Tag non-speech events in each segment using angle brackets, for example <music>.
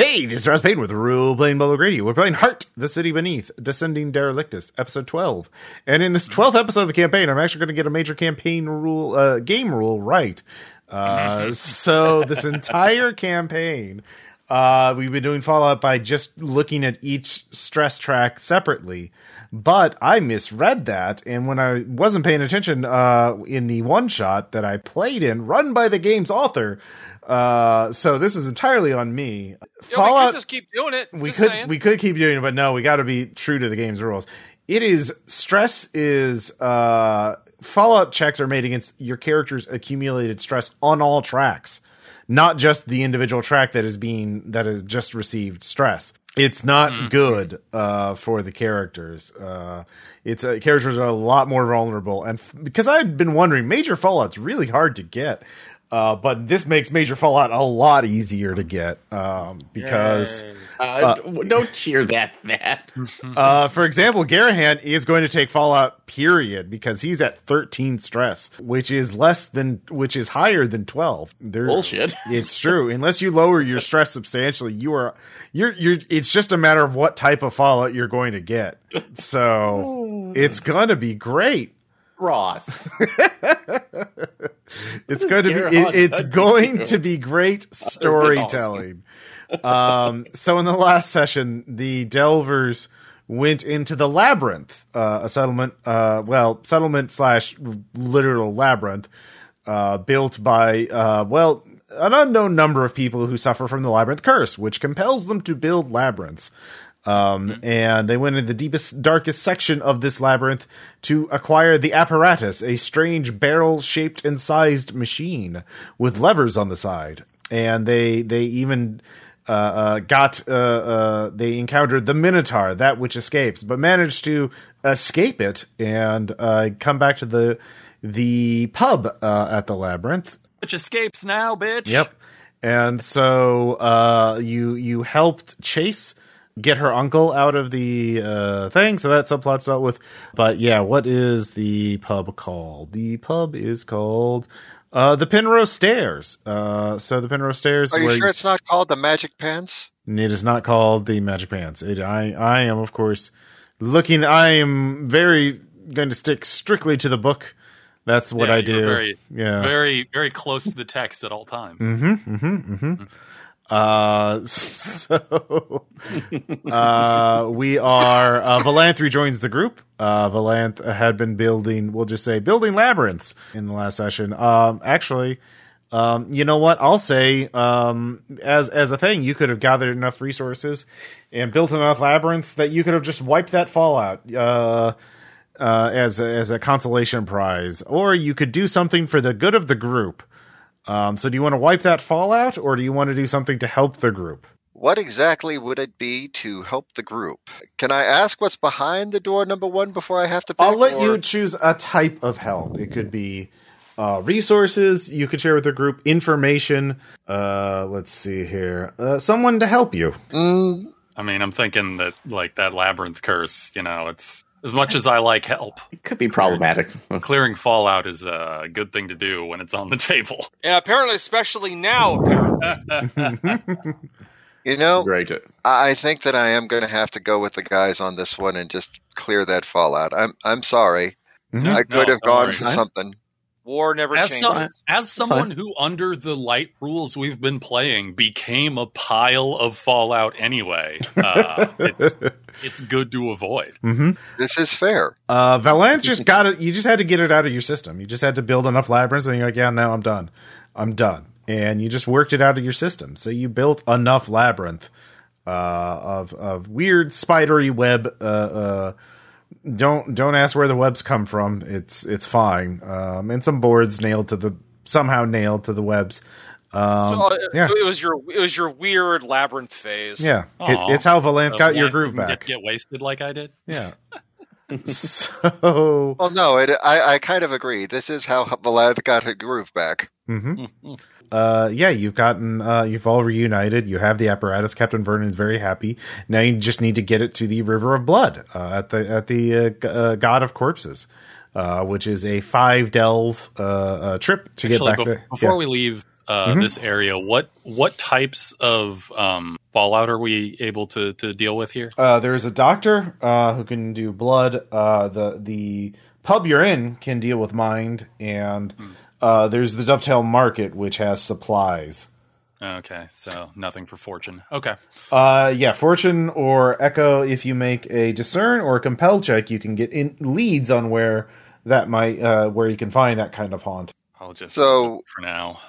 Hey, this is Ross Payne with Role Playing Public Radio. We're playing Heart, the City Beneath, Descending Derelictus, episode 12. And in this 12th episode of the campaign, I'm actually going to get a major campaign rule, uh, game rule right. Uh, <laughs> so this entire campaign, uh, we've been doing Fallout by just looking at each stress track separately. But I misread that, and when I wasn't paying attention uh, in the one shot that I played in, run by the game's author, uh, so this is entirely on me. Yeah, we could just keep doing it. we could saying. we could keep doing it, but no, we got to be true to the game's rules. It is stress is uh, Fallout checks are made against your character's accumulated stress on all tracks, not just the individual track that is being that has just received stress. It's not Mm-hmm. good uh, for the characters. Uh, it's uh, characters are a lot more vulnerable, and f- because I had been wondering, major Fallout's really hard to get. Uh, but this makes major Fallout a lot easier to get um, because Uh, d- don't cheer that. That <laughs> uh, for example, Garahan is going to take Fallout period because he's at 13 stress, which is less than, which is higher than 12. There, Bullshit. <laughs> It's true. Unless you lower your stress substantially, you are, you're, you're, it's just a matter of what type of Fallout you're going to get. So it's going to be great. Ross. <laughs> It's going to be, it- it's going to be great <laughs> storytelling. um, so in the last session, the Delvers went into the labyrinth, uh, a settlement, uh, well, settlement slash literal labyrinth, uh, built by, uh, well, an unknown number of people who suffer from the labyrinth curse, which compels them to build labyrinths. Um, and they went into the deepest, darkest section of this labyrinth to acquire the apparatus, a strange barrel shaped and sized machine with levers on the side. And they, they even, uh, uh, got, uh, uh, they encountered the Minotaur, that which escapes, but managed to escape it and, uh, come back to the, the pub, uh, at the labyrinth. Which escapes now, bitch. Yep. And so uh, you you helped Chase get her uncle out of the uh, thing, so that subplot's dealt with. But yeah, what is the pub called? The pub is called uh, the Penrose Stairs. Uh, so the Penrose Stairs. Are you where sure it's not called the Magic Pants? It is not called the Magic Pants. It, I I am of course looking. I am very going to stick strictly to the book. That's what Yeah, I do. Very, yeah. very, very close to the text at all times. Uh, <laughs> so uh, we are uh, Valanth rejoins the group. Uh, Valanth had been building, we'll just say, building labyrinths in the last session. Um, actually, um, you know what? I'll say, um, as as a thing, you could have gathered enough resources and built enough labyrinths that you could have just wiped that fallout. Uh, uh, as a, as a consolation prize, or you could do something for the good of the group. Um, so, do you want to wipe that fallout, or do you want to do something to help the group? What exactly would it be to help the group? Can I ask what's behind the door number one before I have to pick? I'll let or- you choose a type of help. It could be uh, resources you could share with the group, information. Uh, let's see here, uh, someone to help you. Mm, I mean, I'm thinking that like that labyrinth curse. You know, it's as much as I like help. It could be problematic. Clearing fallout is a good thing to do when it's on the table. <laughs> and apparently, especially now, apparently. <laughs> you know, Great. I I think that I am going to have to go with the guys on this one and just clear that fallout. I'm I'm sorry. Mhm. I could No, have gone worry. for something. War never As, changes. some, as someone who, under the light rules we've been playing, became a pile of fallout anyway, uh, <laughs> it's, it's good to avoid. Mm-hmm. This is fair. Uh, Valanth just got it. You just had to get it out of your system. You just had to build enough labyrinths, and you're like, yeah, now I'm done. I'm done. And you just worked it out of your system. So you built enough labyrinth uh, of of weird spidery web. Uh, uh, don't don't ask where the webs come from. It's it's fine. Um, and some boards nailed to the somehow nailed to the webs. Um, so, uh, yeah. so it was your it was your weird labyrinth phase. yeah, it, it's how Valanth So got your groove back. Get, get wasted like I did. Yeah. <laughs> so Well, no, it, I I kind of agree. This is how Vlad got her groove back. hmm <laughs> Uh, yeah, you've gotten, uh, you've all reunited. You have the apparatus. Captain Vernon's very happy. Now you just need to get it to the River of Blood, uh, at the, at the, uh, uh, God of Corpses, uh, which is a five delve, uh, uh trip to Actually, get back bef- there. before Yeah. we leave uh, Mhm. this area, what what types of um, Fallout are we able to to deal with here? Uh, there's a doctor uh, who can do blood. Uh, the the pub you're in can deal with mind, and uh, there's the Dovetail Market, which has supplies. Okay, so nothing for fortune. Okay. Uh, yeah, fortune or echo. If you make a discern or a compel check, you can get in leads on where that might uh, where you can find that kind of haunt. I'll just So- for now.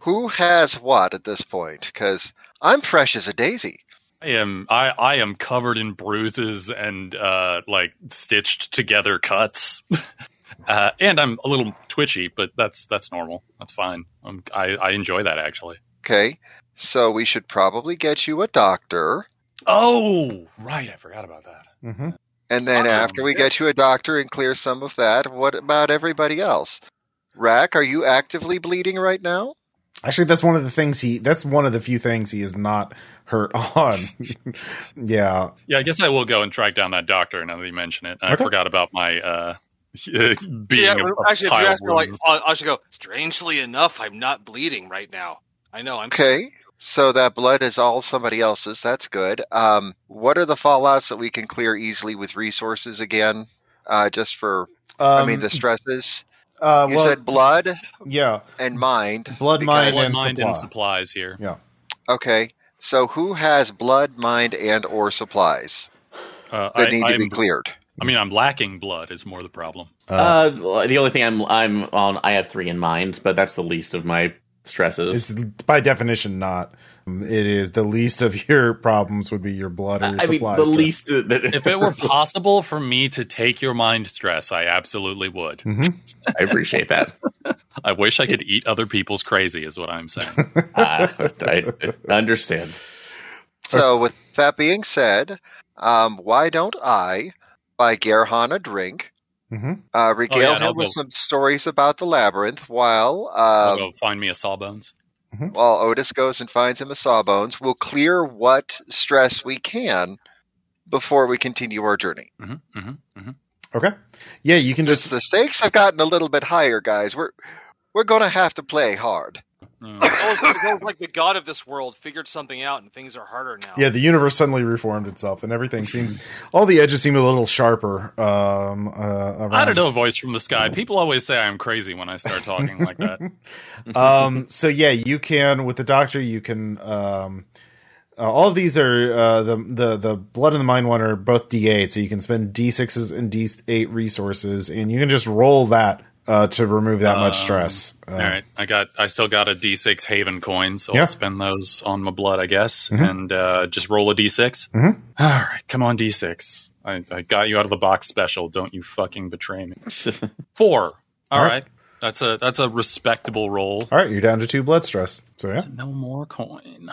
Who has what at this point? Because I'm fresh as a daisy. I am I I am covered in bruises and uh like stitched together cuts. <laughs> uh and I'm a little twitchy, but that's that's normal. That's fine. Um, I I enjoy that actually. Okay, so we should probably get you a doctor. Oh, right, I forgot about that. Mm-hmm. And then Oh, after we get you a doctor and clear some of that, what about everybody else? Rack, are you actively bleeding right now? Actually, that's one of the things he. That's one of the few things he is not hurt on. <laughs> yeah, Yeah, I guess I will go and track down that doctor now that you mention it. I Okay. forgot about my uh <laughs> being yeah, a, a actually, if you ask me, like. I I should go. Strangely enough, I'm not bleeding right now. I know. I'm Okay, so that blood is all somebody else's. That's good. Um, what are the fallouts that we can clear easily with resources again? Uh, just for, I mean, Um, the stresses. uh, You well, said blood yeah, and mind. Blood, mind, and mind supply. and supplies here. yeah. Okay, so who has blood, mind, and or supplies Uh, that I, need to be I'm- cleared? I mean, I'm lacking blood is more the problem. Uh, Uh, the only thing I'm I'm on I have three in mind, but that's the least of my stresses. it's by definition not. It is the least of your problems would be your blood or your I mean, supplies. the to- least. That, If it were possible for me to take your mind stress, I absolutely would. Mhm. <laughs> I appreciate that. I wish I could eat other people's crazy, is what I'm saying. <laughs> Uh, I understand. So, with that being said, um, why don't I buy Garahan a drink, Mhm. uh, regale Oh, yeah, him with go- some stories about the labyrinth, while I'll uh, go find me a sawbones. while Otis goes and finds him a sawbones. We'll clear what stress we can before we continue our journey. hmm hmm hmm Okay. Yeah, you can Just just. the stakes have gotten a little bit higher, guys. We're we're going to have to play hard. Mm. It goes like the god of this world figured something out, and things are harder now. Yeah, the universe suddenly reformed itself, and everything seems. all the edges seem a little sharper. Um, uh, around. I don't know, voice from the sky. People always say I'm crazy when I start talking like that. <laughs> <laughs> um, so yeah, you can with the doctor. You can. Um, uh, all of these are uh, the the the blood and the mind one are both D8, so you can spend D6s and D8 resources, and you can just roll that uh, to remove that much Um, stress. Uh, All right, I got. I still got a D6 Haven coin, so Yeah. I'll spend those on my blood, I guess, and uh, just roll a D6. Mhm. All right, come on, D6. I, I got you out of the box special. Don't you fucking betray me. <laughs> Four. All All right. right. That's a that's a respectable roll. All right, you're down to two blood stress. So yeah, No more coin.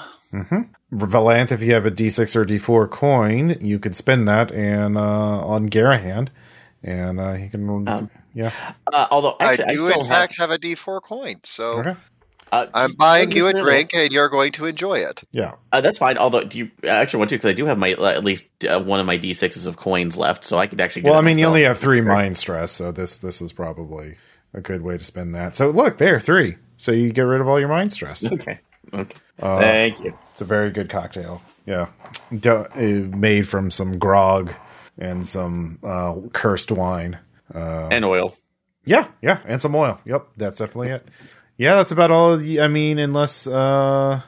Valanth, if you have a D6 or D4 coin, you could spend that and uh, on Garahan, and uh, he can. Um, yeah. Uh, although actually, I I, do, still in have, fact, have a D4 coin, so Okay. uh, I'm buying you a drink, and you're going to enjoy it. Yeah. Uh, that's fine. Although, do you I actually want to? Because I do have my uh, at least uh, one of my d6s of coins left, so I could actually. Get Well, it I mean, you only have three mind stress, so this this is probably a good way to spend that. So look, there, three. So you get rid of all your mind stress. <laughs> Okay. Okay. Uh, Thank you. It's a very good cocktail. Yeah, Do- uh, made from some grog and some uh, cursed wine. Uh, And oil. yeah, yeah, and some oil. Yep, that's definitely it. Yeah, that's about all. the- I mean, unless uh,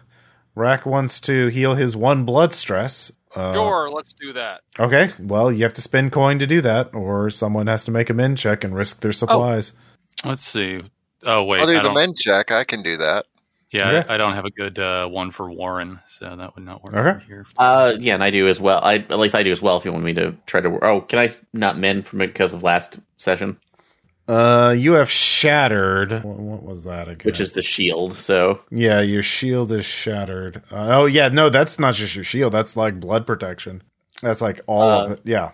Rack wants to heal his one blood stress. Uh, Sure, let's do that. Okay, well, you have to spend coin to do that, or someone has to make a mend check and risk their supplies. Let's see. Oh wait, I'll do I the don't, mend check. I can do that. Yeah, Okay. I, I don't have a good uh, one for Warren, so that would not work Okay. here. Uh, yeah, and I do as well. I at least I do as well. If you want me to try to. Oh, can I not mend from it because of last session, Uh, you have shattered. What, what was that again? which is the shield. So yeah, your shield is shattered. Uh, oh yeah, no, that's not just your shield. That's like blood protection. That's like all of Uh, it. Yeah,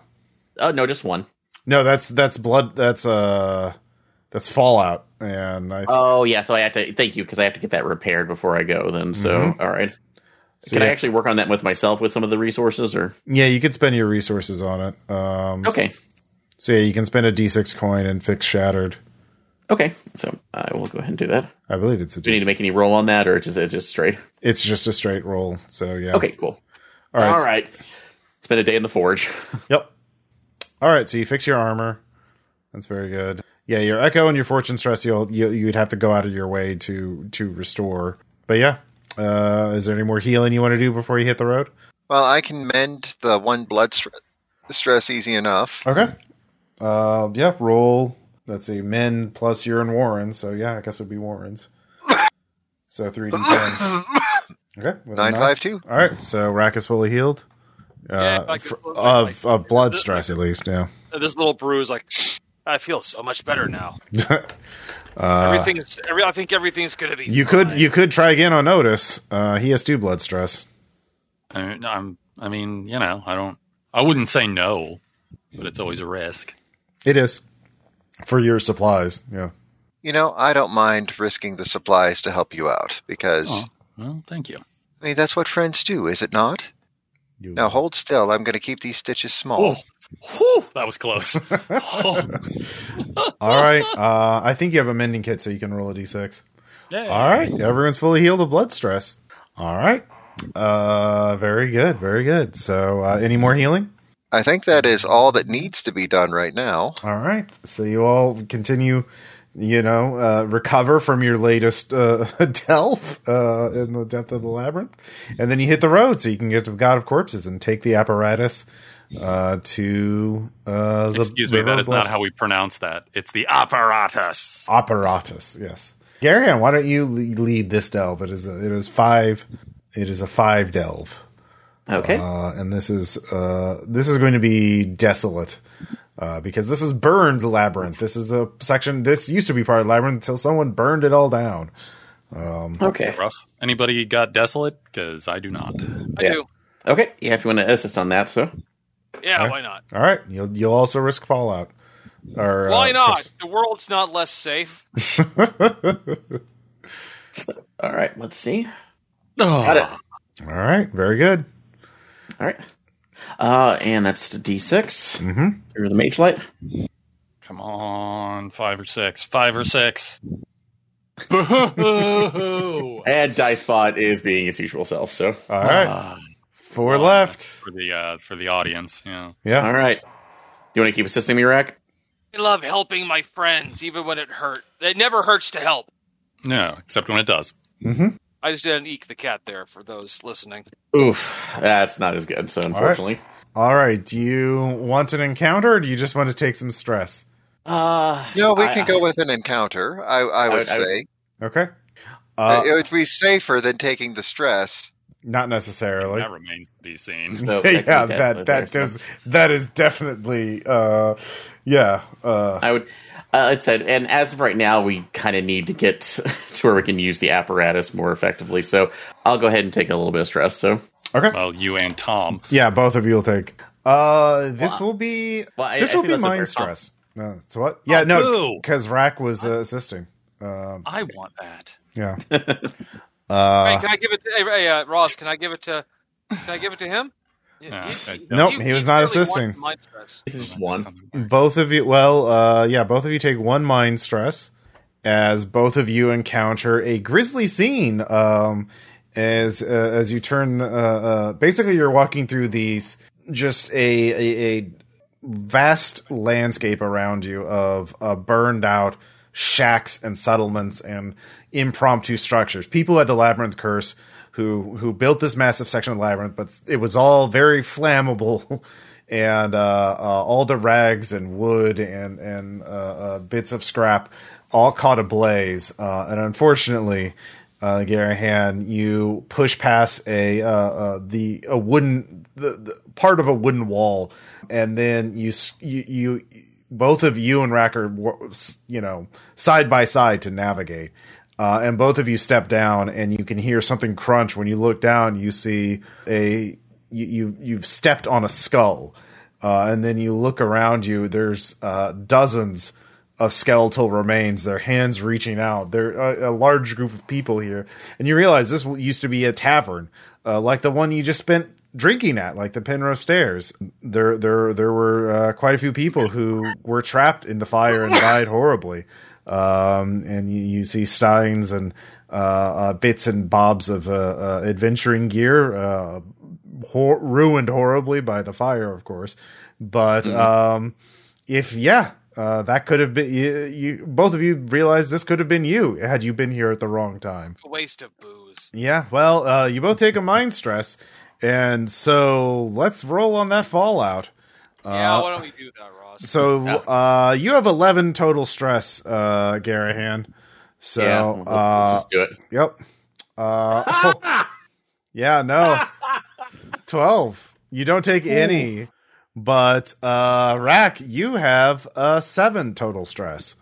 oh no, just one. no, that's that's blood. That's uh, that's fallout. And I, Oh yeah, so I have to thank you because I have to get that repaired before I go. Then so Mhm. all right. so Can I actually work on that with myself with some of the resources or yeah, you could spend your resources on it. Um, okay. So yeah, you can spend a d6 coin and fix shattered. Okay, so I will go ahead and do that. I believe it's a Do you need to make any roll on that, or it's just it's just straight? It's just a straight roll. So yeah. Okay, cool. All right. All right. It's been a day in the forge. Yep. All right. So you fix your armor. That's very good. Yeah, your echo and your fortune stress, you'll you, you'd have to go out of your way to to restore. But yeah, uh, is there any more healing you want to do before you hit the road? Well, I can mend the one blood str- stress easy enough. Okay. Uh, yeah. Roll. Let's see. Mend plus you're in Warren, so yeah, I guess it would be Warren's. <laughs> So three d ten. Okay. with a Nine nine. five two. All right. So Rack is fully healed. Uh, Yeah, if I could- of of blood stress at least. Yeah. This little bruise, like, I feel so much better now. <laughs> uh, Everything's, every, I think everything's gonna be. you fine. could you could try again on Otis. Uh, he has two blood stress. I mean, I'm. I mean, you know, I don't. I wouldn't say no, but it's always a risk. It is for your supplies. Yeah. You know, I don't mind risking the supplies to help you out because Oh, well, thank you. I mean that's what friends do, is it not? You- Now hold still. I'm going to keep these stitches small. Oh, whew, that was close. Oh, <laughs> <laughs> All right. Uh, I think you have a mending kit, so you can roll a d6. yay. All right. Everyone's fully healed of blood stress. All right. Uh, very good. Very good. So, uh, any more healing? I think that is all that needs to be done right now. All right. So you all continue, you know, uh, recover from your latest uh, <laughs> delve uh, in the depth of the labyrinth, and then you hit the road so you can get to the God of Corpses and take the apparatus uh, to uh, the. Excuse me, River that of is Blood. not how we pronounce that. It's the apparatus. apparatus. Yes, Garahan, why don't you lead this delve? It is a, it is five. It is a five delve. Okay. uh, and this is uh, this is going to be desolate uh, because this is burned labyrinth. This is a section. This used to be part of the labyrinth until someone burned it all down. okay. Rough. Anybody got desolate? Because I do not. I Yeah. do. Okay. Yeah, if you want to assist on that, so. Yeah, Alright. why not? All right, you'll you'll also risk fallout. Or Why uh, not? six- The world's not less safe. <laughs> All right. Let's see. Oh, Got it. All right, very good. All right. Uh, and that's the D6 mm-hmm. through the mage light. Come on, five or six. Five or six. <laughs> Boo! And Dicebot is being its usual self, so. All right, Ah, four left. for the uh, for the audience. Yeah. Yeah. All right. You want to keep assisting me, Rack? I love helping my friends, even when it hurt. It never hurts to help. No, except when it does. Mm-hmm. I just did an eek the cat there for those listening. Oof. That's not as good, so unfortunately. All right. Do you want an encounter, or do you just want to take some stress? Uh, No, we I- can go with an encounter. I, I would would- would- say Okay. Uh, it would be safer than taking the stress. Not necessarily. That remains to be seen. So, <laughs> yeah, that that there, so- does that is definitely uh yeah uh I would. Uh, it said, and as of right now, we kind of need to get <laughs> to where we can use the apparatus more effectively. So I'll go ahead and take a little bit of stress. So, okay Well, you and Tom. yeah both of you will take uh this will be well, I, this I will be that's a mind stress no so what yeah Oh, no because rack was uh, assisting um I want that. yeah <laughs> hey, uh can I give it to hey, hey, uh, Ross? Can I give it to? Can I give it to him? Yeah, He- okay. Nope, he was not really assisting. wanting stress. This is one. both of you well uh yeah both of you take one mind stress as both of you encounter a grisly scene um as uh, as you turn uh, uh basically you're walking through these just a a, a vast landscape around you of uh, burned out shacks and settlements and impromptu structures people had the labyrinth curse who who built this massive section of the labyrinth but it was all very flammable <laughs> and uh, uh, all the rags and wood and and uh, uh, bits of scrap all caught ablaze. Uh, and unfortunately, uh, Garahan, you push past a uh, the a wooden the, the part of a wooden wall, and then you you, you both of you and Rack are you know side by side to navigate. Uh, and both of you step down, and you can hear something crunch. When you look down, you see a you, you you've stepped on a skull, uh, and then you look around you. There's uh, dozens of skeletal remains. Their hands reaching out. There a, a large group of people here, and you realize this used to be a tavern, uh, like the one you just spent drinking at, like the Penrose Stairs. There there there were uh, quite a few people who were trapped in the fire and died horribly. Um, and you, you see steins and uh, uh, bits and bobs of uh, uh, adventuring gear, uh, hor- ruined horribly by the fire, of course. But um, if yeah, uh, that could have been you, you. Both of you realized this could have been you had you been here at the wrong time. A waste of booze. Yeah, well, uh, you both take a mind stress, and so let's roll on that fallout. yeah, why don't we do that, Ross? So uh, you have eleven total stress, uh, Garahan. So yeah, let's, let's uh, just do it. Yep. Uh, oh, <laughs> yeah, no. 12. You don't take any. But uh Rack, you have uh 7 total stress.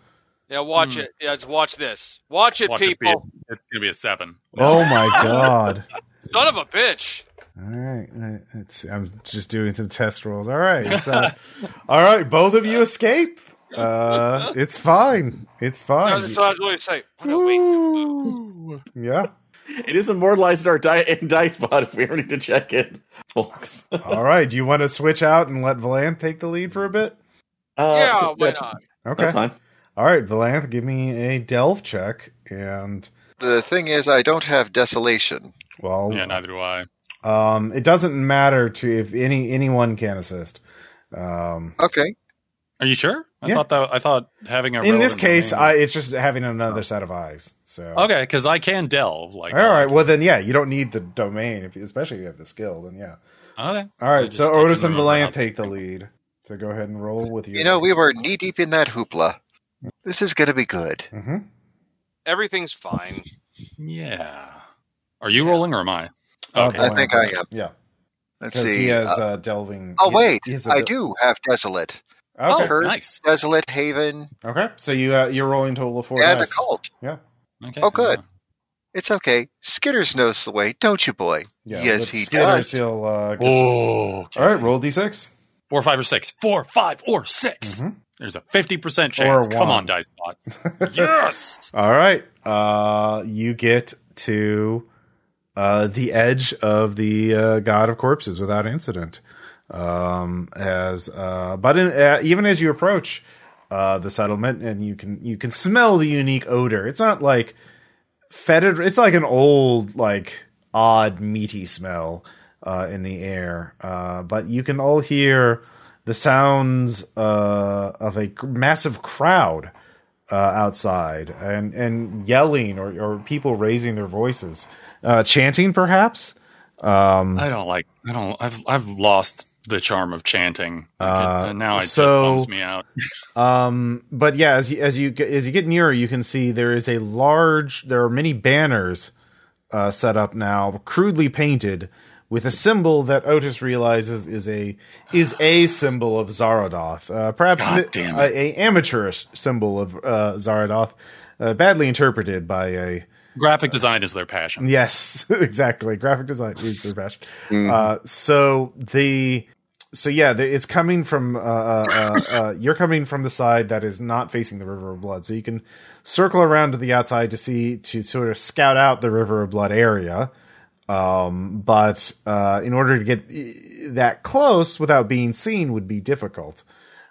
yeah, watch it. Yeah, just watch this. Watch it, Watch it be- people. it's gonna be a seven. Oh my god. <laughs> Son of a bitch. All right. It's I'm just doing some test rolls. All right, uh, <laughs> all right, both of you escape. Uh it's fine. It's fine. That's what I was going to say. What a waste. Yeah. It is immortalized in our di- in dice bot if we ever need to check in, folks. uh, All right. Do you want to switch out and let Valanth take the lead for a bit? Yeah, so why that's, not? Okay. That's fine. All right, Valanth, give me a delve check and The thing is, I don't have desolation. well Yeah, neither do I. Um, it doesn't matter to if any anyone can assist. Um, Okay. Are you sure? I Yeah. thought that I thought having a in this case, I, it's just having another set of eyes. So okay because I can delve like all right. Well, then yeah, you don't need the domain, if especially if you have the skill. Then yeah. okay. All I right. just So Otis and remember how Valanth to- take the lead. So go ahead and roll with you. You know, we were knee deep in that hoopla. This is going to be good. Mm-hmm. Everything's fine. Yeah. Are you rolling or am I? Okay. I think I am. Yeah, Let's see. he has Uh, uh, delving. oh, he- wait. he has a I del- do have desolate. Okay. Oh, Curse, nice. desolate, haven, Okay. So you uh, you're rolling total of four and dice. cult. Yeah. Okay. Oh, good. yeah. It's okay. Skitters knows the way, don't you, boy? Yeah. yes, he Skitters, does. He'll, uh, get Oh. okay. All right. Roll d6. Four, five, or six. Four, five, or 6 Mhm. There's a fifty percent chance. Come on, dice bot. <laughs> yes. All right. Uh, you get to uh, the edge of the uh, God of Corpses without incident. Um, as uh, but in, uh, even as you approach uh, the settlement, and you can you can smell the unique odor. It's not like fetid. It's like an old like odd meaty smell in the air. But you can all hear the sounds of a massive crowd uh, outside and and yelling or, or people raising their voices, uh, chanting perhaps. Um, I don't like. I don't. I've I've lost the charm of chanting. Uh, and now it so- just bums me out. <laughs> um, but yeah, as you, as you get- as you get nearer, you can see there is a large. There are many banners uh, set up now, crudely painted. With a symbol that Otis realizes is a is a symbol of Zaradoth, uh, perhaps God mi- a, a amateurish symbol of uh, Zaradoth, uh, badly interpreted by a Graphic design is their passion. Yes, <laughs> exactly. Graphic design is their passion. Uh, so the so yeah, the, it's coming from uh, uh, uh, uh, you're coming from the side that is not facing the River of Blood, so you can circle around to the outside to see to sort of scout out the River of Blood area. Um, but uh, in order to get that close without being seen would be difficult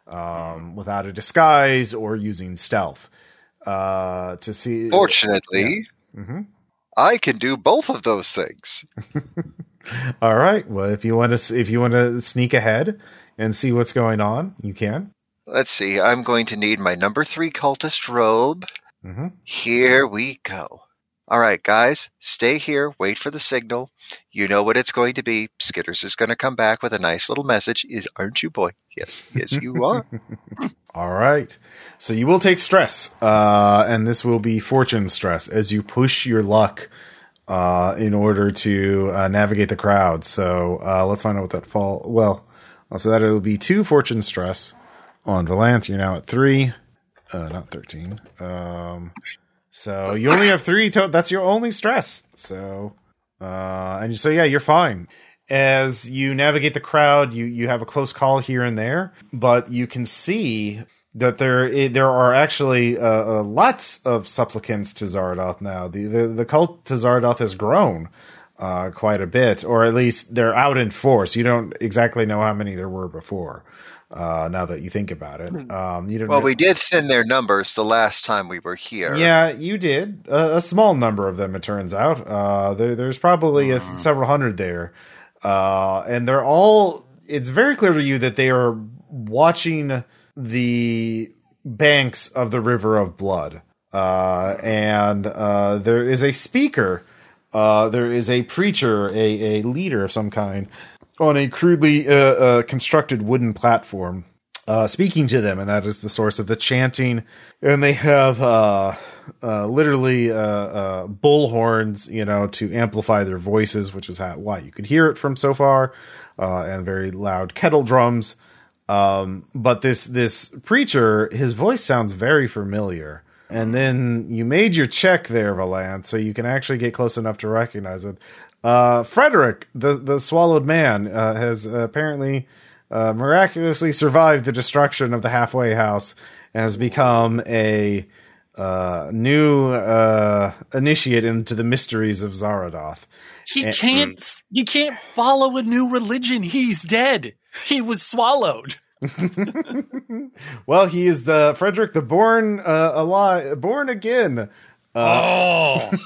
um, without a disguise or using stealth uh, to see. Fortunately, Mhm. I can do both of those things. <laughs> All right. Well, if you want to, if you want to sneak ahead and see what's going on, you can. Let's see. I'm going to need my number three cultist robe. hmm Here we go. All right, guys, stay here. Wait for the signal. You know what it's going to be. Skitters is going to come back with a nice little message. Is aren't you, boy? Yes, yes, you <laughs> are. All right. So you will take stress, uh, and this will be fortune stress as you push your luck uh, in order to uh, navigate the crowd. So uh, let's find out what that fall. Well, so that it'll be two fortune stress on Valanth. You're now at three, uh, not thirteen. Um, so you only have three. To- that's your only stress. So, uh, and so yeah, you're fine. As you navigate the crowd, you you have a close call here and there, but you can see that there there are actually uh, uh, lots of supplicants to Zaradoth now. The the, the cult to Zaradoth has grown uh, quite a bit, or at least they're out in force. You don't exactly know how many there were before. Uh, now that you think about it, um, you don't. Well, know- we did thin their numbers the last time we were here. yeah, you did. A, a small number of them, it turns out. Uh, there, there's probably a, several hundred there. uh, and they're all. It's very clear to you that they are watching the banks of the River of Blood, uh, and uh, there is a speaker. Uh, there is a preacher, a, a leader of some kind, on a crudely uh, uh, constructed wooden platform, uh, speaking to them, and that is the source of the chanting. And they have uh, uh, literally uh, bull horns, you know, to amplify their voices, which is how, why you could hear it from so far, and very loud kettle drums. Um, but this this preacher, his voice sounds very familiar. And then you made your check there, Valanth, so you can actually get close enough to recognize it. Uh, Frederick, the the swallowed man, uh, has apparently uh, miraculously survived the destruction of the halfway house and has become a uh, new uh, initiate into the mysteries of Zaradoth. He And- can't. You can't follow a new religion. He's dead. He was swallowed. <laughs> Well, he is the Frederick the born uh, alive, born again. Oh, <laughs>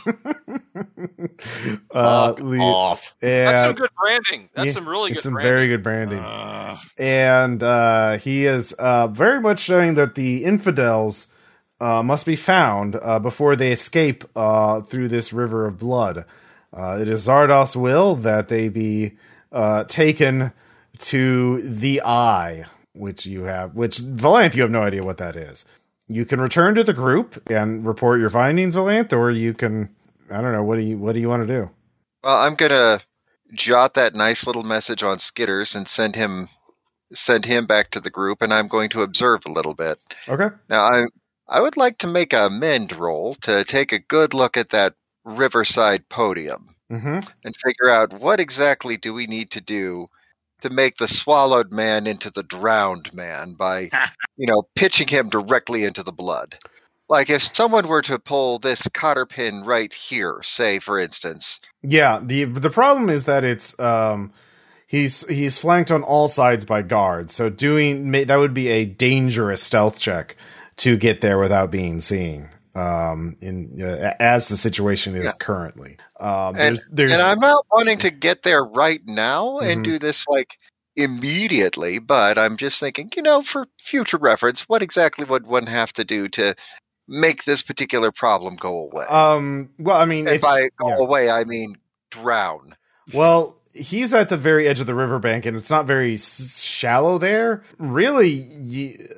Uh, Fuck le- off. That's some good branding. That's Yeah, some really it's good some branding. very good branding. Uh, and uh, he is uh, very much showing that the infidels uh, must be found uh, before they escape uh, through this river of blood. Uh, it is Zardos' will that they be uh, taken to the Eye, which you have, which Valanth, you have no idea what that is. You can return to the group and report your findings, Valanth, or you can, I don't know, what do you, what do you want to do? Well, I'm gonna jot that nice little message on Skitters and send him send him back to the group, and I'm going to observe a little bit. Okay. Now, I I would like to make a mend roll to take a good look at that riverside podium hmm and figure out what exactly do we need to do to make the swallowed man into the drowned man by, <laughs> you know, pitching him directly into the blood. Like if someone were to pull this cotter pin right here, say for instance, Yeah, the the problem is that it's um he's he's flanked on all sides by guards. So doing that would be a dangerous stealth check to get there without being seen. Um in uh, as the situation is Yeah. currently. Um And- there's there's and I'm not wanting to get there right now and Mhm. do this like immediately, but I'm just thinking, you know, for future reference, what exactly would one have to do to make this particular problem go away? um well I mean and if, I go yeah. away, I mean drown. Well, he's at the very edge of the riverbank, and it's not very s- shallow there. Really, you,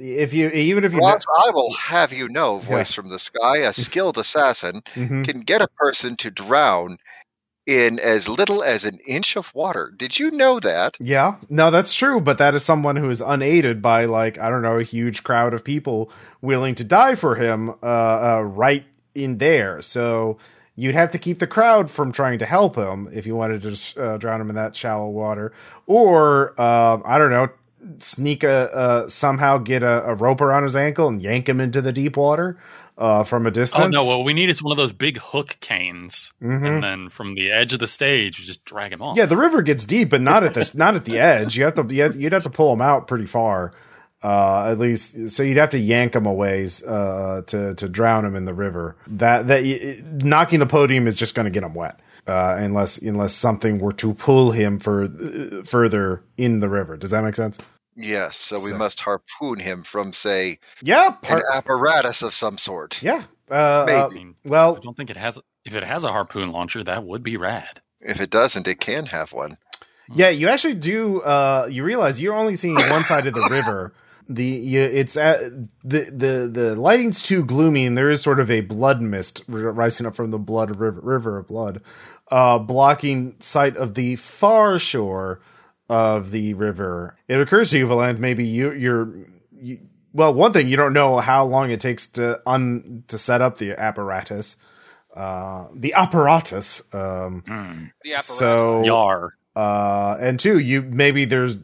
if you even if you Ross, I will have you know, voice from the sky, a skilled assassin Mhm. can get a person to drown in as little as an inch of water. Did you know that? Yeah, no, that's true, but that is someone who is unaided by like I don't know a huge crowd of people willing to die for him, uh, uh, right in there. So you'd have to keep the crowd from trying to help him if you wanted to just, uh, drown him in that shallow water, or uh, I don't know, sneak a uh, somehow get a, a rope around his ankle and yank him into the deep water uh, from a distance. oh no! What we need is one of those big hook canes, Mhm. and then from the edge of the stage, you just drag him off. Yeah, the river gets deep, but not at the not at the edge. You have to you'd have to pull them out pretty far, uh, at least. So you'd have to yank them a ways uh, to to drown them in the river. That that y- knocking the podium is just going to get him wet, uh, unless unless something were to pull him for uh, further in the river. Does that make sense? Yes, so we must harpoon him from, say, Yeah, an apparatus of some sort. yeah. Uh, uh, Maybe. I mean, I don't think it has. If it has a harpoon launcher, that would be rad. If it doesn't, it can have one. Yeah, you actually do. Uh, you realize you're only seeing one side of the <laughs> river. The you, it's at, the the the lighting's too gloomy, and there is sort of a blood mist rising up from the blood river, river of blood, uh, blocking sight of the far shore of the river. It occurs to you, Valanth, maybe you you're. You, well, one thing you don't know how long it takes to un to set up the apparatus, uh, the apparatus. Um, The apparatus. so Yar. uh, and two, you maybe there's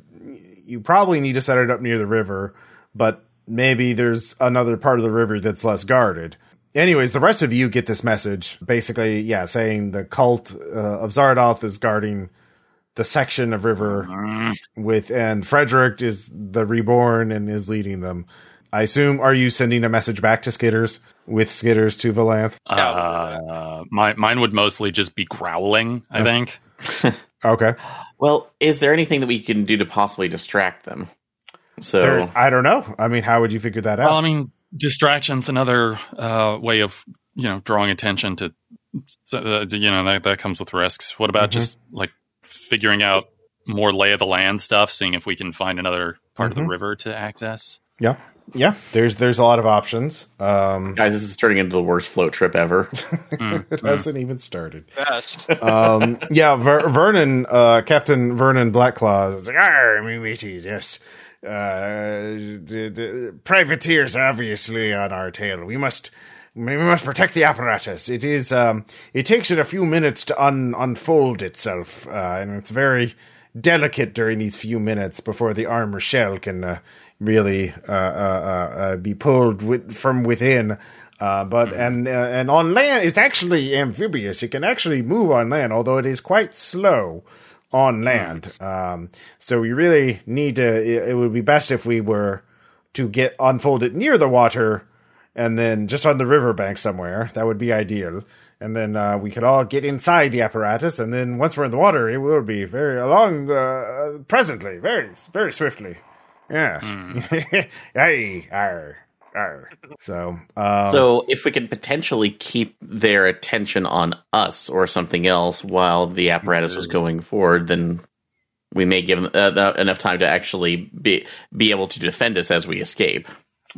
you probably need to set it up near the river, but maybe there's another part of the river that's less guarded. Anyways, the rest of you get this message, basically, yeah, saying the cult uh, of Zardoth is guarding the section of river with, and Frederick is the reborn and is leading them. I assume, are you sending a message back to Skitters with Skitters to Valanth? Uh, my, mine would mostly just be growling. I think. <laughs> <laughs> Okay. Well, is there anything that we can do to possibly distract them? So There- I don't know. I mean, how would you figure that out? Well, I mean, distraction's another uh, way of you know drawing attention to. Uh, you know that that comes with risks. What about Mhm. just like figuring out more lay of the land stuff, seeing if we can find another part of Mhm. the river to access? yeah. Yeah. There's there's a lot of options. Um, guys, this is turning into the worst float trip ever. Mm, <laughs> it hasn't even started. Best. um, yeah, Ver- Vernon, uh, Captain Vernon Blackclaw is like, "Arr, me mateys, yes. Uh, privateers, obviously, on our tail. We must, we must protect the apparatus. It is, um, it takes it a few minutes to un- unfold itself, uh, and it's very delicate during these few minutes before the armor shell can uh, really uh, uh, uh, be pulled with, from within. Uh, but and uh, and on land, it's actually amphibious. It can actually move on land, although it is quite slow on land. Um, so we really need to. It, it would be best if we were to get unfolded near the water, and then just on the riverbank somewhere. That would be ideal. And then uh, we could all get inside the apparatus, and then once we're in the water, it will be very along uh, presently, very very swiftly. Yes. <laughs> Aye, arr, arr. <laughs> So, um, so if we could potentially keep their attention on us or something else while the apparatus was going forward, then we may give them uh, enough time to actually be be able to defend us as we escape.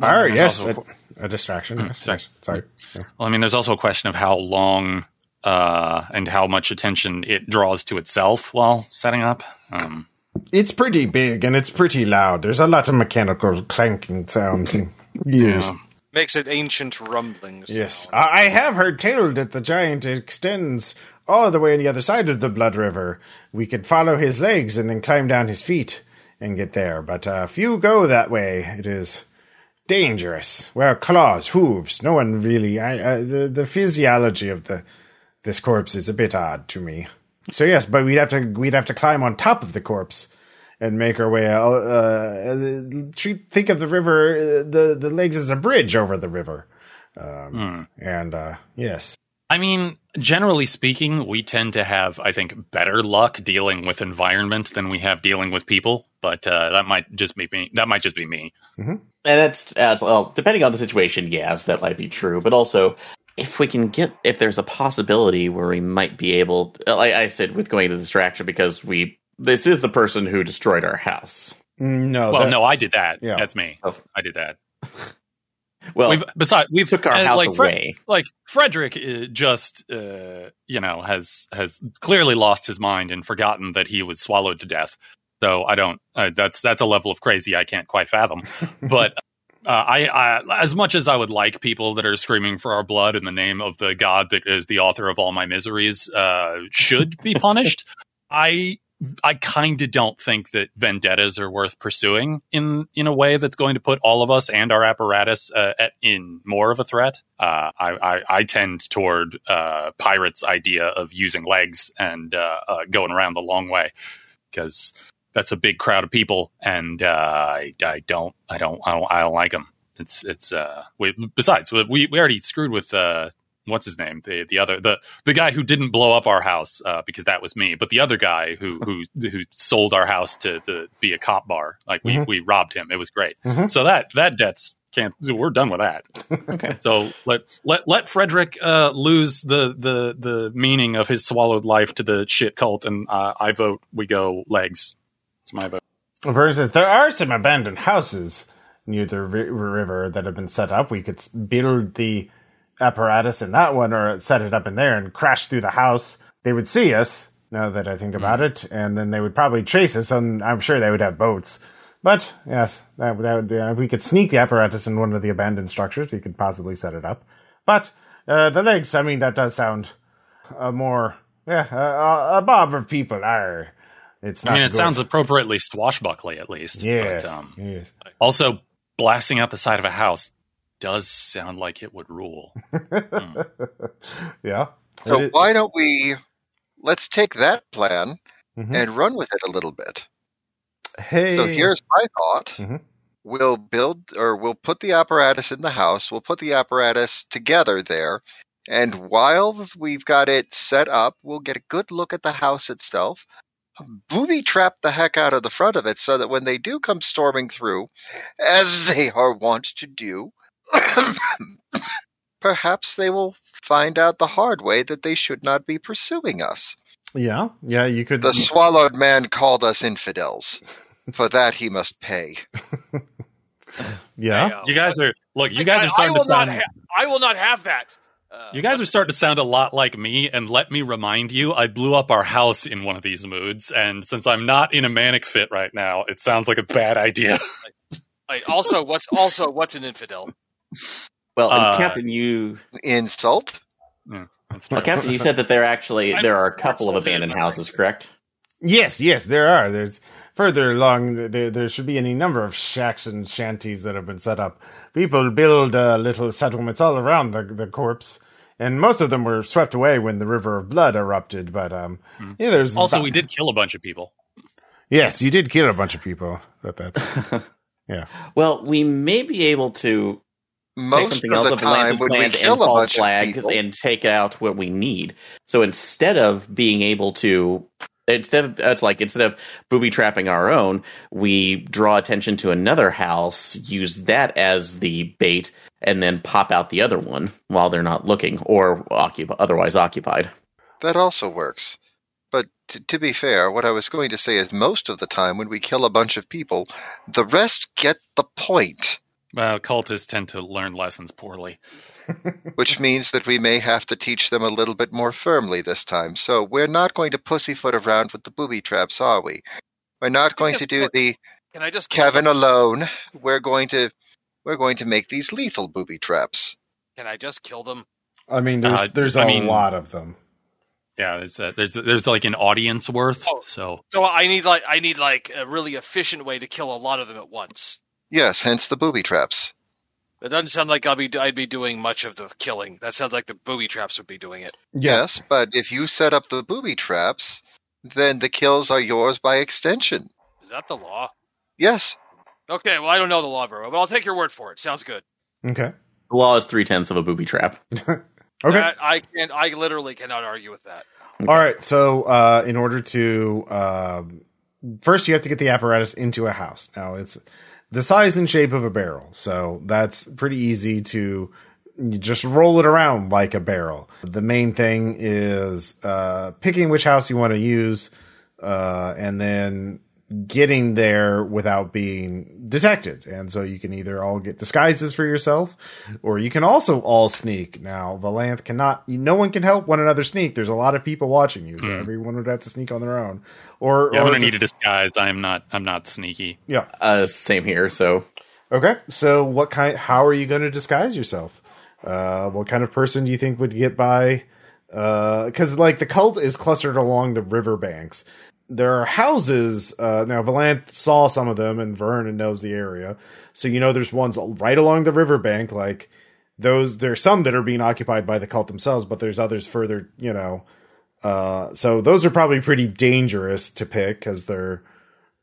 arr, There's yes, a, a distraction. yes, sorry. Sorry. Yeah. Well, I mean, there's also a question of how long uh, and how much attention it draws to itself while setting up. Um, It's pretty big and it's pretty loud. There's a lot of mechanical clanking sounds. <laughs> yes. yeah. Makes it ancient rumblings. Yes. I I have heard tell that the giant extends all the way on the other side of the Blood River. We could follow his legs and then climb down his feet and get there. But uh, few go that way. It is dangerous. Where claws, hooves. No one really. I, uh, the the physiology of the this corpse is a bit odd to me. So yes, but we'd have to we'd have to climb on top of the corpse and make our way. out. uh, treat, think of the river, uh, the the legs as a bridge over the river. Um, And uh, yes, I mean, generally speaking, we tend to have, I think, better luck dealing with environment than we have dealing with people. But uh, that might just be me. That might just be me. And that's as well, depending on the situation, yes, that might be true. But also, if we can get, if there's a possibility where we might be able, like I said, with going to distraction, because we, this is the person who destroyed our house. no, well, that- no, I did that. Yeah. That's me. Oh. I did that. <laughs> Well, we've besides we've took our uh, house like, Fre- away. like Frederick uh, just uh, you know has has clearly lost his mind and forgotten that he was swallowed to death. So I don't. Uh, that's that's a level of crazy I can't quite fathom. <laughs> but uh, I, I, as much as I would like people that are screaming for our blood in the name of the God that is the author of all my miseries uh, should be punished, <laughs> I I kind of don't think that vendettas are worth pursuing in in a way that's going to put all of us and our apparatus uh, at, in more of a threat. Uh, I, I I tend toward uh, pirates' idea of using legs and uh, uh, going around the long way because that's a big crowd of people, and uh, I I don't I don't I don't I don't like them. It's it's uh we, besides we we already screwed with uh what's his name the the other the the guy who didn't blow up our house uh, because that was me but the other guy who who <laughs> who sold our house to the be a cop bar like we Mhm. we robbed him it was great Mhm. so that that debt's can't we're done with that <laughs> okay. so let let let Frederick uh, lose the the the meaning of his swallowed life to the shit cult and uh, I vote we go legs it's my vote versus there are some abandoned houses near the ri- river that have been set up. We could build the apparatus in that one, or set it up in there and crash through the house. They would see us. Now that I think about it, and then they would probably chase us. And I'm sure they would have boats. But yes, that, that would. Uh, we could sneak the apparatus in one of the abandoned structures. We could possibly set it up. But uh, the legs. I mean, that does sound uh, more. Yeah, uh, a mob of people are. It's not. I mean it good. sounds appropriately swashbuckly at least Yes. but, um, yes. also blasting out the side of a house does sound like it would rule <laughs> yeah. So It- why don't we let's take that plan Mhm. and run with it a little bit. Hey. So here's my thought. Mhm. We'll build or we'll put the apparatus in the house. We'll put the apparatus together there. And while we've got it set up, we'll get a good look at the house itself. booby trap the heck out of the front of it so that when they do come storming through, as they are wont to do, <coughs> perhaps they will find out the hard way that they should not be pursuing us. Yeah, yeah, you could. The swallowed man called us infidels. For that he must pay. <laughs> yeah, You guys are look. You guys are starting to sound. Ha- I will not have that. Uh, You guys are starting to sound a lot like me, and let me remind you, I blew up our house in one of these moods, and since I'm not in a manic fit right now, it sounds like a bad idea. Like, also, what's also what's an infidel? Well, Uh, Captain, you Insult? well, Captain, you said that there actually <laughs> there are a couple of abandoned if I'm houses, correct? yes, yes, there are. There's further along. There, there should be any number of shacks and shanties that have been set up. People build uh, little settlements all around the the corpse, and most of them were swept away when the River of Blood erupted. But um, Hmm. yeah, there's Also, about- we did kill a bunch of people. Yes, you did kill a bunch of people. But that's <laughs> Well, we may be able to take Most something of else the of the lands time we plant kill and a false bunch of flag people, and take out what we need. So instead of being able to instead of it's like instead of booby trapping our own, we draw attention to another house, use that as the bait, and then pop out the other one while they're not looking or occup- otherwise occupied. that also works. But t- to be fair, what I was going to say is most of the time when we kill a bunch of people, the rest get the point, Well, cultists tend to learn lessons poorly. <laughs> which means that we may have to teach them a little bit more firmly this time. So we're not going to pussyfoot around with the booby traps, are we? We're not going to do but- the Can I just Kevin them? alone. We're going to we're going to make these lethal booby traps. Can I just kill them? I mean, there's Uh, there's I a mean- lot of them. Yeah, there's a, there's there's like an audience worth. Oh. So So I need like I need like a really efficient way to kill a lot of them at once. Yes, hence the booby traps. It doesn't sound like I'll be I'd be doing much of the killing. That sounds like the booby traps would be doing it. Yes, but if you set up the booby traps, then the kills are yours by extension. Is that the law? Yes. Okay, well I don't know the law very well, but I'll take your word for it. Sounds good. Okay. The law is three tenths of a booby trap. <laughs> Okay. That- I can I literally cannot argue with that. All right. So, uh, in order to um, first, you have to get the apparatus into a house. Now, it's the size and shape of a barrel, so that's pretty easy to just roll it around like a barrel. The main thing is uh, picking which house you want to use, uh, and then getting there without being detected. And so you can either all get disguises for yourself, or you can also all sneak. Now, Valanth cannot, no one can help one another sneak. There's a lot of people watching you, so everyone would have to sneak on their own. Or, yeah, I'm gonna need a disguise. I'm not I'm not sneaky. yeah. Uh, same here. So Okay. So, what kind, how are you going to disguise yourself? Uh, what kind of person do you think would get by? Because, like, the cult is clustered along the riverbanks. There are houses. Uh, now, Valanth saw some of them, and Vernon knows the area. So, you know, there's ones right along the riverbank. Like, those, there's some that are being occupied by the cult themselves, but there's others further, you know. Uh, so, those are probably pretty dangerous to pick because they're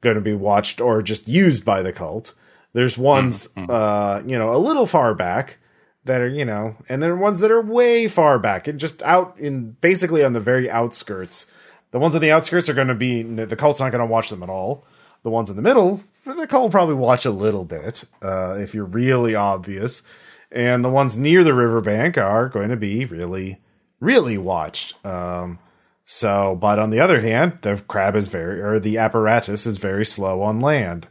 going to be watched or just used by the cult. There's ones, uh, you know, a little far back that are, you know, and there are ones that are way far back and just out in basically on the very outskirts. The ones on the outskirts are going to be the cult's not going to watch them at all. The ones in the middle, the cult will probably watch a little bit uh, if you're really obvious, and the ones near the riverbank are going to be really, really watched. Um, so, but on the other hand, the crab is very, or the apparatus is very slow on land.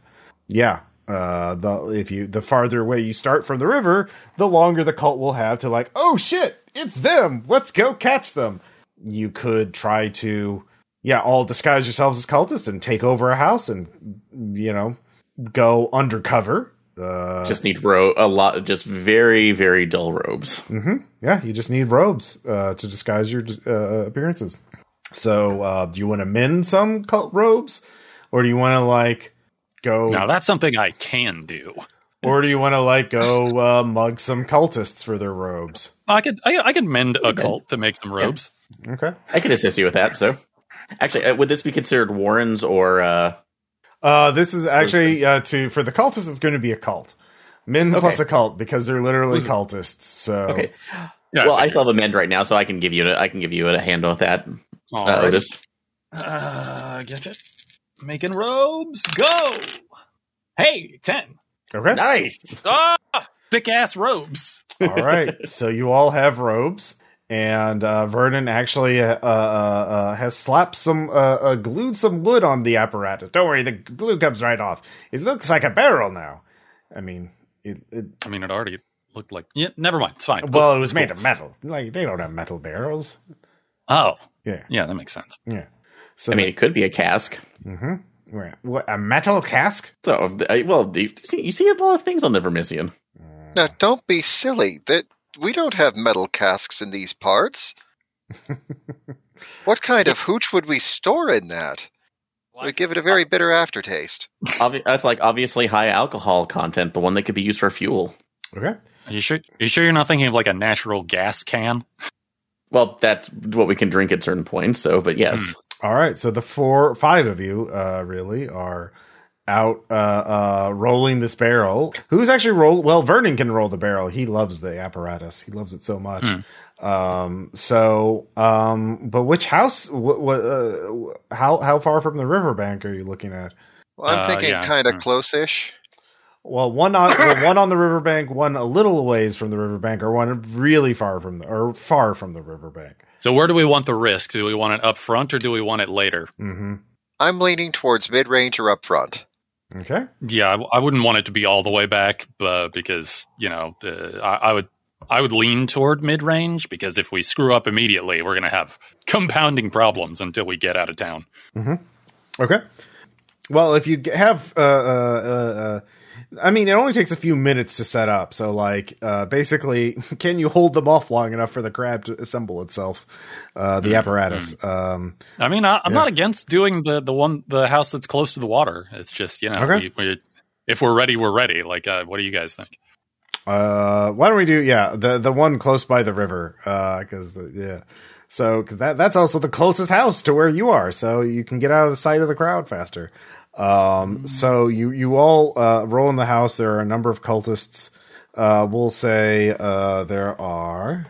Yeah. Uh, the if you the farther away you start from the river, the longer the cult will have to like, oh shit, it's them. Let's go catch them. You could try to, yeah, all disguise yourselves as cultists and take over a house and you know go undercover. Uh, just need ro- a lot, just very very dull robes. yeah, you just need robes uh, to disguise your uh, appearances. So, uh, do you want to mend some cult robes, or do you want to like go, Now that's something I can do. or do you want to like go uh, mug some cultists for their robes? I could I, I could mend a cult to make some robes. Okay. I could assist you with that. So, actually, uh, would this be considered Warren's or? Uh, Uh, this is actually uh, to for the cultists. It's going to be a cult, mend Okay. plus occult because they're literally cultists. So okay. Yeah, well, I figured. still have a mend right now, so I can give you. A, I can give you a handle with that. All Uh, right. Otis. Uh, get it? Making robes. Go. Hey, ten. Okay. Nice. Ah! Sick ass robes. all right. <laughs> So you all have robes, and uh, Vernon actually uh, uh, uh, has slapped some, uh, uh, glued some wood on the apparatus. Don't worry, the glue comes right off. It looks like a barrel now. I mean, it. it I mean, it already looked like. Yeah, never mind. It's fine. well, it was made of metal. Like they don't have metal barrels. Oh, Yeah, yeah, that makes sense. yeah. So I mean, it could be a cask. Mm-hmm. what a metal cask? So, well, do you see, you see a lot of things on the Vermissian. Now, don't be silly. That we don't have metal casks in these parts. what kind of hooch would we store in that? It would give it a very bitter aftertaste. Obvi- that's like obviously high alcohol content, the one that could be used for fuel. Okay. Are you sure? Are you sure you're not thinking of like a natural gas can? Well, that's what we can drink at certain points. So, but yes, All right. So the four, five of you, uh, really are out, uh, uh, rolling this barrel. Who's actually roll? Well, Vernon can roll the barrel. He loves the apparatus. He loves it so much. Um, so, um, but which house, what, what, uh, how, how far from the riverbank are you looking at? Well, I'm Uh, thinking yeah. kind of Hmm. close-ish. Well, one on, well, <coughs> one on the riverbank, one a little ways from the riverbank, or one really far from the, or far from the riverbank. So where do we want the risk? Do we want it up front or do we want it later? Mm-hmm. I'm leaning towards mid-range or up front. Okay. Yeah, I, I wouldn't want it to be all the way back, uh, because you know the, I, I would I would lean toward mid range because if we screw up immediately, we're going to have compounding problems until we get out of town. Okay. Well, if you have, uh, uh, uh, uh, I mean, it only takes a few minutes to set up. So, like, uh, basically, <laughs> can you hold them off long enough for the crab to assemble itself, uh, the apparatus? Um, I mean, I, I'm Yeah. not against doing the the one the house that's close to the water. It's just you know, Okay. we, we, if we're ready, we're ready. Like, uh, what do you guys think? uh, why don't we do, yeah, the the one close by the river? Uh, cause the, yeah. So 'cause that that's also the closest house to where you are, so you can get out of the sight of the crowd faster. Um, so you you all uh, roll in the house. There are a number of cultists. Uh, we'll say uh, there are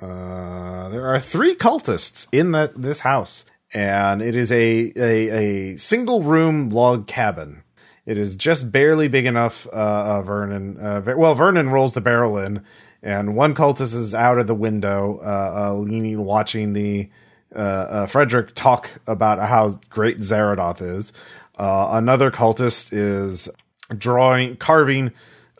uh, there are three cultists in that this house, and it is a a, a single room log cabin. It is just barely big enough. Uh, uh, Vernon, well, Vernon rolls the barrel in, and one cultist is out of the window, leaning, watching the uh, uh, Frederick talk about how great Zaradoth is. Uh, another cultist is drawing, carving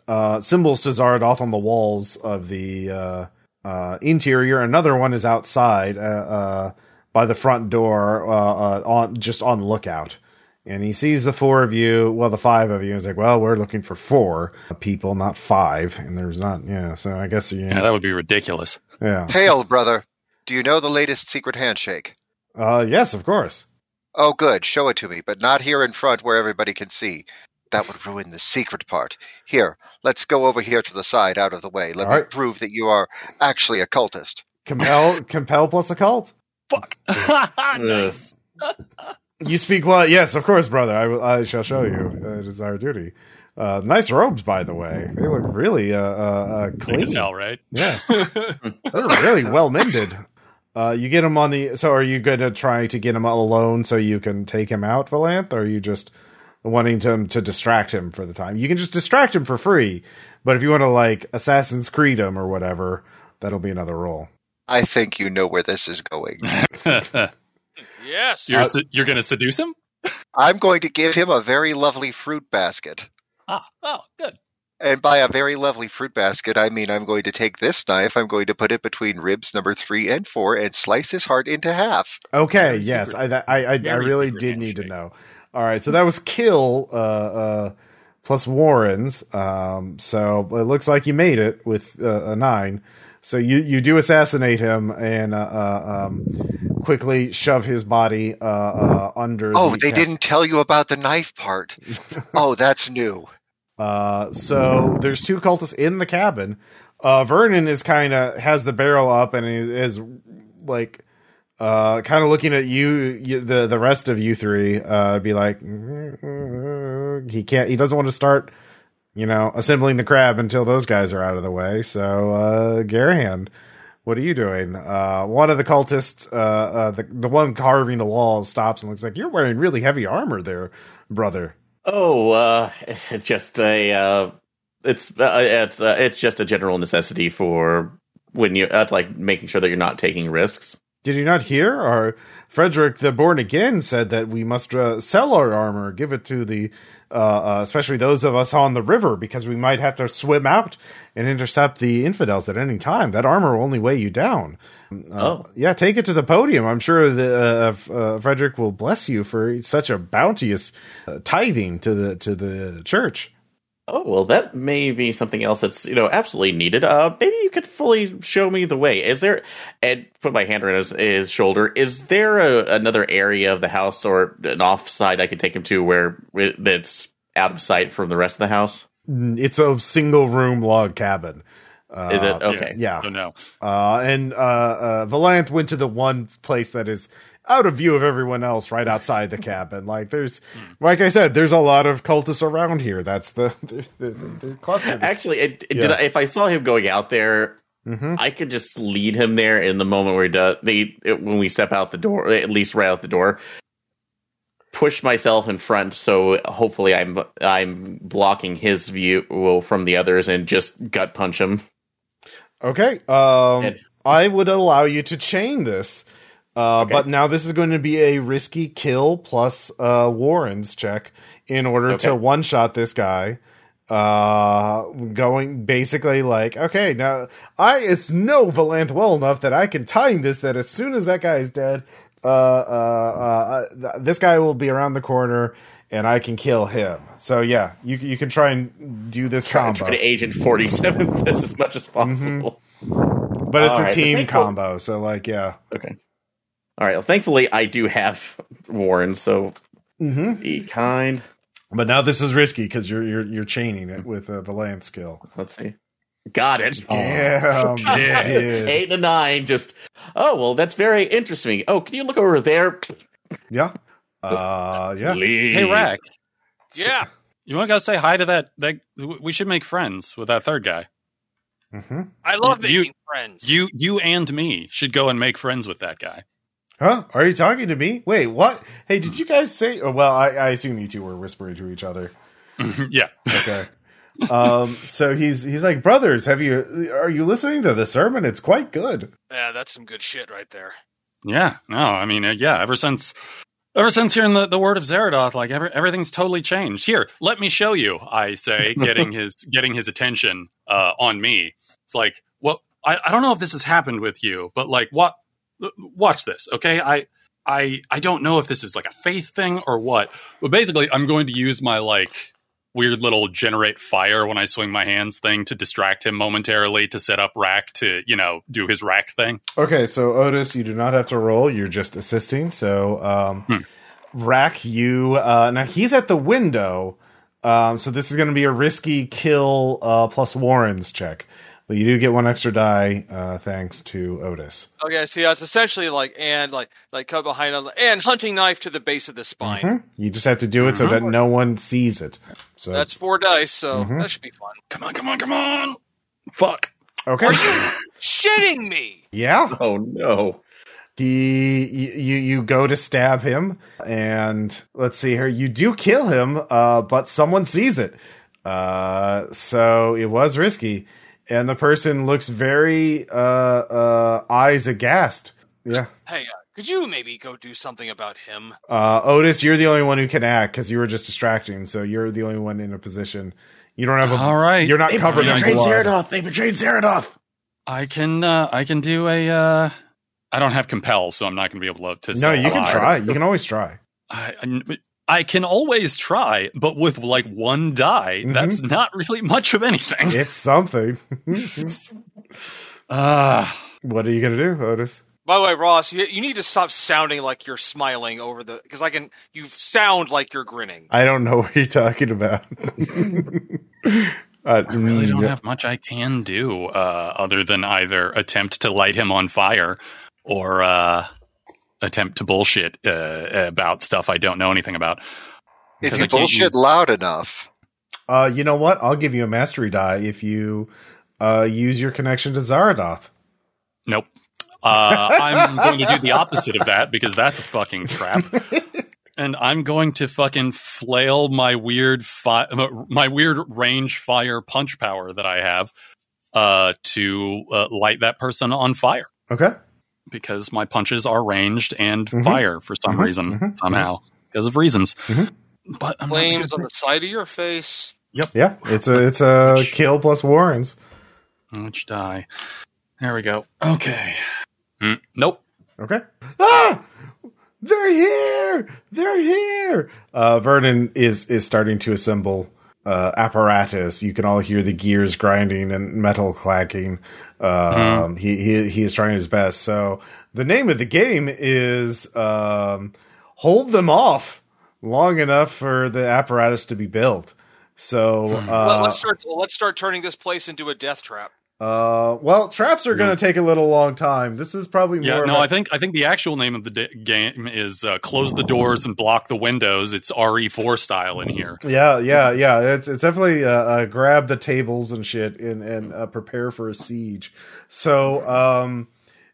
uh, symbols to Zaradoth on the walls of the uh, uh, interior. Another one is outside uh, uh, by the front door, uh, uh, on just on lookout. And he sees the four of you, well, the five of you. He's like, "Well, we're looking for four people, not five. And there's not, yeah. So I guess you, Yeah, that would be ridiculous. yeah. Hail, brother. Do you know the latest secret handshake? Uh, yes, of course. Oh, good. Show it to me, but not here in front where everybody can see. That would ruin the secret part. Here, let's go over here to the side, out of the way. Let All me right. prove that you are actually a cultist. Compel, compel plus occult. Fuck. <laughs> nice. You speak well. Yes, of course, brother. I, I shall show you. Uh, it is our duty. Uh, nice robes, by the way. They look really uh, uh, uh, You clean. can tell, right? Yeah, <laughs> they're really well mended. Uh, you get him on the. So, are you going to try to get him alone so you can take him out, Valanth? Or are you just wanting to to distract him for the time? You can just distract him for free, but if you want to like Assassin's Creed him or whatever, that'll be another role. I think you know where this is going. <laughs> Yes. you're se- you're going to seduce him? I'm going to give him a very lovely fruit basket. Ah, oh, good. And by a very lovely fruit basket, I mean I'm going to take this knife, I'm going to put it between ribs number three and four, and slice his heart into half. Okay, Very yes, secret- I I I, I really did need to know. All right, so that was kill uh uh plus Warren's. Um so it looks like you made it with uh, a 9. So you you do assassinate him and uh, uh um quickly shove his body uh uh under Oh, the they ca- didn't tell you about the knife part. <laughs> oh, that's new. Uh, so there's two cultists in the cabin. Uh, Vernon is kind of has the barrel up and is, is like, uh, kind of looking at you, you, the the rest of you three. Uh, be like, he can't, he doesn't want to start, you know, assembling the crab until those guys are out of the way. So, uh, Garahan, what What are you doing? Uh, one of the cultists, uh, uh, the the one carving the wall, stops and looks like you're wearing really heavy armor, there, brother. Oh, uh, it's just a uh, it's uh, it's uh, it's just a general necessity for when you uh, like making sure that you're not taking risks. Did you not hear? Our Frederick the Born Again said that we must uh, sell our armor, give it to the, uh, uh, especially those of us on the river, because we might have to swim out and intercept the infidels at any time. That armor will only weigh you down. Uh, Oh. yeah, take it to the podium. I'm sure the uh, uh, Frederick will bless you for such a bounteous uh, tithing to the to the church. Oh well, that may be something else that's you know absolutely needed. Uh, maybe you could fully show me the way. Is there? And put my hand on his, his shoulder. Is there a, another area of the house or an offside I could take him to where that's out of sight from the rest of the house? It's a single room log cabin. Uh, Is it okay? Yeah. So no. Uh, and uh, uh, Valanth went to the one place that is out of view of everyone else, right outside the <laughs> cabin. Like there's, like I said, there's a lot of cultists around here. That's the <laughs> the, the, the cluster. Actually, it, it- did Yeah. I, if I saw him going out there, hmm I could just lead him there in the moment where he does they it- when we step out the door, at least right out the door. Push myself in front, so hopefully I'm I'm blocking his view from the others, and just gut punch him. Okay. Um, I would allow you to chain this. Uh, Okay. But now this is going to be a risky kill plus uh, Warren's check in order to one shot this guy. Uh, going basically like, okay, now I it's no Valanth well enough that I can time this that as soon as that guy is dead, uh, uh, uh, th- this guy will be around the corner and I can kill him. So yeah, you you can try and do this Try, combo. try to agent forty seven <laughs> this as much as possible. But it's All a right, team combo, so like, yeah. Okay. All right. Well, thankfully, I do have Warren, so Mm-hmm. be kind. But now this is risky because you're you're you're chaining it with a Valanth skill. Let's see. Got it. Damn, <laughs> Yeah. Eight and nine. Just oh well, that's very interesting. Oh, can you look over there? Yeah, uh, yeah. Leave. Hey, Rack, Yeah. you want to go say hi to that? That we should make friends with that third guy. hmm I love You- making friends. You, you, and me should go and make friends with that guy. Huh? Are you talking to me? Wait, what? Hey, did you guys say? Oh, well, I, I assume you two were whispering to each other. yeah. Okay. um. So he's he's like, brothers, have you are you listening to the sermon? It's quite good. yeah, that's some good shit right there. Yeah, no, I mean, uh, yeah. Ever since, ever since hearing the, the word of Zaradoth, like every, everything's totally changed. Here, let me show you. I say, <laughs> getting his getting his attention uh, on me. It's like, well, I, I don't know if this has happened with you, but like, what? Watch this, okay? I I I don't know if this is like a faith thing or what, but basically, I'm going to use my like weird little generate fire when I swing my hands thing to distract him momentarily to set up Rack to you know do his Rack thing. Okay, so Otis, you do not have to roll. You're just assisting. So, um, Hmm. Rack, you uh, now he's at the window. Um, so this is going to be a risky kill uh, plus Warren's check, but you do get one extra die uh, thanks to Otis. Okay, so yeah, it's essentially like and like like cut behind on and hunting knife to the base of the spine. Mhm. You just have to do it so that no one sees it. So That's four dice, so Mhm. that should be fun. Come on, come on, come on! Fuck. okay. Are you Shitting me. yeah, Oh no. he you, you you go to stab him, and let's see here. You do kill him, uh, but someone sees it. Uh, so it was risky, and the person looks very uh uh eyes aghast. Yeah. Hey, uh, could you maybe go do something about him? Uh, Otis, you're the only one who can act because you were just distracting. So you're the only one in a position. You don't have a. All right. You're not They covered in betrayed blood. Zaradoth. They betrayed Zaradoth. I can uh I can do a uh I don't have compel, so I'm not going to be able to. to No, you can try. You can always try. I, I, I can always try, but with like one die, Mhm. that's not really much of anything. It's something. Uh, <laughs> what are you gonna do, Otis? By the way, Ross, you, you need to stop sounding like you're smiling over the because I can. You sound like you're grinning. I don't know <laughs> what you're talking about. <laughs> uh, I really don't yeah. have much I can do uh, other than either attempt to light him on fire or uh, attempt to bullshit uh, about stuff I don't know anything about. If Because you I bullshit use- loud enough, Uh, you know what? I'll give you a mastery die if you uh, use your connection to Zaradoth. Nope. Uh, I'm going to do the opposite of that because that's a fucking trap. <laughs> and I'm going to fucking flail my weird fi- my weird range fire punch power that I have uh, to uh, light that person on fire Okay. Because my punches are ranged and Mhm. fire for some Mhm, reason mhm, somehow because of reasons. Mhm. But I'm Flames on the side of your face. Yep. Yeah, it's a it's a Which- kill plus Warrens. Which die? There we go. Okay. Mm, nope. Okay. Ah! They're here! They're here! Uh, Vernon is is starting to assemble uh, apparatus. You can all hear the gears grinding and metal clacking. Um, he, he he is trying his best. So the name of the game is um, hold them off long enough for the apparatus to be built. So Hmm. uh, Let, us start. Let's start turning this place into a death trap. Uh, well, traps are going to take a little long time. This is probably Yeah, more. no, I think I think the actual name of the da- game is uh, "Close the Doors and Block the Windows." It's RE4 style in here. Yeah, yeah, yeah. It's it's definitely uh, uh, grab the tables and shit and and uh, prepare for a siege. So, um,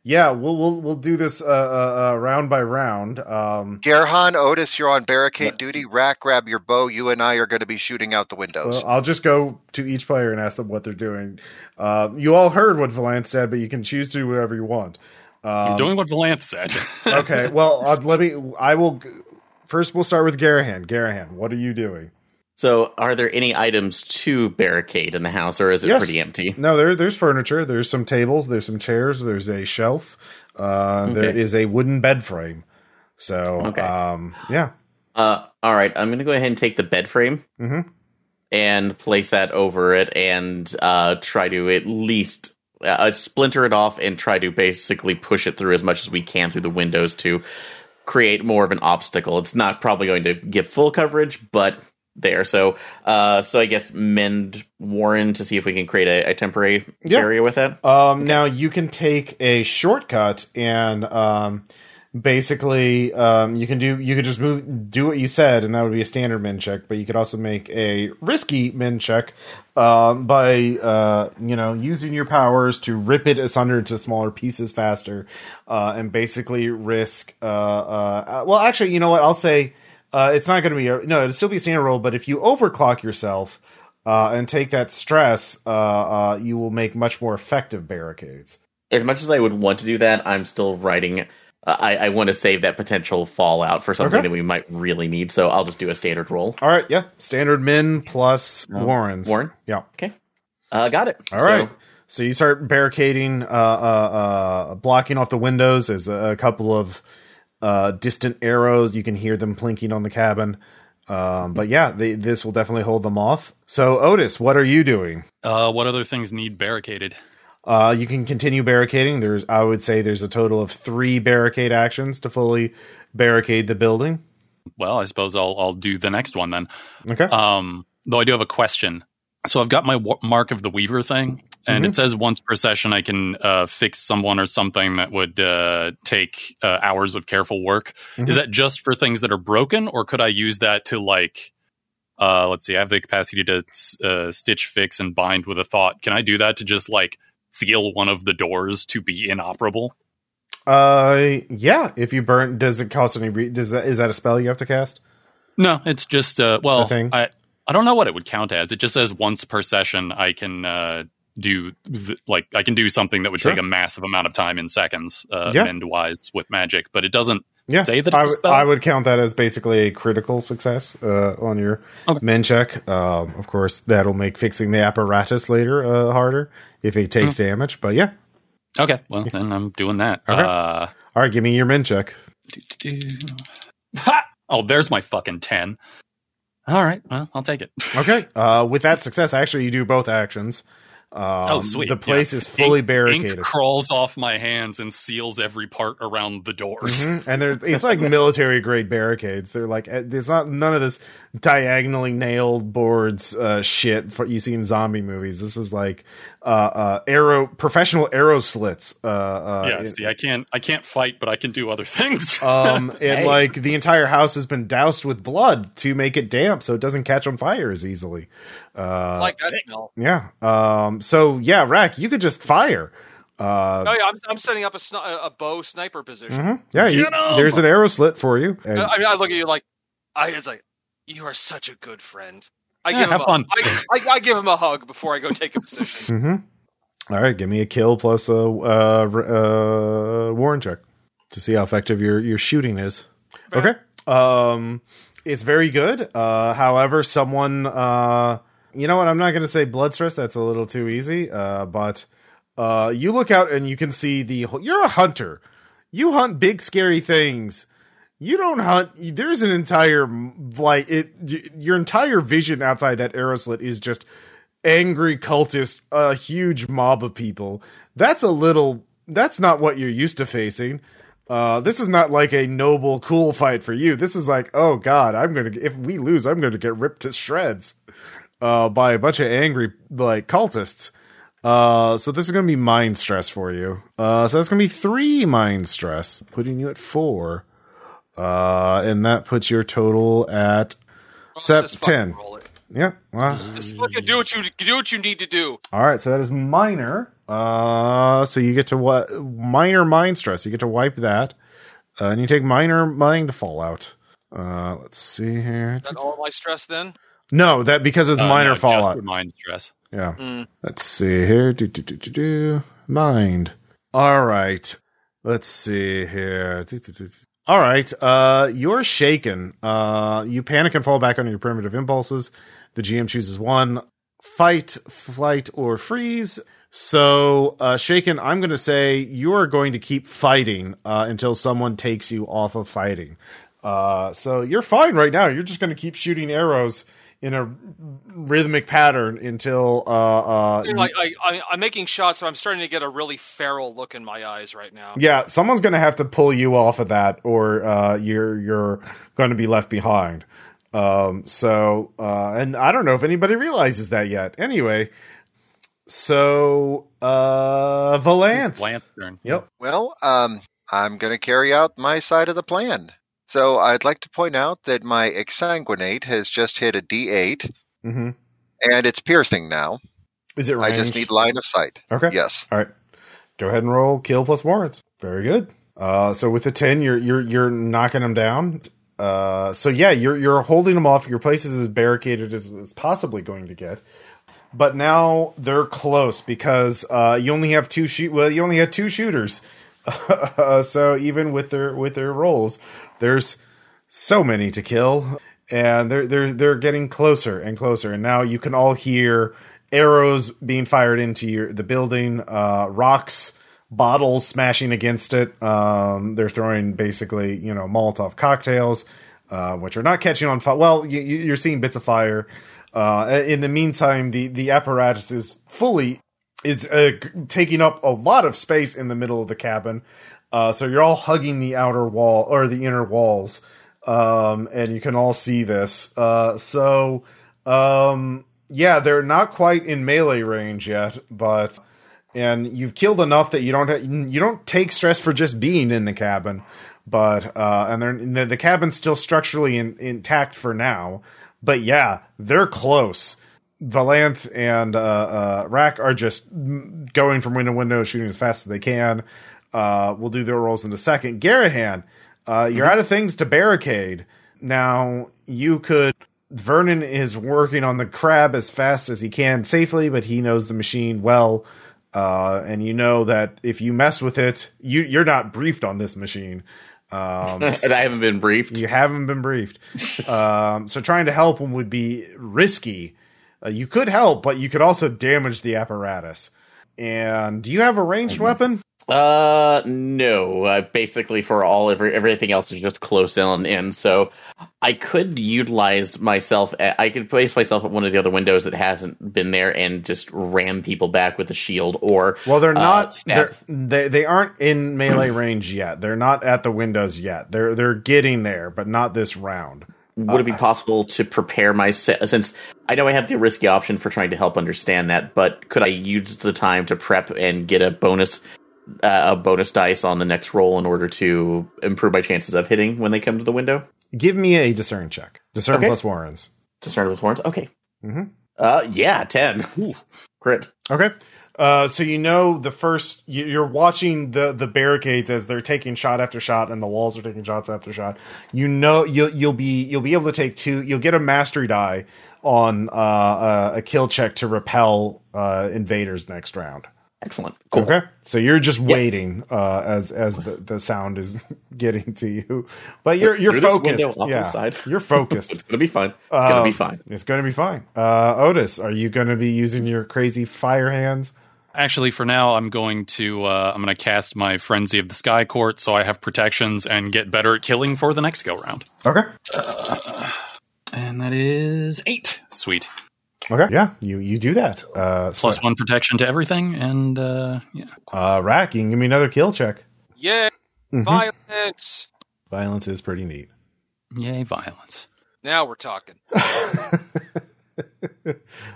yeah, we'll we'll we'll do this uh, uh, uh, round by round. Um, Garahan, Otis, you're on barricade duty. Rack, grab your bow. You and I are going to be shooting out the windows. well, I'll just go to each player and ask them what they're doing. Um, you all heard what Valanth said, but you can choose to do whatever you want. I'm Um, doing what Valanth said. okay, well, <laughs> uh, let me. I will. First, we'll start with Garahan. Garahan, what are you doing? So, are there any items to barricade in the house, or is it Yes. pretty empty? No, there there's furniture. There's some tables. There's some chairs. There's a shelf. Uh, Okay. is a wooden bed frame. So, Okay. um, yeah. Uh, all right, I'm going to go ahead and take the bed frame Mhm. and place that over it, and uh, try to at least uh, splinter it off and try to basically push it through as much as we can through the windows to create more of an obstacle. It's not probably going to give full coverage, but there. So, uh, so I guess mend Warren to see if we can create a, a temporary Yeah. area with that. Um, Now you can take a shortcut and um, basically um, you can do you could just move do what you said, and that would be a standard mend check. But you could also make a risky mend check um, by uh, you know using your powers to rip it asunder into smaller pieces faster, uh, and basically risk. Uh, uh, well, actually, you know what? I'll say. Uh, it's not going to be a no. It'll still be a standard roll, but if you overclock yourself uh, and take that stress, uh, uh, you will make much more effective barricades. As much as I would want to do that, I'm still writing. Uh, I, I want to save that potential fallout for something Okay. that we might really need, so I'll just do a standard roll. All right, yeah, standard mend plus Uh, Warrens. Warren? yeah. Okay. Uh, got it. All right. So, you start barricading, uh, uh, uh, blocking off the windows. There's a, a couple of uh, distant arrows. You can hear them plinking on the cabin. Um, but yeah, they, this will definitely hold them off. So Otis, what are you doing? uh, what other things need barricaded? Uh, you can continue barricading. There's, I would say, there's a total of three barricade actions to fully barricade the building. Well, I suppose I'll I'll do the next one then. Okay. Um, though I do have a question. So I've got my wa- mark of the Weaver thing, and Mhm. it says once per session I can uh, fix someone or something that would uh, take uh, hours of careful work. Mhm. Is that just for things that are broken, or could I use that to like? Uh, let's see. I have the capacity to uh, stitch, fix, and bind with a thought. Can I do that to just like seal one of the doors to be inoperable? Uh, yeah. If you burn, does it cost any? Re- does that is that a spell you have to cast? No, it's just uh, well? I I don't know what it would count as. It just says once per session I can uh, do th- like I can do something that would Sure. take a massive amount of time in seconds, uh, Yeah. mend wise with magic, but it doesn't. Yeah, Say that I would- spell? I would count that as basically a critical success uh, on your Okay. mend check. Um, of course, that'll make fixing the apparatus later uh, harder if it takes Mm-hmm. damage. But yeah, Okay, well then I'm doing that. Okay. Uh, all right, give me your mend check. ha! Oh, there's my fucking ten. All right, well I'll take it. Okay, <laughs> uh, with that success, actually, you do both actions. Um, oh, sweet. The place Yeah. is fully Ink- barricaded. Ink crawls off my hands and seals every part around the doors. Mhm. And there's it's like <laughs> military grade barricades. They're like eh, there's not none of this diagonally nailed boards uh, shit for you see in zombie movies. This is like uh, uh, arrow professional arrow slits. Uh, uh, yeah, see, I can't I can't fight, but I can do other <laughs> things. <laughs> um, and Hey. like the entire house has been doused with blood to make it damp, so it doesn't catch on fire as easily. Uh, like that smell. yeah. Um. So yeah, Rack, you could just fire. Uh, Oh yeah, I'm, I'm setting up a, sni- a bow sniper position. mhm. Yeah, you, there's an arrow slit for you. and- I, mean, I look at you like, I it's like, you are such a good friend. I Yeah, give have him fun. A, I, I, I give him a hug before I go take a position. <laughs> hmm All right, give me a kill plus a uh, uh, Warren check to see how effective your your shooting is. Okay. Um, it's very good. Uh, however, someone, uh, you know what? I'm not going to say blood stress. That's a little too easy. Uh, but uh, you look out and you can see the. You're a hunter. You hunt big, scary things. You don't hunt. There's an entire like it. Your entire vision outside that arrow slit is just angry cultist, a huge mob of people. That's a little. That's not what you're used to facing. Uh, this is not like a noble, cool fight for you. This is like, oh god, I'm gonna. If we lose, I'm gonna get ripped to shreds uh, by a bunch of angry like cultists. Uh, so this is gonna be mind stress for you. Uh, so that's gonna be three mind stress, putting you at four. Uh, and that puts your total at Let's Sep- 10. yeah. Wow. Just fucking do what you do what you need to do. All right, so that is minor. Uh, so you get to what minor mind stress. You get to wipe that, uh, and you take minor mind fallout. Uh, let's see here. Is that all my stress then? No, that because it's Uh, minor no, fallout. the mind stress. Yeah. Mm. Let's see here. Do, do, do, do, do. Mind. All right. Let's see here. Do, do, do, do. All right. Uh, you're shaken. Uh, you panic and fall back on your primitive impulses. The GM chooses one fight, flight, or freeze. So, uh, shaken, I'm going to say you're going to keep fighting uh, until someone takes you off of fighting. Uh, so you're fine right now. You're just going to keep shooting arrows in a rhythmic pattern until uh, uh, Like I, I, I'm making shots, but I'm starting to get a really feral look in my eyes right now. yeah, someone's going to have to pull you off of that, or uh, you're you're going to be left behind. Um, so, uh, and I don't know if anybody realizes that yet. Anyway, so uh, Valanth. Lance turn. Yep. Well, um, I'm going to carry out my side of the plan. So I'd like to point out that my exsanguinate has just hit a D8, hmm and it's piercing now. Is it I just need line of sight. Okay. Yes. All right. Go ahead and roll kill plus Warrens. Very good. Uh, so with the ten, you're you're you're knocking them down. Uh, so yeah, you're you're holding them off. Your place is as barricaded as it's possibly going to get. But now they're close because uh, you only have two shoot. Well, you only had two shooters. <laughs> so even with their with their rolls, there's so many to kill, and they're they're they're getting closer and closer. And now you can all hear arrows being fired into your the building, uh, rocks, bottles smashing against it. Um, they're throwing basically you know Molotov cocktails, uh, which are not catching on fire. Well, you, you're seeing bits of fire. Uh, in the meantime, the the apparatus is fully is uh, taking up a lot of space in the middle of the cabin. Uh, so you're all hugging the outer wall or the inner walls, um, and you can all see this. Uh, so um, yeah, they're not quite in melee range yet, but and you've killed enough that you don't ha- you don't take stress for just being in the cabin. But uh, and the, the cabin's still structurally in, intact for now. But yeah, they're close. Valanth and uh, uh, Rack are just going from window to window, shooting as fast as they can. Uh, we'll do their roles in a second. Garahan, uh, you're out of things to barricade. Now, you could. Vernon is working on the crab as fast as he can safely, but he knows the machine well. Uh, and you know that if you mess with it, you, you're not briefed on this machine. Um, <laughs> and I haven't been briefed. you haven't been briefed. um, so trying to help him would be risky. Uh, you could help, but you could also damage the apparatus. And do you have a ranged weapon? Uh, no. Uh, basically, for all every, everything else is just close in, in. So I could utilize myself. At, I could place myself at one of the other windows that hasn't been there and just ram people back with a shield. Or Well, they're uh, not. stab- they're, they they aren't in melee range yet. They're not at the windows yet. They're they're getting there, but not this round. would it be possible to prepare myself since I know I have the risky option for trying to help understand that, but could I use the time to prep and get a bonus uh, a bonus dice on the next roll in order to improve my chances of hitting when they come to the window? Give me a discern check. Discern Okay. plus Warrens. Discern with Warrens? Okay. Mhm. Uh yeah, ten. Ooh, crit. Okay. Uh, so you know the first you- you're watching the the barricades as they're taking shot after shot, and the walls are taking shots after shot. You know you'll you'll be you'll be able to take two. You'll get a mastery die on uh, a, a kill check to repel uh, invaders next round. Excellent. Cool. Okay, so you're just waiting uh, as as the, the sound is <laughs> getting to you, but you're you're Through this focused. window off to the yeah, side. you're focused. <laughs> It's gonna be fine. It's gonna be Um, fine. It's going to be fine. Uh, Otis, are you going to be using your crazy fire hands? Actually, for now, I'm going to uh, I'm going to cast my Frenzy of the Sky Court, so I have protections and get better at killing for the next go round. Okay. And that is eight. Sweet. Okay. Yeah, you you do that. Uh, Plus so, one protection to everything, and uh, yeah. uh, Rack, you can give me another kill check. Yeah, Mhm. violence. Violence is pretty neat. Yay, violence. Now we're talking. <laughs>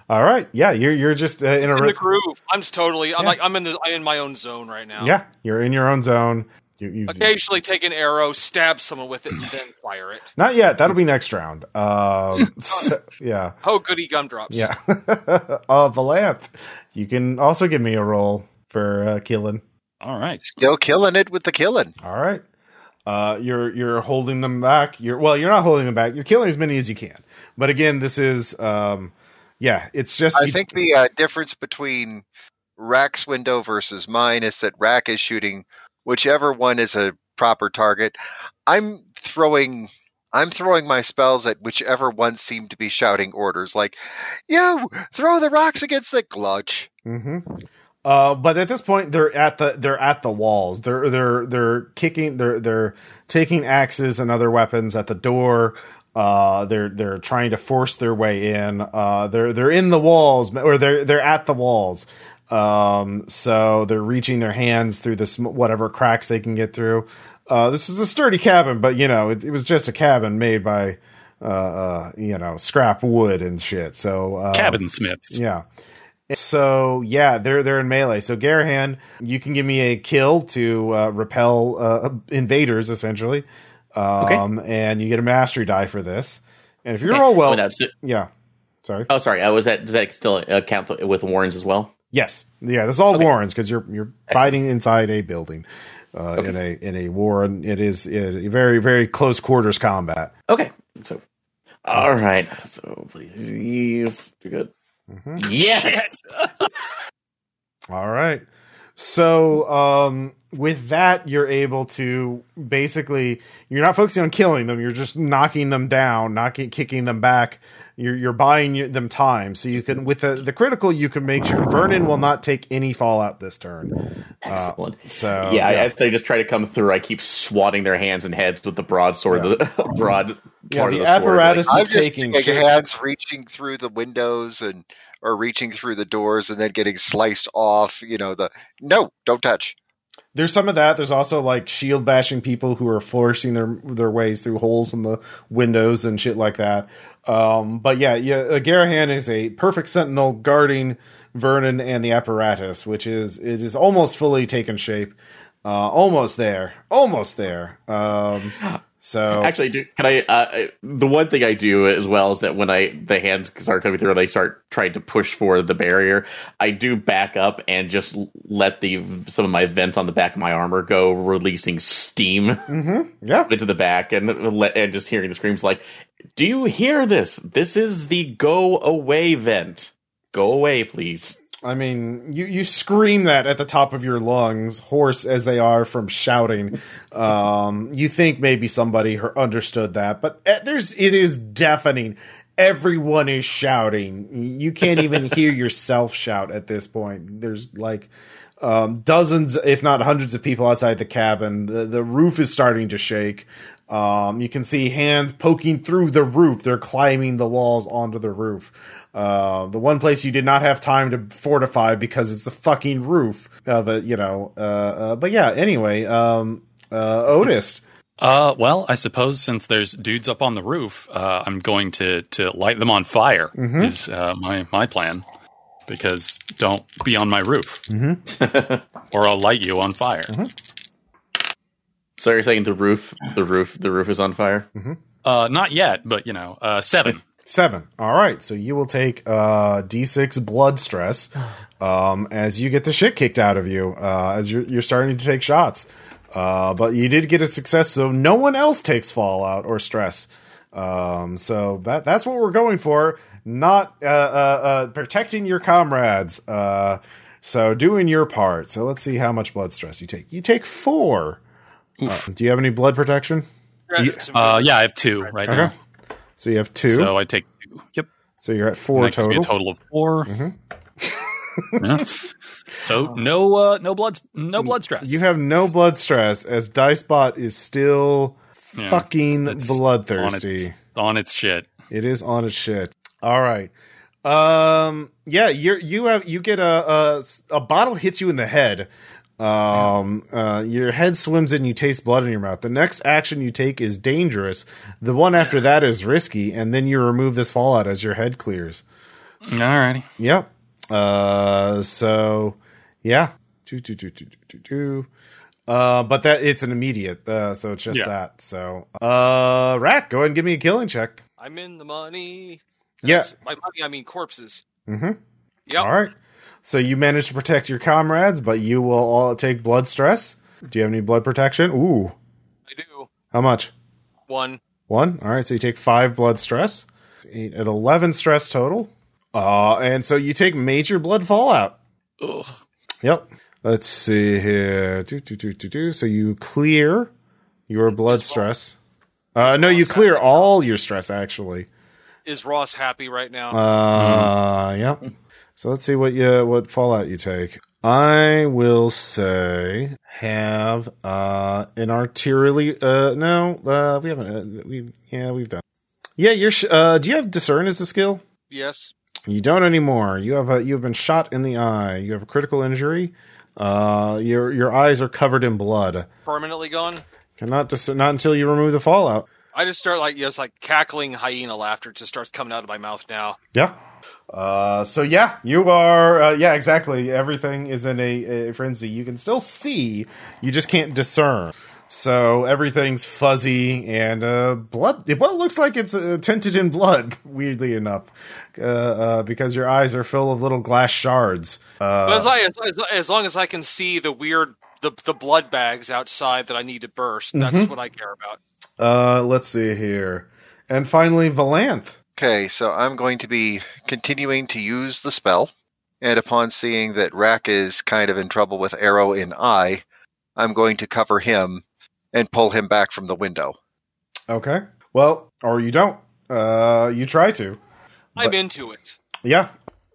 All right. Yeah, you're you're just uh, in a In re- the groove. I'm just totally. I'm Yeah. like I'm in the I'm in my own zone right now. yeah, you're in your own zone. You, you Occasionally take an arrow, stab someone with it, and then <laughs> fire it. not yet. That'll be next round. Um, <laughs> <laughs> so- yeah, Oh, goody gumdrops. yeah. uh, Valanth, you can also give me a roll for uh, killing. All right. Still killing it with the killing. All right. Uh, you're you're holding them back. You're well, you're not holding them back. You're killing as many as you can. But again, this is um, yeah, it's just I you- think the uh, difference between Rack's window versus mine is that Rack is shooting whichever one is a proper target. I'm throwing I'm throwing my spells at whichever one seemed to be shouting orders like, "Yo, throw the rocks against the glutch." hmm Uh, but at this point, they're at the they're at the walls. They're they're they're kicking. They're they're taking axes and other weapons at the door. Uh, they're they're trying to force their way in. Uh, they're they're in the walls, or they're they're at the walls. Um, so they're reaching their hands through this whatever cracks they can get through. Uh, this is a sturdy cabin, but you know it, it was just a cabin made by uh, uh you know scrap wood and shit. So uh, Cabin Smiths. yeah. So yeah, they're they're in melee. So Garahan, you can give me a kill to uh, repel uh, <laughs> invaders, essentially. Um, and you get a mastery die for this. And if you Okay. roll well, Oh, no, so- yeah. Sorry. oh, sorry. Uh, was that does that still uh, count with warrens as well? Yes. Yeah. This is all Okay. Warrens because you're you're fighting inside a building. Uh, Okay. in a in a war, and it is a very very close quarters combat. Okay. So, all right. So please do good. Mhm. Yes. All right. So um, with that, you're able to basically you're not focusing on killing them. You're just knocking them down, knocking, kicking them back. You're you're buying them time, so you can with the, the critical you can make sure Vernon will not take any fallout this turn. Uh, Excellent. So yeah, as they just try to come through, I keep swatting their hands and heads with the broadsword, the <laughs> broad Yeah, part the of the sword. apparatus- Like, is I'm just taking taking shape. hands reaching through the windows and or reaching through the doors and then getting sliced off. You know the no, don't touch. There's some of that. There's also like shield bashing people who are forcing their their ways through holes in the windows and shit like that. Um, but yeah, yeah, uh, Garahan is a perfect sentinel guarding Vernon and the apparatus, which is it is almost fully taken shape. Uh, almost there, almost there. Um, so Actually, do, can I? Uh, the one thing I do as well is that when I the hands start coming through, and they start trying to push for the barrier. I do back up and just let the some of my vents on the back of my armor go, releasing steam <laughs> yeah, into the back, and let, and just hearing the screams like, "Do you hear this? This is the go away vent. Go away, please." I mean, you, you scream that at the top of your lungs, hoarse as they are from shouting. Um, you think maybe somebody understood that, but uh, there's it is deafening. Everyone is shouting. You can't even <laughs> hear yourself shout at this point. There's like um, dozens, if not hundreds, of people outside the cabin. The the roof is starting to shake. Um, you can see hands poking through the roof. They're climbing the walls onto the roof. Uh, the one place you did not have time to fortify because it's the fucking roof of a, you know. Uh, uh, but yeah, anyway, um, uh, Otis. <laughs> Uh, well, I suppose since there's dudes up on the roof, uh, I'm going to to light them on fire. Is uh, my my plan because don't be on my roof, <laughs> or I'll light you on fire. So you're saying the roof, the roof, the roof is on fire? Uh, not yet, but you know, uh, seven. Seven. All right. So you will take uh, D6 blood stress <sighs> um, as you get the shit kicked out of you uh, as you're you're starting to take shots. Uh, but you did get a success, so no one else takes fallout or stress. Um, so that that's what we're going for, not uh, uh, uh, protecting your comrades. Uh, so doing your part. So let's see how much blood stress you take. You take four. Uh, do you have any blood protection? You- Uh, yeah, I have two right Okay. now. So you have two. So I take two. Yep. So you're at four that gives me total. a total of 4 Mm-hmm. <laughs> Yeah. So no, uh, no blood, no blood stress. You have no blood stress as Dicebot is still Yeah, fucking it's- it's bloodthirsty. on its, it's on its shit. It is on its shit. All right. Um. Yeah. You're you have you get a a, a bottle hits you in the head. Um. Uh. Your head swims in. You taste blood in your mouth. The next action you take is dangerous. The one after that is risky, and then you remove this fallout as your head clears. Alrighty. Yep. Uh. So. Yeah. Do do do do do do do. Uh, but that it's an immediate, uh, so it's just Yeah. that. So, uh, Rack, go ahead and give me a killing check. I'm in the money. Yeah. That's- By money, I mean corpses. Mm-hmm. Yep. All right. So you manage to protect your comrades, but you will all take blood stress. Do you have any blood protection? Ooh, I do. how much? One. One. All right. So you take five blood stress, eight at eleven stress total. Uh, and so you take major blood fallout. Ugh. Yep. Let's see here. Do, do, do, do, do. So you clear your blood stress. Uh, no, you clear all your stress actually. Is Ross happy right now? Uh, yep. So let's see what you what fallout you take. I will say have uh an arterially uh no uh we haven't uh, we yeah we've done yeah you're sh- uh do you have discern as a skill yes. you don't anymore you have a you have been shot in the eye you have a critical injury uh your your eyes are covered in blood Permanently gone. cannot dis- not until you remove the fallout I just start like yes, like cackling hyena laughter just starts coming out of my mouth now. Yeah. Uh, so yeah, you are. Uh, yeah, exactly. Everything is in a, a frenzy. You can still see, you just can't discern. So everything's fuzzy and uh, blood. It, Well, it looks like it's uh, tinted in blood. <laughs> Weirdly enough, uh, uh, because your eyes are full of little glass shards. Uh, But as, I, as, as, as long as I can see the weird the the blood bags outside that I need to burst, that's Mm-hmm. what I care about. uh, let's see here, and finally, Valanth. Okay, so I'm going to be continuing to use the spell, and upon seeing that Rack is kind of in trouble with arrow in eye, I'm going to cover him and pull him back from the window. Okay. Well, or you don't. Uh, you try to. I'm But- into it. Yeah.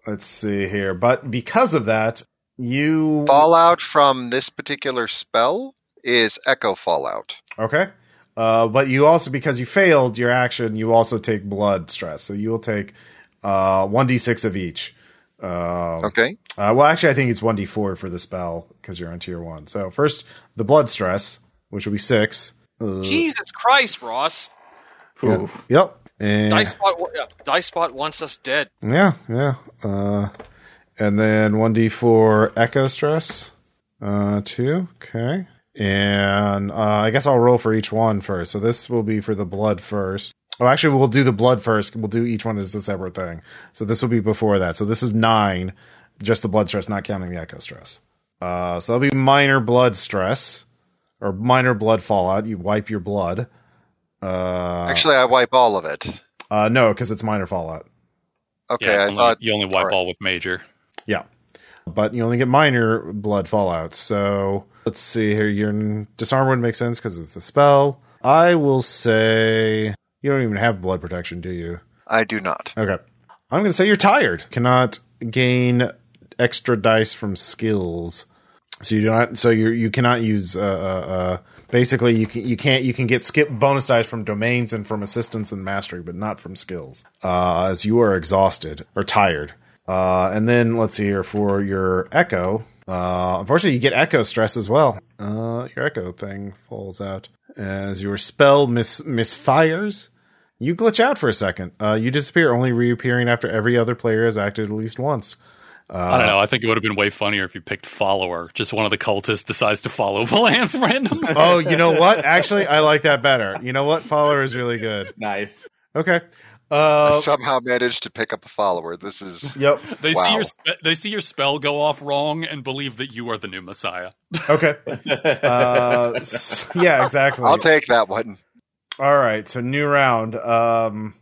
Let's see here. But because of that, you Fallout from this particular spell is Echo Fallout. okay. Uh, but you also because you failed your action, you also take blood stress. So you will take uh one d six of each. Uh, Okay. uh, well, actually, I think it's one d four for the spell because you're on tier one. So first, the blood stress, which will be six. Uh, Jesus Christ, Ross! yeah. Yep. And Dice spot, yeah, Dicebot wants us dead. Yeah, yeah. Uh, and then one d four echo stress. Uh, two. Okay. And uh, I guess I'll roll for each one first. So this will be for the blood first. Oh, actually, we'll do the blood first. We'll do each one as a separate thing. So this will be before that. So this is nine, just the blood stress, not counting the echo stress. Uh, so that'll be minor blood stress or minor blood fallout. You wipe your blood. Uh, Actually, I wipe all of it. uh, no, because it's minor fallout. Okay, yeah, I only- thought you only wipe alright. all with major. Yeah. But you only get minor blood fallout. So let's see here. Your disarm would make sense because it's a spell. I will say you don't even have blood protection, do you? I do not. Okay. I'm going to say you're tired. Cannot gain extra dice from skills. So you do not. So you you cannot use. Uh, uh, uh, basically, you can you can't you can get skip bonus dice from domains and from assistance and mastery, but not from skills. Uh, as you are exhausted or tired. Uh, and then let's see here for your echo. Uh, unfortunately, you get echo stress as well. Uh, your echo thing falls out as your spell mis- misfires. You glitch out for a second. Uh, you disappear, only reappearing after every other player has acted at least once. I don't know. I think it would have been way funnier if you picked follower. Just one of the cultists decides to follow <laughs> Valanth randomly. Oh, you know what? Actually, I like that better. You know what? Follower is really good. <laughs> Nice. Okay. Uh, somehow managed to pick up a follower. This is yep. <laughs> They see your spe- they see your spell go off wrong and believe that you are the new Messiah. <laughs> Okay. Uh, yeah, exactly. I'll take that one. All right, so new round. Um,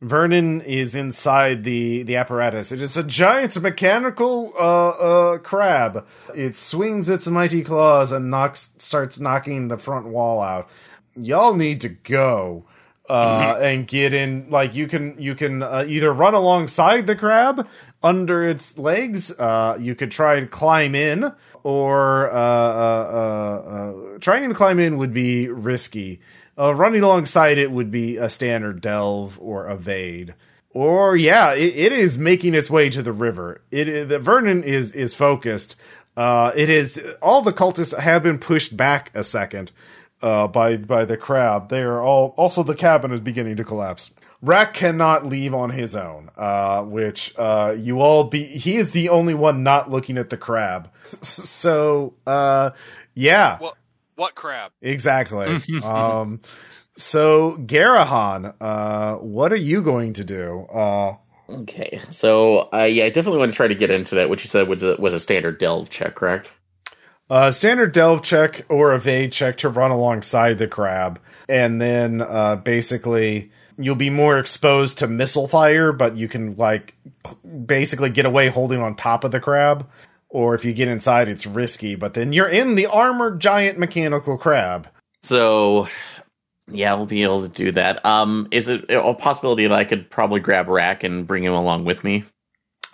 Vernon is inside the the apparatus. It is a giant mechanical uh, uh, crab. It swings its mighty claws and knocks starts knocking the front wall out. Y'all need to go uh, and get in. Like you can you can uh, either run alongside the crab under its legs. Uh, you could try and climb in, or uh, uh, uh, uh, trying to climb in would be risky. Uh, running alongside it would be a standard delve or evade. Or yeah, it, it is making its way to the river. It the Vernon is is focused. Uh, it is all the cultists have been pushed back a second uh, by by the crab. They are all also the cabin is beginning to collapse. Rack cannot leave on his own, uh, which uh, you all be. He is the only one not looking at the crab. <laughs> So uh, yeah, What what crab? Exactly. <laughs> um, so Garahan, uh, what are you going to do? Uh, Okay, so uh, yeah, I definitely want to try to get into that. What you said was a, was a standard delve check, correct? Uh, standard delve check or evade check to run alongside the crab, and then uh, basically you'll be more exposed to missile fire, but you can like basically get away holding on top of the crab. Or if you get inside, it's risky. But then you're in the armored giant mechanical crab. So yeah, we'll be able to do that. Um, is it a possibility that I could probably grab Rack and bring him along with me?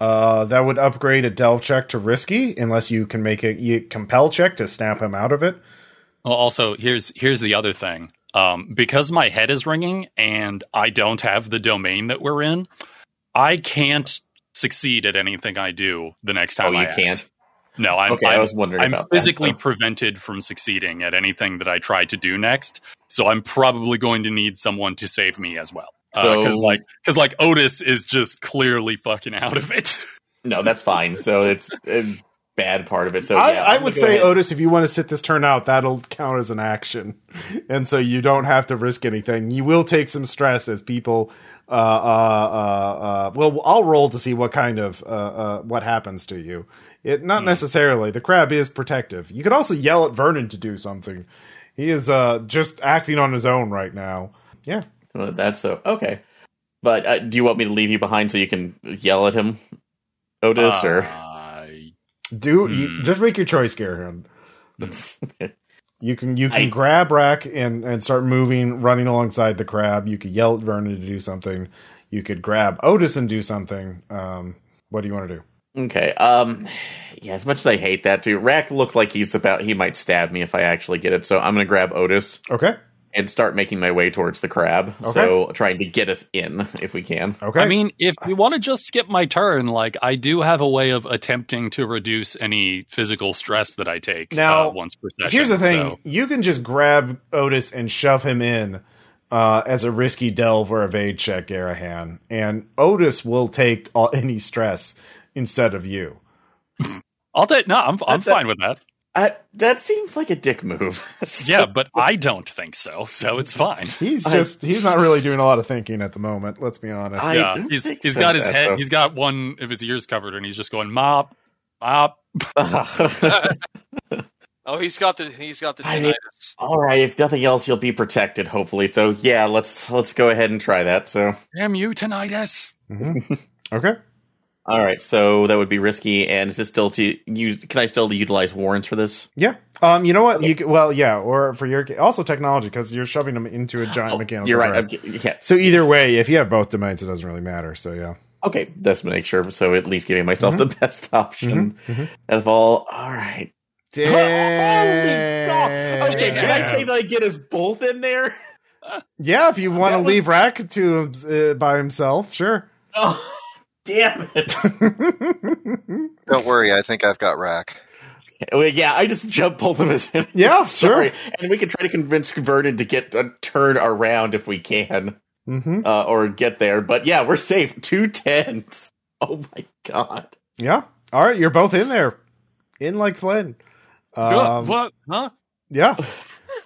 Uh, that would upgrade a delve check to risky, unless you can make a you compel check to snap him out of it. Well, also here's here's the other thing. Um, because my head is ringing and I don't have the domain that we're in, I can't succeed at anything I do the next time oh, you act. can't. No, I'm, Okay, I I'm, was wondering I'm about that, physically so. prevented from succeeding at anything that I try to do next. So I'm probably going to need someone to save me as well. Because So- like, because like Otis is just clearly fucking out of it. <laughs> No, that's fine. So it's a bad part of it. So I, yeah, I I'm would say, ahead- Otis, if you want to sit this turn out, that'll count as an action, <laughs> and so you don't have to risk anything. You will take some stress as people. Uh, uh, uh, uh, well, I'll roll to see what kind of uh, uh, what happens to you. It not necessarily. The crab is protective. You could also yell at Vernon to do something. He is uh, just acting on his own right now. Yeah. That's so okay. But uh, do you want me to leave you behind so you can yell at him, Otis? or Uh, Do you, Hmm. just make your choice, Garen. <laughs> You can you can I- grab Rack and and start moving, running alongside the crab. You could yell at Vernon to do something. You could grab Otis and do something. Um, what do you want to do? okay. Um, yeah. As much as I hate that too, Rack looks like he's about. He might stab me if I actually get it. So I'm gonna grab Otis Okay. And start making my way towards the crab. Okay. So trying to get us in if we can. Okay. I mean, if you want to just skip my turn, like I do have a way of attempting to reduce any physical stress that I take Now, uh, once per session. here's the thing: so- you can just grab Otis and shove him in uh, as a risky delve or evade check, Garahan, and Otis will take all, any stress instead of you. <laughs> I'll take no. I'm I'm That- fine with that. Uh, that seems like a dick move. <laughs> Yeah, but I don't think so. So it's fine. He's I- just he's not really doing a lot of thinking at the moment. Let's be honest. I yeah, don't he's think he's so, got his head. so- He's got one of his ears covered, and he's just going mop, mop. <laughs> Oh, he's got the he's got the I mean- tinnitus. All right. If nothing else, you'll be protected. Hopefully. So yeah, let's let's go ahead and try that. So. Damn you, tinnitus! Mhm. <laughs> Okay. All right, so that would be risky, and is this still to use? Can I still utilize Warrens for this? Yeah. Um. You know what? You c- well, yeah. Or for your also technology because you're shoving them into a giant mechanical. Oh, You're right. I'm yeah. So either way, if you have both domains, it doesn't really matter. So yeah. Okay, that's to make sure. So at least giving myself the best <laughs> option mhm. of all. All right. Damn. <laughs> Okay, can I say that I get us both in there? Yeah, if you <laughs> want to was- leave Rack to uh, by himself, sure. Oh, damn it! <laughs> Don't worry, I think I've got rack. well, yeah, I just jumped both of us in. Yeah, <laughs> sure. and we can try to convince Vernon to get a turn around if we can, hmm uh, or get there. But yeah, we're safe. Two tens. Oh my god. Yeah. All right, you're both in there, in like Flynn. Um, what? Huh? yeah. <laughs>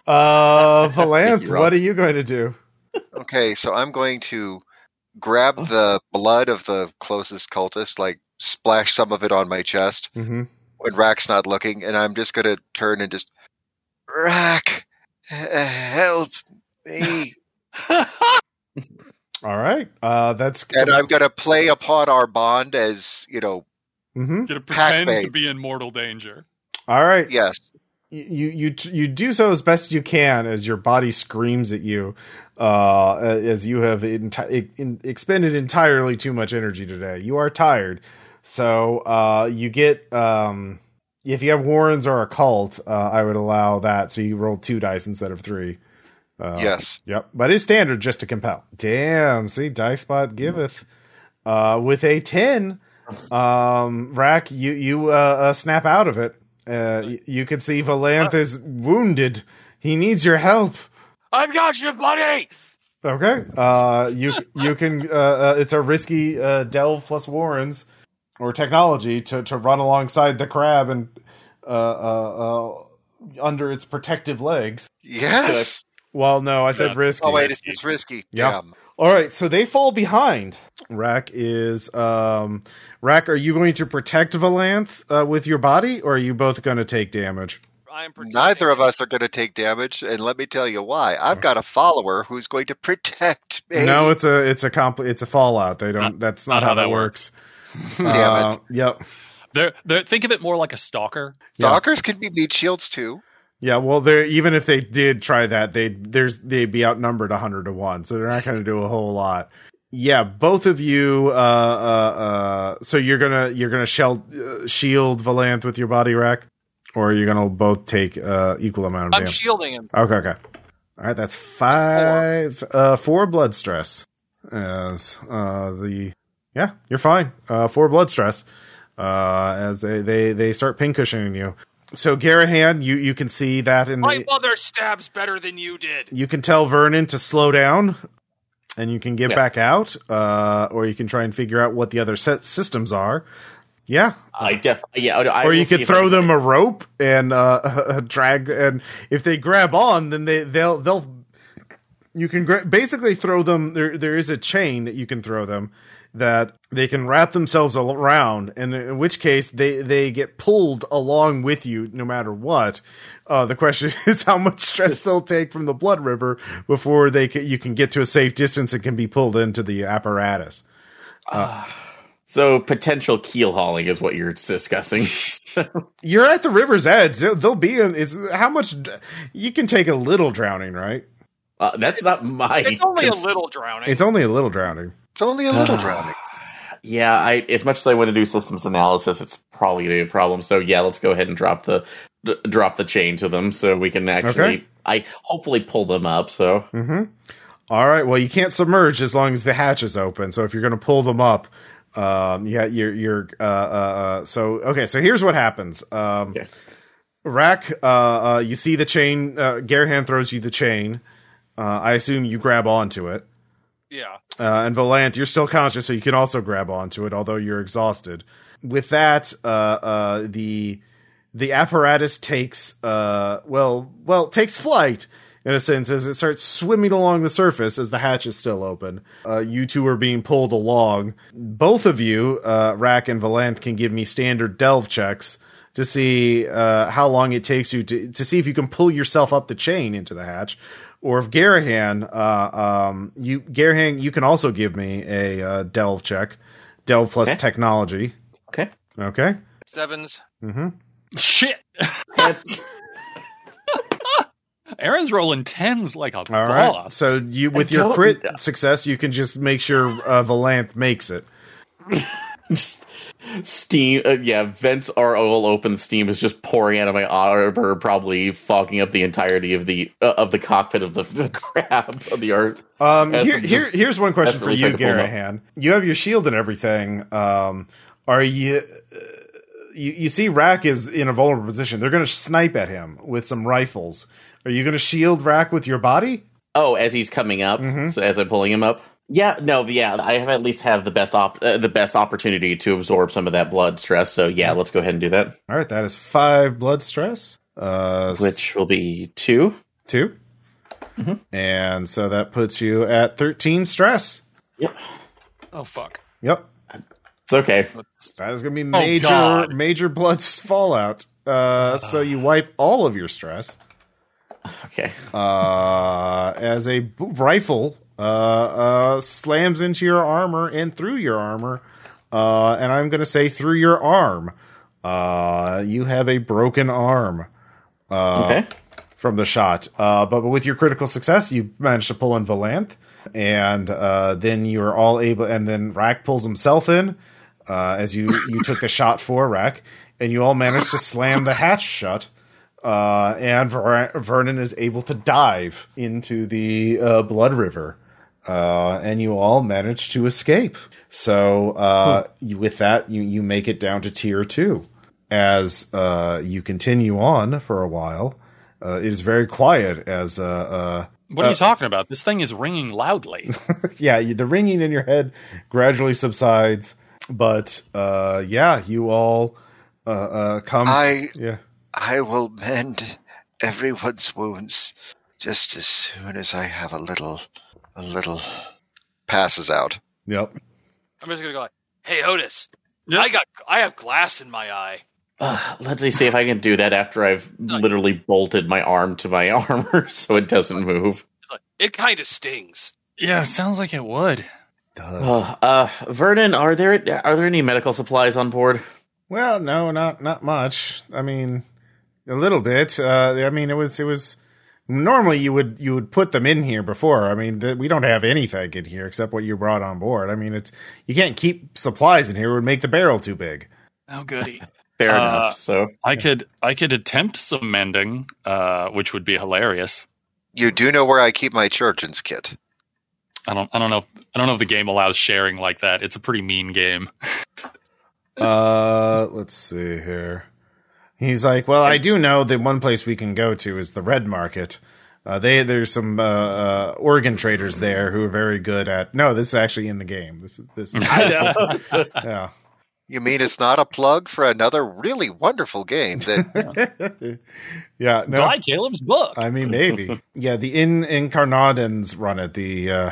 Uh, Valanth, what are you going to do? Okay, so I'm going to grab Oh. the blood of the closest cultist, like splash some of it on my chest hmm when Rack's not looking, and I'm just gonna turn and just Rack, help me, <laughs> All right. Uh, that's and I'm gonna play upon our bond as you know. hmm Gonna Pack pretend to be in mortal danger. All right. Yes, you you you do so as best you can as your body screams at you uh as you have enti- in, expended entirely too much energy today you are tired so uh you get um if you have warrens or occult uh i would allow that so you roll two dice instead of three uh, yes. Yep, but it's standard just to compel. Damn, see, Dicebot giveth. Uh, with a ten, um, rack, you you uh, uh, snap out of it. Uh, y- you can see Valanth is wounded. He needs your help. I've got you, buddy. Okay. Uh, you you can. Uh, uh, it's a risky uh, delve plus Warrens or technology to to run alongside the crab and uh, uh, uh, under its protective legs. Yes. Well, no, I said Yeah. risky. Oh wait, it's, it's risky. Yeah. Damn. All right, so they fall behind. Rack is um Rack, are you going to protect Valanth uh, with your body or are you both going to take damage? I am Neither of us are going to take damage, and let me tell you why. I've got a follower who's going to protect me. No, it's a it's a compl- it's a fallout. They don't that's not, not how, how that that works. <laughs> Damn Uh, it. Yep. They're, they're, think of it more like a stalker. yeah. Stalkers can be meat shields too. Yeah, well, they even if they did try that, they there's they'd be outnumbered hundred to one, so they're not going to do a whole lot. Yeah, both of you. Uh, uh, uh, so you're gonna you're gonna shell, uh, shield Valanth with your body rack, or you're you gonna both take uh, equal amount of I'm damage? shielding him. okay, okay. All right, that's five. Uh, four blood stress. As uh, the yeah, you're fine. Uh, four blood stress. Uh, as they they they start pincushioning you. So Garahan, you you can see that in My the mother stabs better than you did. you can tell Vernon to slow down and you can get Yeah. back out uh, or you can try and figure out what the other set systems are yeah I def yeah. I or you could throw them a rope and uh, <laughs> drag and if they grab on then they they'll they'll you can gra- basically throw them there there is a chain that you can throw them that they can wrap themselves around and in which case they they get pulled along with you no matter what uh, the question <laughs> is how much stress they'll take from the blood river before they can, you can get to a safe distance and can be pulled into the apparatus So potential keel hauling is what you're discussing. <laughs> you're at the river's edge they'll, they'll be in it's how much you can take a little drowning right uh, that's not my. It's only a little drowning. it's only a little drowning It's only a little drowning. Yeah, I as much as I want to do systems analysis, it's probably gonna be a problem. So yeah, let's go ahead and drop the d- drop the chain to them so we can actually, Okay. I hopefully pull them up. So Mm-hmm. All right. Well, you can't submerge as long as the hatch is open. So if you're going to pull them up, um, yeah, you're you're uh, uh, uh, so okay. So here's what happens. Um, Okay. Rack, uh, uh, you see the chain. Uh, Garahan throws you the chain. Uh, I assume you grab onto it. Yeah. Uh, and Valanth, you're still conscious, so you can also grab onto it, although you're exhausted. With that, uh, uh, the the apparatus takes uh, well, well, takes flight in a sense as it starts swimming along the surface as the hatch is still open. Uh, you two are being pulled along. Both of you, uh, Rack and Valanth, can give me standard delve checks to see how long it takes you to to see if you can pull yourself up the chain into the hatch. Or if Garahan, uh, um, you Garahan, you can also give me a uh, delve check, delve plus Okay. technology. okay, Okay. Sevens. Shit. <laughs> Aaron's rolling tens like a All right. boss. So you, with I your crit success, you can just make sure uh, Valanth makes it. <laughs> <laughs> just steam. Uh, yeah, vents are all open. Steam is just pouring out of my arbor, probably fogging up the entirety of the uh, of the cockpit of the, <laughs> the crab of the art. Um, here, here, here's one question for you, desperately trying to pull Garahan. You have your shield and everything. Um, are you? Uh, you, you see, Rack is in a vulnerable position. They're going to snipe at him with some rifles. Are you going to shield Rack with your body? Oh, as he's coming up, Mhm. so as I'm pulling him up. Yeah, no, yeah, I have at least have the best op- uh, the best opportunity to absorb some of that blood stress. So yeah, let's go ahead and do that. All right, that is five blood stress. Uh, Which will be two. 2 and so that puts you at thirteen stress. Yep. Oh fuck. Yep. It's okay. That is going to be major God. major blood fallout. Uh, so you wipe all of your stress. Okay. uh, as a b- rifle uh, uh, slams into your armor and through your armor. Uh, and I'm going to say through your arm. Uh, you have a broken arm okay. from the shot. Uh, but with your critical success, you managed to pull in Valanth. And uh, then you're all able, and then Rack pulls himself in uh, as you, you <laughs> took the shot for Rack, and you all managed to slam the hatch shut uh, and Ver- Vernon is able to dive into the uh, Blood River, uh, and you all manage to escape. So uh, you, with that, you you make it down to tier two. As uh, you continue on for a while, uh, it is very quiet. As uh, uh, What are you talking about? This thing is ringing loudly. <laughs> yeah, the ringing in your head gradually subsides, but uh, yeah, you all uh, uh, come. I- yeah. I will mend everyone's wounds just as soon as I have a little, a little passes out. Yep. I'm just gonna go like, "Hey Otis, I got I have glass in my eye." Uh, let's see if I can do that after I've literally bolted my arm to my <laughs> armor so it doesn't move. It's like it kind of stings. yeah, sounds like it would. Does. Uh, uh, Vernon, are there are there any medical supplies on board? Well, no, not not much. I mean, a little bit. Uh, I mean, it was it was normally you would you would put them in here before. I mean, th- we don't have anything in here except what you brought on board. I mean, it's you can't keep supplies in here; it would make the barrel too big. Oh goody. <laughs> Fair Uh, enough. So I could I could attempt some mending, uh, which would be hilarious. You do know where I keep my churchins kit. I don't I don't know I don't know if the game allows sharing like that. It's a pretty mean game. <laughs> Uh, let's see here. He's like, well, I do know that one place we can go to is the Red Market. Uh, they there's some uh, uh, organ traders there who are very good at. No, this is actually in the game. This is this. Is, <laughs> <laughs> yeah. You mean it's not a plug for another really wonderful game that <laughs> yeah, no, Buy Caleb's book. I mean maybe. Yeah, the in incarnadens run it. The uh,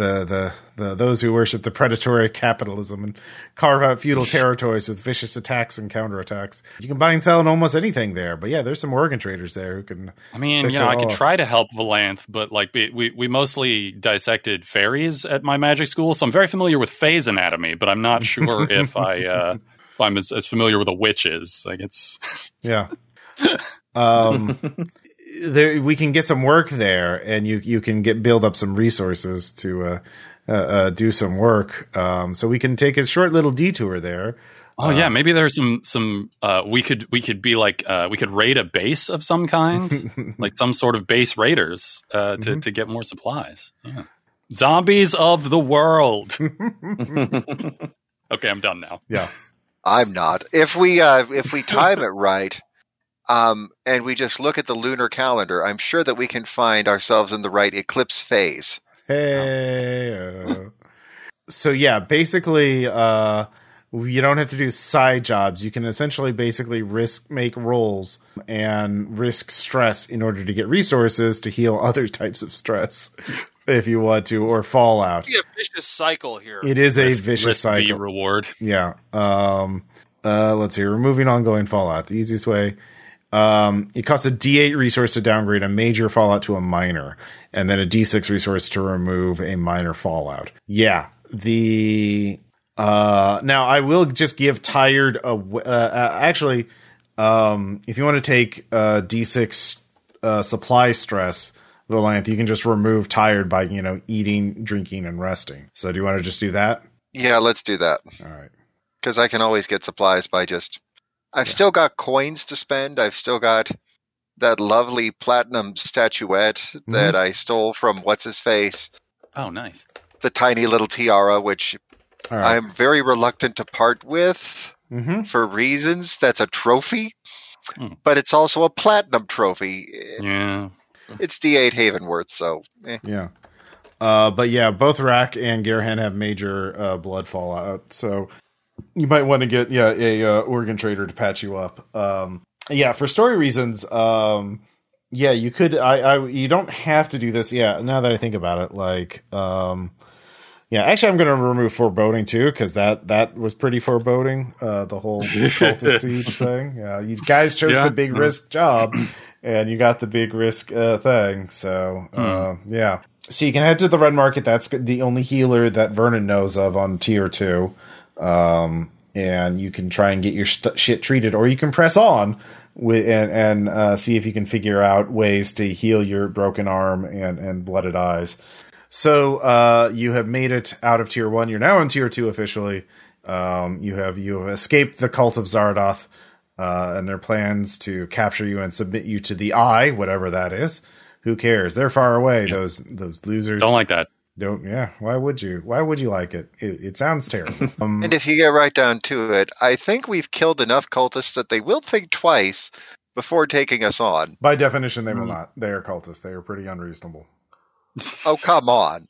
the the the those who worship the predatory capitalism and carve out feudal <laughs> territories with vicious attacks and counterattacks. You can buy and sell in almost anything there. But yeah, there's some organ traders there who can. I mean, you know, I could try to help Valanth, but like we, we we mostly dissected fairies at my magic school, so I'm very familiar with phase anatomy, but I'm not <laughs> sure if I uh, if I'm as, as familiar with a witch is. Like it's Yeah. <laughs> Um, there we can get some work there, and you you can get build up some resources to uh, uh, uh, do some work. Um, so we can take a short little detour there. oh yeah, maybe there's some some uh, we could we could be like uh, we could raid a base of some kind, <laughs> like some sort of base raiders uh, to to get more supplies. Yeah. Zombies of the world. <laughs> <laughs> okay, I'm done now. Yeah. I'm not. If we uh, if we time it right, um, and we just look at the lunar calendar, I'm sure that we can find ourselves in the right eclipse phase. Hey. so yeah, basically, uh, you don't have to do side jobs. You can essentially basically risk make rolls and risk stress in order to get resources to heal <laughs> other types of stress, <laughs> if you want to, or fallout. Be a vicious cycle here. It is a Risk- vicious risk v cycle. reward. Yeah. Um, uh, let's see. Removing ongoing fallout. The easiest way. Um, it costs a D8 resource to downgrade a major fallout to a minor, and then a D6 resource to remove a minor fallout. Yeah. The uh, now I will just give tired. A, uh, uh, actually, um, if you want to take uh, D6 uh, supply stress. Valanth, you can just remove tired by you know eating, drinking, and resting. So do you want to just do that? Yeah, let's do that All right. because I can always get supplies by just. I've still got coins to spend. I've still got that lovely platinum statuette that I stole from what's his face, Oh, nice. the tiny little tiara, which right. I'm very reluctant to part with. mm-hmm. for reasons. That's a trophy, Hmm. but it's also a platinum trophy. Yeah. It's D8 Havenworth, so eh. Yeah. Uh, but yeah, both Rack and Garahan have major uh, blood fallout, so you might want to get yeah a uh, organ trader to patch you up. Um, yeah, for story reasons. Um, yeah, you could. I, I. You don't have to do this. Yeah. Now that I think about it, like, um, Yeah, actually, I'm going to remove foreboding too because that that was pretty foreboding. Uh, the whole cultist siege <laughs> thing. Yeah, you guys chose Yeah. the big risk job, and you got the big risk uh, thing. So uh, yeah, so you can head to the red market. That's the only healer that Vernon knows of on tier two, um, and you can try and get your st- shit treated, or you can press on with and, and uh, see if you can figure out ways to heal your broken arm and and blooded eyes. So uh, you have made it out of tier one. You're now in tier two officially. Um, you have you have escaped the cult of Zaradoth uh, and their plans to capture you and submit you to the Eye, whatever that is. Who cares? They're far away. Those those losers Don't like that. Don't. Yeah. Why would you? Why would you like it? It, it sounds terrible. <laughs> Um, And if you get right down to it, I think we've killed enough cultists that they will think twice before taking us on. by definition, they will not. They are cultists. They are pretty unreasonable. <laughs> Oh, come on.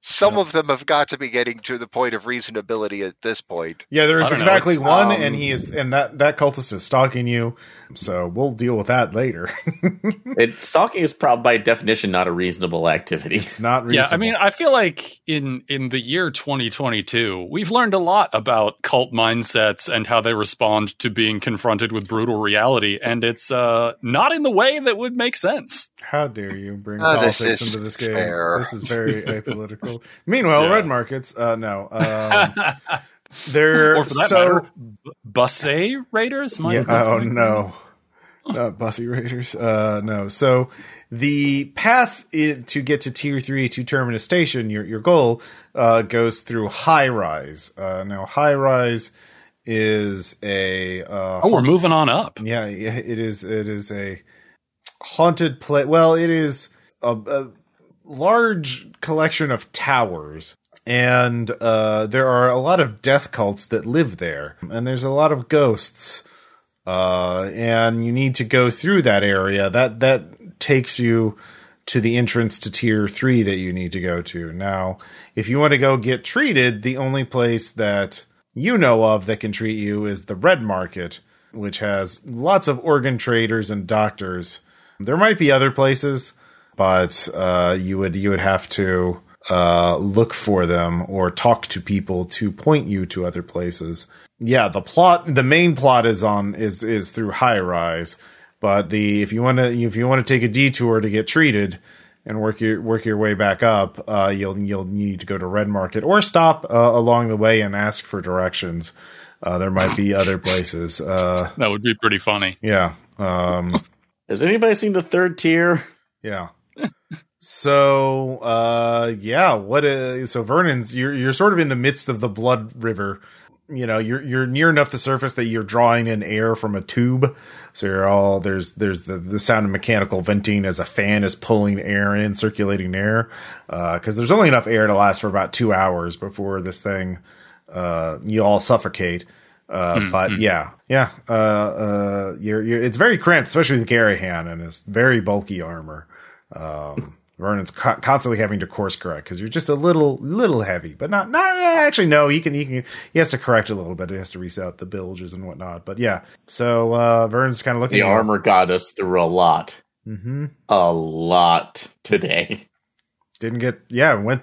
Some of them have got to be getting to the point of reasonability at this point. Yeah, there is I don't know. exactly one, Um, and he is, and that that cultist is stalking you. So we'll deal with that later. <laughs> It, stalking is probably by definition not a reasonable activity. it's not reasonable. Yeah. I mean, I feel like in in the year 2022, we've learned a lot about cult mindsets and how they respond to being confronted with brutal reality, and it's uh, not in the way that would make sense. How dare you bring this politics is into this game? fair. This is very <laughs> apolitical. Meanwhile, Yeah. red markets, uh, no, um, <laughs> they're or for that so. matter, B- Busse Raiders. Might yeah, oh no, <laughs> not Bussy Raiders. Uh, no. So the path i to get to Tier Three to Terminus Station, your your goal, uh, goes through High Rise. Uh, now, High Rise is a uh, Oh, we're moving on up. yeah, yeah, it is. It is a haunted place. Well, it is a, a large collection of towers, and uh, there are a lot of death cults that live there, and there's a lot of ghosts. Uh, and you need to go through that area. That that takes you to the entrance to tier three that you need to go to. Now, if you want to go get treated, the only place that you know of that can treat you is the red market, which has lots of organ traders and doctors. There might be other places, but uh, you would you would have to uh, look for them or talk to people to point you to other places. Yeah, the plot, the main plot is on is is through high rise, but the if you want to if you want to take a detour to get treated and work your work your way back up, uh, you'll you'll need to go to Red Market or stop uh, along the way and ask for directions. Uh, there might be other places. Uh, That would be pretty funny. yeah. Um, <laughs> Has anybody seen the third tier? Yeah. so uh yeah, what is so Vernon's you're you're sort of in the midst of the blood river. You know, you're you're near enough the surface that you're drawing in air from a tube. So you're all there's there's the, the sound of mechanical venting as a fan is pulling air in, circulating air. Uh because there's only enough air to last for about two hours before this thing uh you all suffocate. Uh, but yeah, yeah, uh, uh, you're, you're, it's very cramped, especially with Garahan and his very bulky armor. Um, Vernon's co- constantly having to course correct because you're just a little, little heavy, but not, not actually. No, he can, he can, he has to correct a little bit. He has to reset the bilges and whatnot. But yeah, so uh, Vernon's kind of looking. The armor got us through a lot. hmm A lot today. <laughs> didn't get, yeah, went,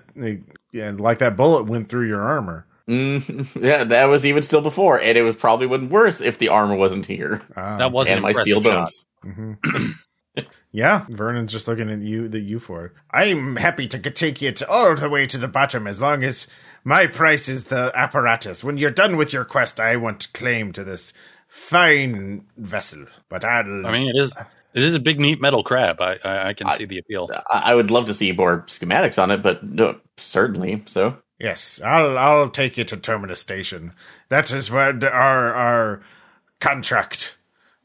yeah, like that bullet went through your armor. Mm, yeah, that was even still before, and it was probably wouldn't worse if the armor wasn't here Ah. That wasn't and my impressive steel shot. <clears throat> bones. Yeah, Vernon's just looking at you, the you for it. I'm happy to take it all the way to the bottom as long as my price is the apparatus. When you're done with your quest, I want claim to this fine vessel. But I'll. I mean, it is it is a big, neat metal crab. I I, I can I- see the appeal. I, I would love to see more schematics on it, but no, certainly so. yes, I'll I'll take you to Terminus Station. That is where our our contract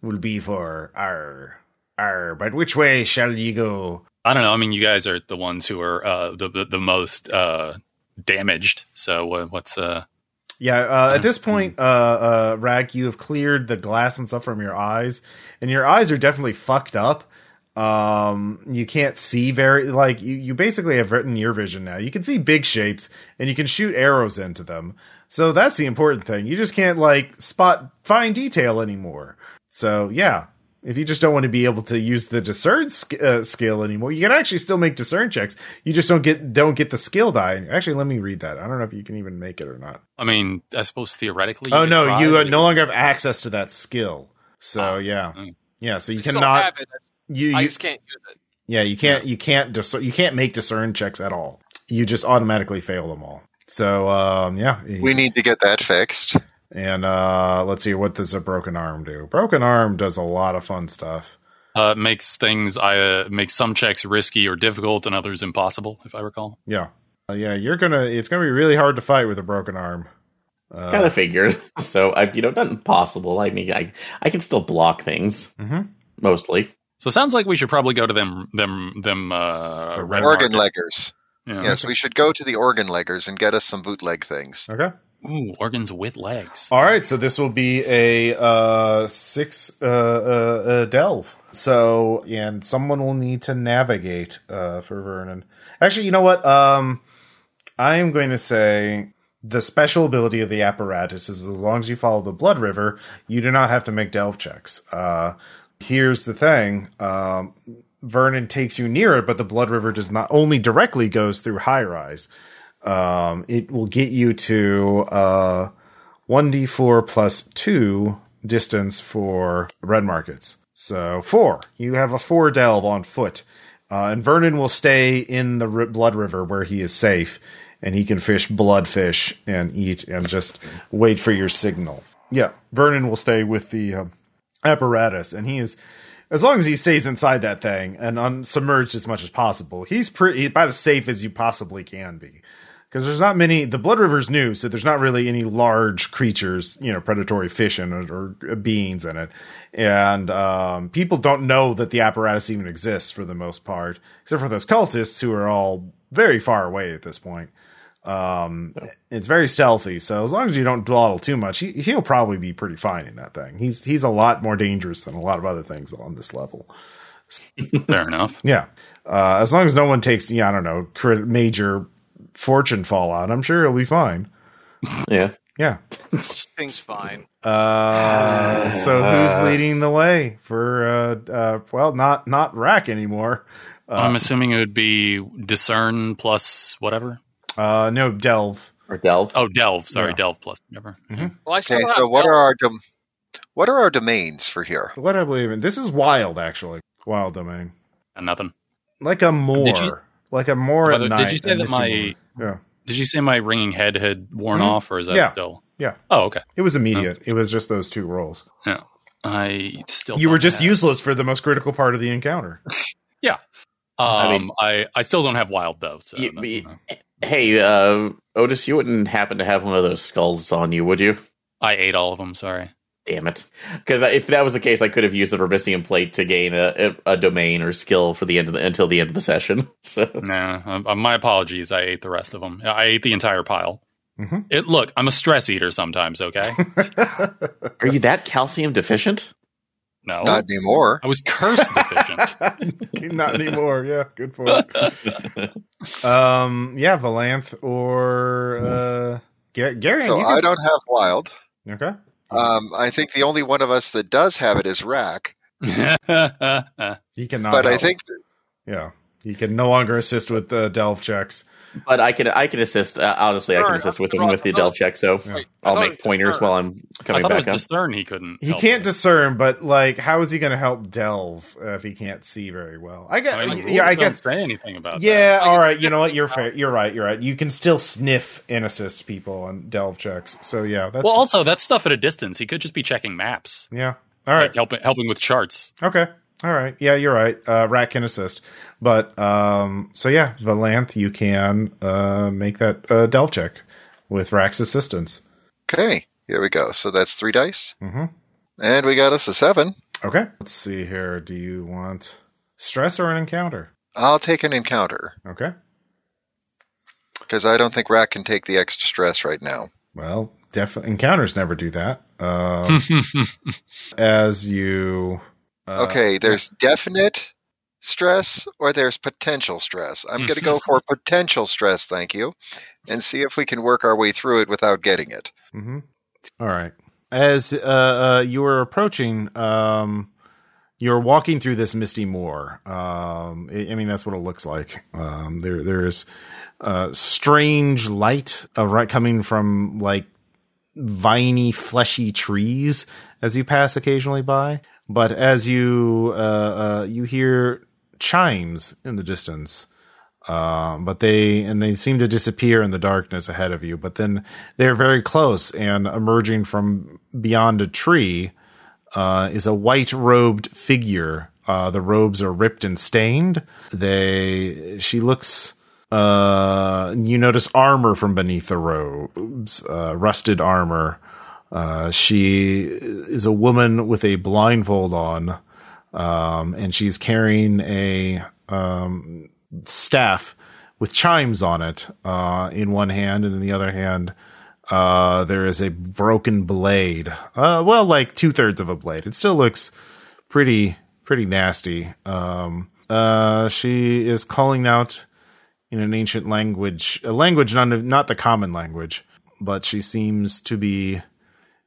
will be for. Our But which way shall ye go? I don't know. I mean, you guys are the ones who are uh, the, the the most uh, damaged. So uh, what's uh Yeah, uh, at this point, uh, uh, Rag, you have cleared the glass and stuff from your eyes, and your eyes are definitely fucked up. Um, you can't see very like you. You basically have written your vision now. You can see big shapes, and you can shoot arrows into them. So that's the important thing. You just can't like spot fine detail anymore. So yeah, if you just don't want to be able to use the discern sk- uh, skill anymore, you can actually still make discern checks. You just don't get don't get the skill die. Actually, let me read that. I don't know if you can even make it or not. I mean, I suppose theoretically. you oh no, you uh, no longer have access to that skill. So Ah, yeah, mm. yeah. So you I cannot. have it. You, I just can't use it. yeah, you can't you can't discern, you can't make discern checks at all. You just automatically fail them all. So um, yeah, We need to get that fixed. And uh, let's see, what does a broken arm do? Broken arm does a lot of fun stuff. Uh, makes things I uh, makes some checks risky or difficult and others impossible. If I recall. Yeah, uh, yeah. You're gonna. It's gonna be really hard to fight with a broken arm. Uh, kind of figured. <laughs> So I, you know, not impossible. I mean, I I can still block things mhm. mostly. So it sounds like we should probably go to them them them uh, The red Organ market. leggers. Yeah. Yes, we should go to the organ leggers and get us some bootleg things. Okay. Ooh, organs with legs. All right. So this will be a uh, six uh, uh, delve. So and someone will need to navigate uh, for Vernon. Actually, you know what? Um, I am going to say the special ability of the apparatus is as long as you follow the blood river, you do not have to make delve checks. Uh, here's the thing. Um, Vernon takes you near it, but the blood river does not only directly goes through high rise. Um, it will get you to uh, 1d4 plus 2 distance for red markets. So 4. You have a 4 delve on foot. Uh, and Vernon will stay in the r- blood river where he is safe and he can fish bloodfish and eat and just wait for your signal. Yeah, Vernon will stay with the um, apparatus and he is as long as he stays inside that thing and unsubmerged as much as possible, he's pretty about as safe as you possibly can be. Because there's not many. The Blood River's new, so there's not really any large creatures, you know, predatory fish in it or, or beings in it, and um, people don't know that the apparatus even exists for the most part, except for those cultists who are all very far away at this point. Um, it's very stealthy, so as long as you don't dawdle too much, he, he'll probably be pretty fine in that thing. He's he's a lot more dangerous than a lot of other things on this level. Fair enough. Yeah, uh, as long as no one takes, yeah, I don't know, crit- major fortune fallout, I'm sure he'll be fine. Yeah. Yeah. Thing's fine. Uh, so who's leading the way for? Uh, uh, well, not not Rack anymore. I'm assuming it would be discern plus whatever. Uh, no, Delve. Or delve. Oh, delve. Sorry, Yeah. delve plus whatever. Well, I still Okay, so have what are our dom- what are our domains for here? What I believe in. This is wild, actually. Wild domain. And nothing. Like a more. You- like a more at night. did you say that my- more. Yeah. Did you say my ringing head had worn Mhm. off, or is that Yeah. still? Yeah. Oh, okay. It was immediate. It was just those two rolls. Yeah. I still. You were just have- useless for the most critical part of the encounter. <laughs> Yeah. Um, I I mean- I, I still don't have wild though. So You- that- you- Hey, uh, Otis, you wouldn't happen to have one of those skulls on you, would you? I ate all of them. Sorry. Damn it! Because if that was the case, I could have used the Vermissian plate to gain a, a, a domain or skill for the end of the until the end of the session. <laughs> So Nah, um, uh, my apologies. I ate the rest of them. I ate the entire pile. Mhm. It look. I'm a stress eater sometimes. Okay. <laughs> are you that calcium deficient? No, Not anymore. I was curse deficient. <laughs> Not anymore. Yeah, good point. Um, yeah, Valanth or uh, Gar- Gary. So I don't have wild. Okay. Um, I think the only one of us that does have it is Rack. <laughs> He cannot. but I help. think yeah, he can no longer assist with the delve checks. But I can I can assist. Uh, honestly, I can assist with thought- with the I Del check. So Wait, I I'll make pointers discern. while I'm coming back. I coming thought it was up. discern. He couldn't. He help can't with. discern, but like, how is he going to help delve uh, if he can't see very well? I guess. I mean, the yeah, I rules don't guess. say anything about. Yeah, Like, all if- right. You know what? You're <laughs> fair. You're right. You're right. You can still sniff and assist people on delve checks. So yeah, That. that's Well, also that's stuff at a distance. He could just be checking maps. yeah. All right. Like helping helping with charts. Okay. All right. Yeah, you're right. Uh, Rat can assist, but um, so yeah, Valanth, you can uh make that uh, delve check with Rack's assistance. okay, here we go. So that's three dice, Mhm. and we got us a seven. Okay. Let's see here. Do you want stress or an encounter? I'll take an encounter Okay. because I don't think Rack can take the extra stress right now. Well, definitely encounters never do that. Um, <laughs> as you. Uh, okay, there's definite stress or there's potential stress. I'm going to go for <laughs> potential stress, thank you, and see if we can work our way through it without getting it. Mm-hmm. All right. As uh, uh, you were approaching, um, you're walking through this misty moor. Um, I I mean, that's what it looks like. Um, there, there's uh, strange light uh, right coming from like viney, fleshy trees as you pass occasionally by. But as you uh, uh, you hear chimes in the distance, um, but they and they seem to disappear in the darkness ahead of you. But then they're very close, and emerging from beyond a tree uh, is a white robed figure. Uh, the robes are ripped and stained. They she looks. Uh, you notice armor from beneath the robes, uh, rusted armor. Uh, she is a woman with a blindfold on, um, and she's carrying a um, staff with chimes on it uh, in one hand, and in the other hand, uh, there is a broken blade. Uh, well, like two thirds of a blade. It still looks pretty pretty nasty. Um, uh, she is calling out in an ancient language, a language not not the common language, but she seems to be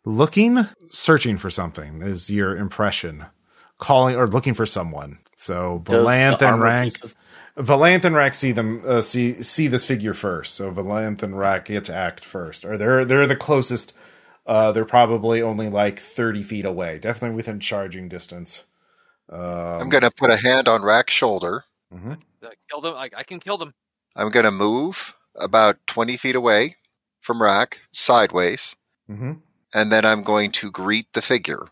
looking, searching for something. Is your impression calling or looking for someone? So Does Valanth and armor Rank. pieces- Valanth and Rack see them uh, see see this figure first. So Valanth and Rack get to act first, or they're they're the closest. Uh, they're probably only like thirty feet away, definitely within charging distance. Um, I'm going to put a hand on Rack's shoulder. Uh, Kill them. I, I can kill them. I'm going to move about 20 feet away from Rack, sideways, hmm and then I'm going to greet the figure.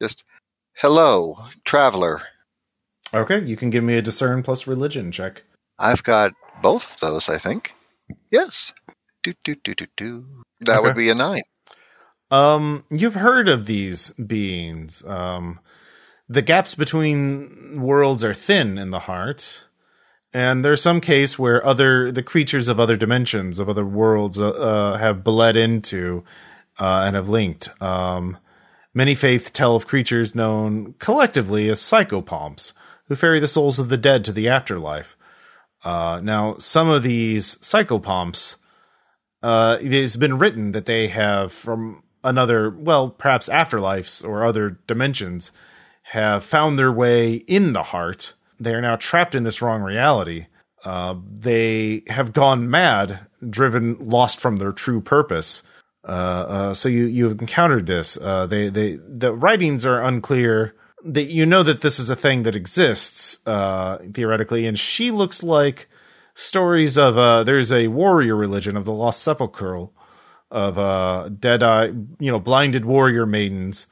Just, hello, traveler. Okay, you can give me a discern plus religion check. I've got both of those, I think. Yes. Do, do, do, do, do. That would be a nine. Um, you've heard of these beings. Um, the gaps between worlds are thin in the heart, and there's some case where other the creatures of other dimensions of other worlds uh, uh, have bled into uh, and have linked. Um, many faith tell of creatures known collectively as psychopomps who ferry the souls of the dead to the afterlife. Uh, now, some of these psychopomps uh, it has been written that they have from another, well, perhaps afterlives or other dimensions, have found their way in the heart. They are now trapped in this wrong reality. Uh, they have gone mad, driven, lost from their true purpose. Uh, uh, so you you have encountered this. Uh, they they the writings are unclear. That you know that this is a thing that exists uh, theoretically, and she looks like stories of uh there's a warrior religion of the lost sepulchre of uh dead eye you know blinded warrior maidens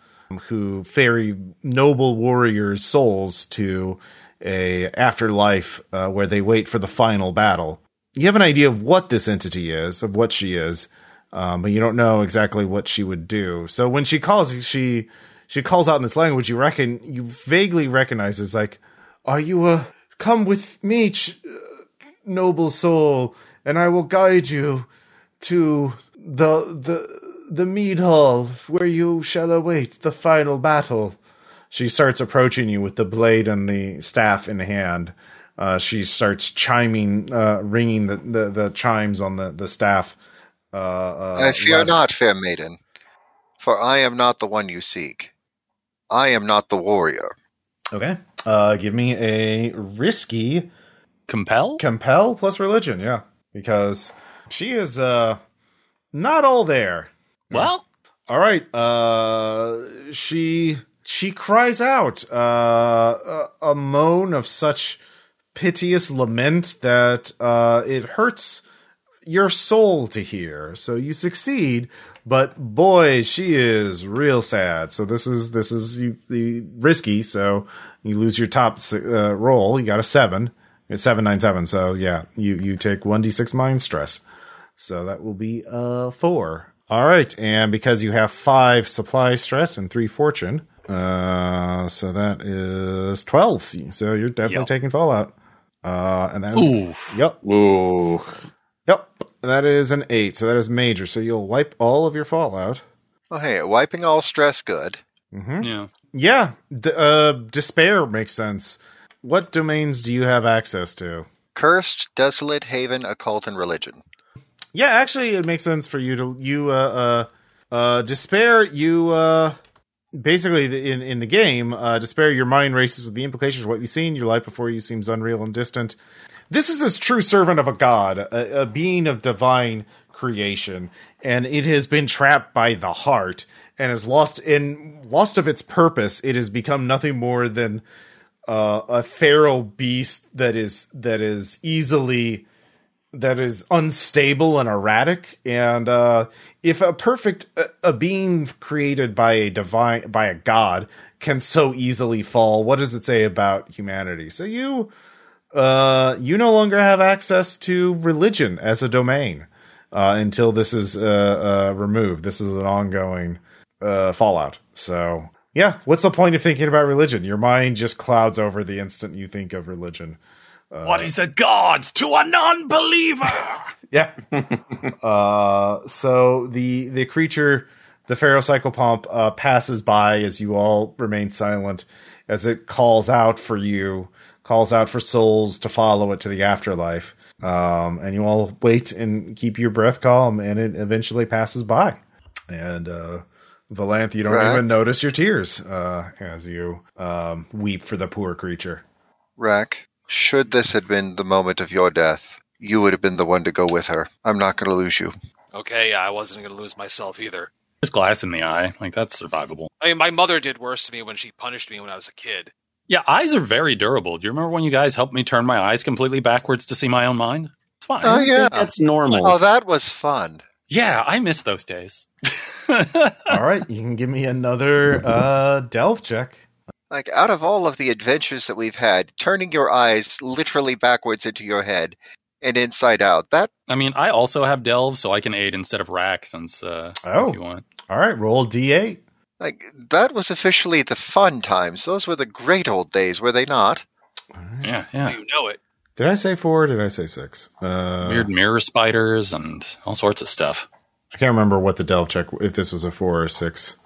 who ferry noble warriors souls to a afterlife uh, where they wait for the final battle you have an idea of what this entity is of what she is um, but you don't know exactly what she would do so when she calls she she calls out in this language you reckon you vaguely recognize it's like are you a come with me ch- noble soul, and I will guide you to the the the mead hall where you shall await the final battle. She starts approaching you with the blade and the staff in hand. Uh, she starts chiming, uh, ringing the, the, the chimes on the the staff. Uh, uh, I fear loud- not, fair maiden, for I am not the one you seek. I am not the warrior. Okay. Uh, give me a risky Compel? compel plus religion. Yeah, because she is uh not all there. Well, All right. Uh, she she cries out uh, a, a moan of such piteous lament that uh, it hurts your soul to hear. So you succeed, but boy, she is real sad. So this is this is you, the risky. So you lose your top uh, roll. You got a seven. It's seven nine seven. So yeah, you you take one d six mind stress. So that will be uh four. All right, and because you have five supply stress and three fortune, uh, so that is twelve. So you're definitely Yep. taking fallout. Uh, and that is oof. yep, Ooh. Yep. That is an eight. So that is major. So you'll wipe all of your fallout. Oh, hey, wiping all stress good. Mm-hmm. Yeah. Yeah, d- uh, despair makes sense. What domains do you have access to? Cursed, desolate, haven, occult, and religion. Yeah, actually, it makes sense for you to you uh uh uh despair. You uh basically in in the game, uh, despair your mind races with the implications of what you've seen. Your life before you seems unreal and distant. This is a true servant of a god, a, a being of divine creation, and it has been trapped by the heart and has lost in lost of its purpose. It has become nothing more than uh, a feral beast that is that is easily that is unstable and erratic. And uh if a perfect a, a being created by a divine by a god can so easily fall what does it say about humanity? So you uh you no longer have access to religion as a domain uh until this is uh, uh removed. This is an ongoing uh fallout. So yeah what's the point of thinking about religion? Your mind just clouds over the instant you think of religion what is a god to a non-believer? <laughs> Yeah. <laughs> uh, so the the creature, the Pump, uh, passes by as you all remain silent, as it calls out for you, calls out for souls to follow it to the afterlife. Um, and you all wait and keep your breath calm, and it eventually passes by. And uh, Valanth, you don't Right. even notice your tears uh, as you um, weep for the poor creature. Rack, should this had been the moment of your death, you would have been the one to go with her. I'm not going to lose you. Okay, yeah, I wasn't going to lose myself either. There's glass in the eye. Like that's survivable. I mean, my mother did worse to me when she punished me when I was a kid. Yeah, eyes are very durable. Do you remember when you guys helped me turn my eyes completely backwards to see my own mind? It's fine. Oh, yeah. That's normal. Oh, that was fun. Yeah, I miss those days. <laughs> all right, you can give me another uh, delve check. Like, out of all of the adventures that we've had, turning your eyes literally backwards into your head and inside out, that I mean, I also have delve, so I can aid instead of rack since uh, Oh. if you want. All right, roll d eight. like that was officially the fun times. Those were the great old days, were they not? Yeah, yeah. You know it. Did I say four? Or did I say six? Uh, Weird mirror spiders and all sorts of stuff. I can't remember what the delve check if this was a four or six.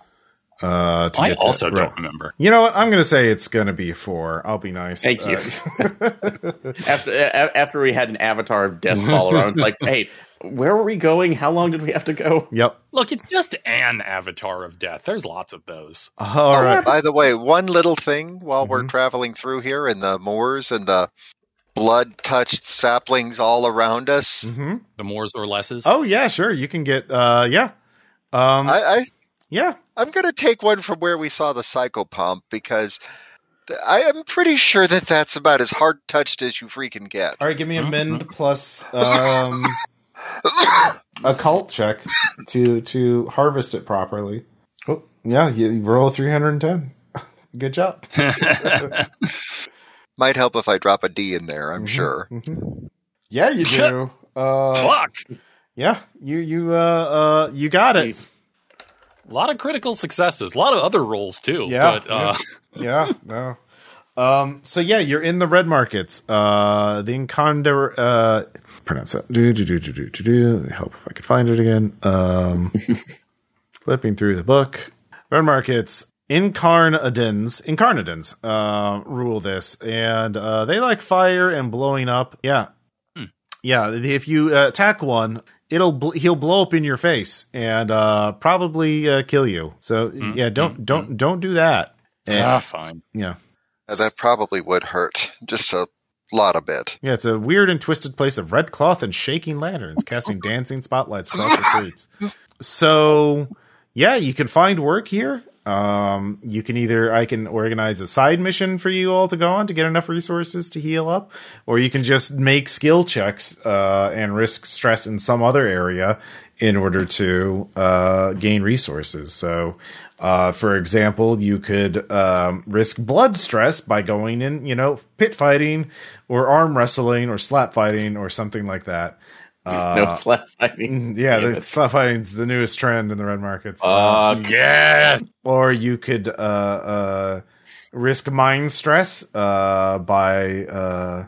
Uh, to I get to- also right. don't remember. You know what? I'm going to say it's going to be a four. I'll be nice. Thank you. Uh, <laughs> after a- after we had an avatar of death <laughs> fall around, it's like, hey, where were we going? How long did we have to go? yep. Look, it's just an avatar of death. There's lots of those. All Oh, right. By the way, one little thing while we're Mhm. traveling through here in the moors and the blood touched saplings all around us, hmm The moors or lesses. Oh yeah, sure. You can get. Uh, yeah. Um, I, I yeah. I'm going to take one from where we saw the psychopomp because I am pretty sure that that's about as hard touched as you freaking get. All right. Give me a Mhm. mend plus <laughs> um, occult check to to harvest it properly. Oh yeah, you you roll 310. <laughs> Good job. <laughs> Might help if I drop a D in there, I'm Mhm, sure. mhm. Yeah, you do. Uh, Fuck. yeah, you you uh uh you got it. Jeez. A lot of critical successes. A lot of other roles too. Yeah, But uh, <laughs> yeah, no. Um, so yeah, you're in the red markets. Uh, the Inconder, uh, pronounce it. Do, do, do, do, do, do, do. I hope if I could find it again. Um, <laughs> flipping through the book. Red markets, Incarnadins, Incarnadins, uh, rule this. And, uh, they like fire and blowing up. Yeah. Hmm. Yeah. If you uh, attack one, it'll, bl- he'll blow up in your face and, uh, probably, uh, kill you. So yeah, don't, don't, don't do that. And- ah, fine. yeah. Uh, That probably would hurt just a lot a bit. Yeah, it's a weird and twisted place of red cloth and shaking lanterns, casting dancing spotlights across the <laughs> streets. So, yeah, you can find work here. Um, you can either I can organize a side mission for you all to go on to get enough resources to heal up, or you can just make skill checks uh, and risk stress in some other area in order to uh, gain resources. So, uh, for example, you could um, risk blood stress by going in, you know, pit fighting or arm wrestling or slap fighting or something like that. Uh, <laughs> no slap fighting. yeah, Damn the it. slap fighting's the newest trend in the red markets. Uh, Yeah. or you could uh, uh, risk mind stress uh, by uh,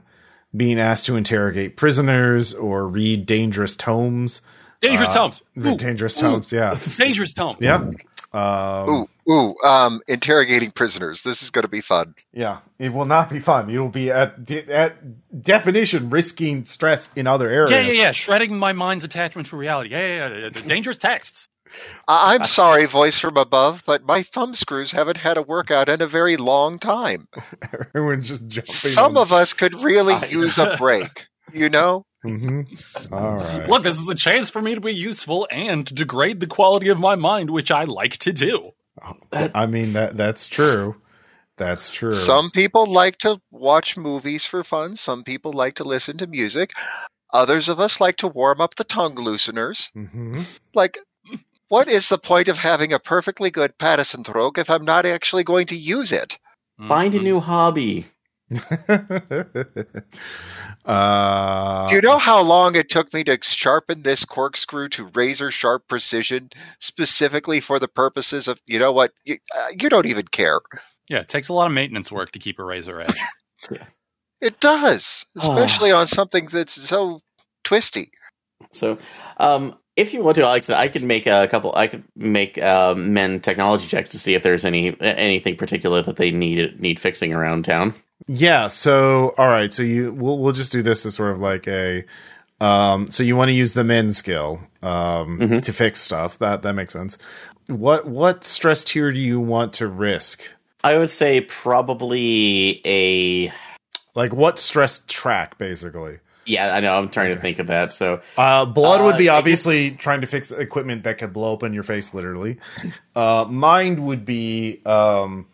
being asked to interrogate prisoners or read dangerous tomes. Dangerous Uh, tomes. Ooh, dangerous ooh, tomes, yeah, <laughs> Dangerous tomes. yeah, um, Ooh, ooh, um, interrogating prisoners. This is going to be fun. yeah. It will not be fun. You'll be at de- at definition risking stress in other areas. Yeah, yeah, yeah. Shredding my mind's attachment to reality. Yeah, yeah, yeah. yeah. Dangerous texts. <laughs> I- I'm sorry, voice from above, but my thumb screws haven't had a workout in a very long time. <laughs> Everyone's just jumping. Some of us could really I- use <laughs> a break, you know? Hmm All right. Look, this is a chance for me to be useful and degrade the quality of my mind, which I like to do. I mean that that's true. That's true. Some people like to watch movies for fun, some people like to listen to music. Others of us like to warm up the tongue looseners. hmm Like, what is the point of having a perfectly good Pattison throat if I'm not actually going to use it? Find a new hobby. Uh, Do you know how long it took me to sharpen this corkscrew to razor sharp precision, specifically for the purposes of, you know what, you, uh, you don't even care. Yeah, it takes a lot of maintenance work to keep a razor edge. <laughs> It does, especially on something that's so twisty. So, um, if you want to, Alex, I could make a couple. I could make um, mend technology checks to see if there's any anything particular that they need need fixing around town. Yeah. So, all right. So you, we'll we'll just do this as sort of like a. Um, so you want to use the mend skill um, Mhm. to fix stuff. That that makes sense. What what stress tier do you want to risk? I would say probably a. Like what stress track, basically? Yeah, I know. I'm trying to think of that. So, Uh, blood would Uh, be I guess- obviously trying to fix equipment that could blow up in your face, literally. Uh, mind would be um,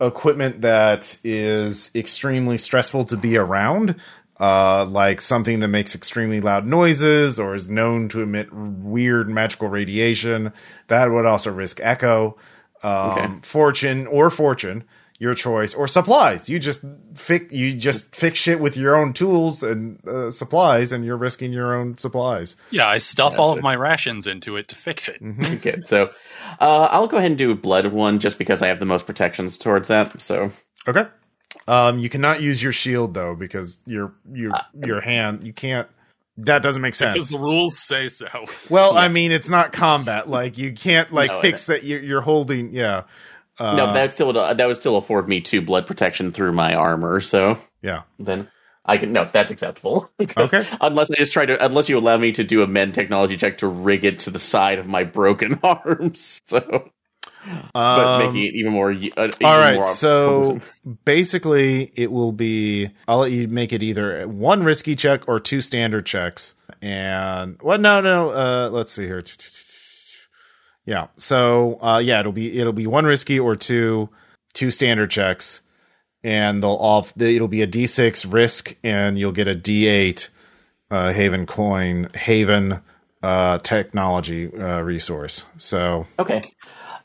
equipment that is extremely stressful to be around, uh, like something that makes extremely loud noises or is known to emit weird magical radiation. That would also risk echo. Um, Okay. Fortune or fortune, your choice, or supplies. You just fix you just fix shit with your own tools and uh, supplies, and you're risking your own supplies. yeah, I stuff all Gotcha. of my rations into it to fix it. <laughs> okay, so uh, I'll go ahead and do blood one just because I have the most protections towards that. So, Okay. Um, you cannot use your shield though because your your your hand you can't. That doesn't make sense. Because the rules say so. well, I mean, it's not combat. Like you can't like No, fix that you're, you're holding. Yeah. Uh, no, that still would, that would still afford me two blood protection through my armor. So yeah. then I can no, that's acceptable. <laughs> Okay. Unless I just try to, unless you allow me to do a mend technology check to rig it to the side of my broken <laughs> arms. So, but Um, making it even more. Uh, even all right, more so basically, it will be. I'll let you make it either one risky check or two standard checks. And what? No, no. Uh, let's see here. Yeah. So, uh, yeah, it'll be it'll be one risky or two two standard checks, and they'll all it'll be a d6 risk, and you'll get a d8 uh, Haven coin Haven uh, technology uh, resource. So, okay.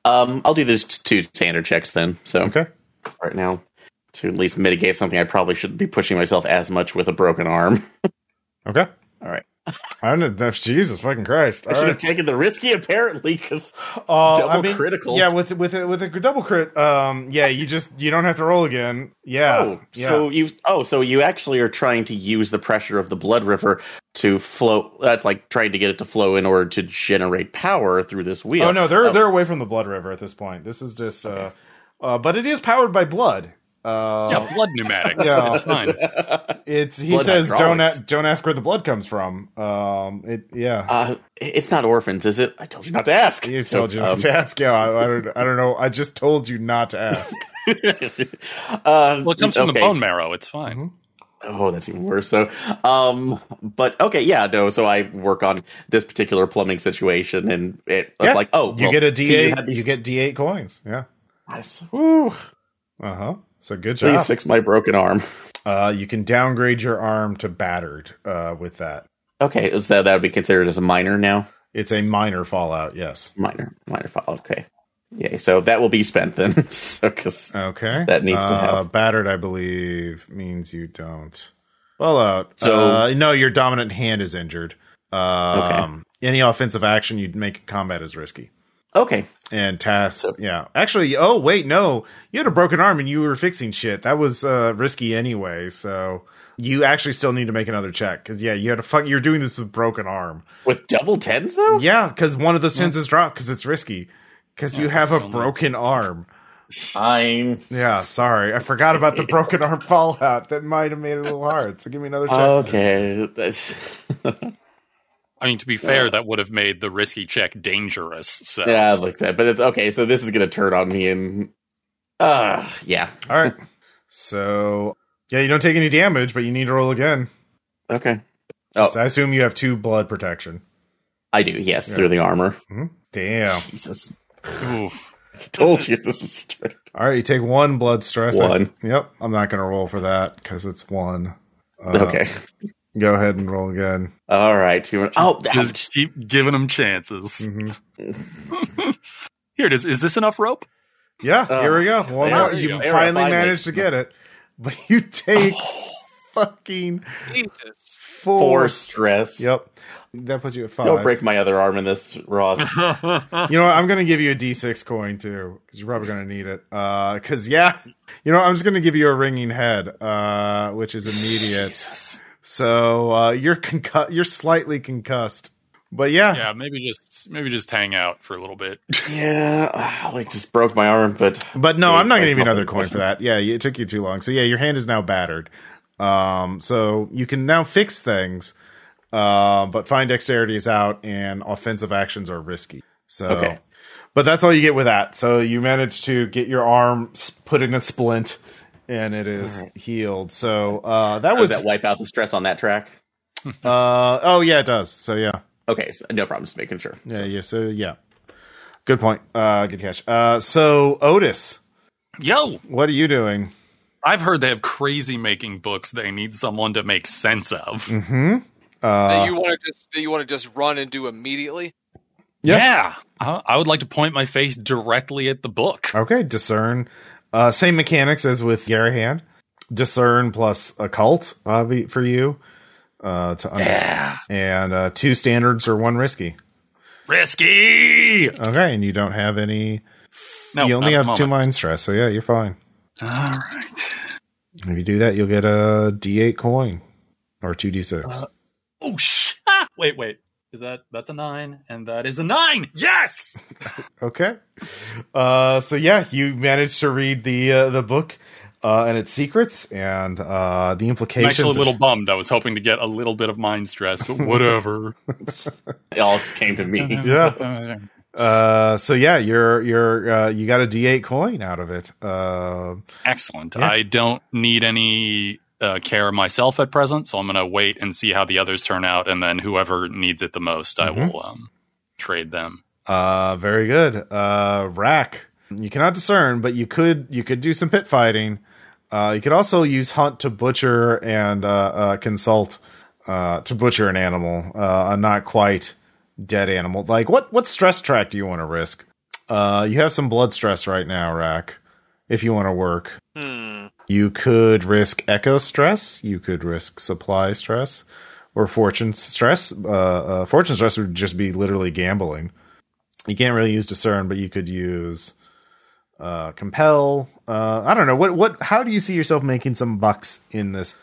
Um, I'll do those two standard checks then. So okay. right now to at least mitigate something, I probably shouldn't be pushing myself as much with a broken arm. <laughs> Okay. All right. I don't know. Jesus fucking Christ. I All should right. have taken the risky apparently because Uh, double I mean, criticals. Yeah, with with a, with a double crit, um, yeah, you just you don't have to roll again. Yeah. Oh, yeah. so you oh, so you actually are trying to use the pressure of the blood river to flow. That's like trying to get it to flow in order to generate power through this wheel. oh no, they're Oh, they're away from the blood river at this point. This is just, uh, uh, but it is powered by blood. Uh, Yeah, blood pneumatics. Yeah. It's fine. <laughs> it's he Blood says don't a- don't ask where the blood comes from. Um, it yeah. Uh, it's not orphans, is it? I told you not to ask. he So, told you not um, to ask. Yeah, I, I don't. I don't know. I just told you not to ask. uh, <laughs> Well, it comes from okay. the bone marrow. It's fine. Oh, that's even worse. So, um, but okay, yeah, no. So I work on this particular plumbing situation, and it, it's Yeah. like, oh, you well, get a see, D eight. had these- you get D eight coins. Yeah. Nice. Woo. Uh huh. So good job. Please fix my broken arm. Uh, you can downgrade your arm to battered uh, with that. Okay, is that would be considered as a minor now? It's a minor fallout. Yes. Minor, minor file. Okay, yay. So that will be spent then. <laughs> so because Okay. That needs to uh, have- battered. I believe means you don't fallout. So- uh, no, your dominant hand is injured. Um, Any offensive action you'd make in combat is risky. Okay, And task, yeah. Actually, oh wait, no, you had a broken arm and you were fixing shit. That was uh, risky anyway. So you actually still need to make another check because yeah, you had a fuck. You're doing this with broken arm. with double tens though. Yeah, because one of those tens is dropped because it's risky. Because you have a broken arm. Fine. Yeah, sorry, I forgot about the broken arm fallout. That might have made it a little hard. So give me another check. Okay, that's <laughs> I mean, to be fair, that would have made the risky check dangerous. So Yeah, I like that. But it's okay. So this is going to turn on me, and uh, yeah. All right. So yeah, you don't take any damage, but you need to roll again. Okay. Oh, So I assume you have two blood protection. I do. Yes, Yeah. through the armor. Damn. Jesus, Oof. <laughs> I told you this is straight. All right, you take one blood stress. One. Yep. I'm not going to roll for that because it's one. Uh, okay. Go ahead and roll again. All right. Two. Oh, ouch. Just keep giving them chances. hmm <laughs> <laughs> Here it is. Is this enough rope? Yeah, Oh. here we go. One There more. You go. finally Finally. managed to get it, <laughs> but you take fucking Jesus. four. Four stress. Yep. That puts you at 5 Don't break my other arm in this, Ross. You know what? I'm going to give you a D6 coin too, because you're probably going to need it. Because yeah, you know, I'm just going to give you a ringing head, uh, which is immediate. Jesus. So uh, you're concu- You're slightly concussed, but yeah, yeah, maybe just maybe just hang out for a little bit. <laughs> Yeah, ah, <sighs> like just broke my arm, but But no, I'm not going to give you another coin for that. Yeah, it took you too long. So yeah, your hand is now battered. Um, so you can now fix things, uh, but fine dexterity is out and offensive actions are risky. So, Okay. but that's all you get with that. So you managed to get your arm put in a splint, and it is healed. So uh, that does was. that wipe out the stress on that track? <laughs> uh, oh yeah, it does. So yeah, Okay, so no problem. Just making sure. yeah, yeah. So yeah, good point. Uh, good catch. Uh, so Otis, Yo, what are you doing? I've heard they have crazy making books they need someone to make sense of. Hmm. that Uh, you want to just that you want to just run and do immediately. Yes. Yeah, I, I would like to point my face directly at the book. Okay, discern. Uh, same mechanics as with Garahan. Discern plus occult uh, for you. Uh, to under- Yeah, and uh, two standards or one risky. risky. Okay, and you don't have any. No, you only have two mind stress, so yeah, you're fine. All right. If you do that, you'll get a D8 coin or two D6. Uh, Oh sh! Ah, wait, wait. Is that that's a nine, and that is a nine? Yes. <laughs> Okay. Uh, so yeah, you managed to read the uh, the book uh, and its secrets and uh, the I'm implications. actually a little bummed. I was hoping to get a little bit of mind stress, but <laughs> whatever. It all just came to me. <laughs> Yeah. Uh, so yeah, you're you're uh, you got a D8 coin out of it. Uh, Excellent. Yeah. I don't need any uh, care myself at present, so I'm going to wait and see how the others turn out, and then whoever needs it the most, I Mhm. will um, trade them. uh, very good. Uh, rack. You cannot discern, but you could you could do some pit fighting. Uh, you could also use hunt to butcher and uh, uh, consult uh, to butcher an animal, uh, a not quite dead animal. Like what what stress track do you want to risk? Uh, you have some blood stress right now, Rack. If you want to work, Hmm. You could risk echo stress. You could risk supply stress or fortune stress. Uh, uh, fortune stress would just be literally gambling. You can't really use discern, but you could use uh, compel. Uh, I don't know what what. How do you see yourself making some bucks in this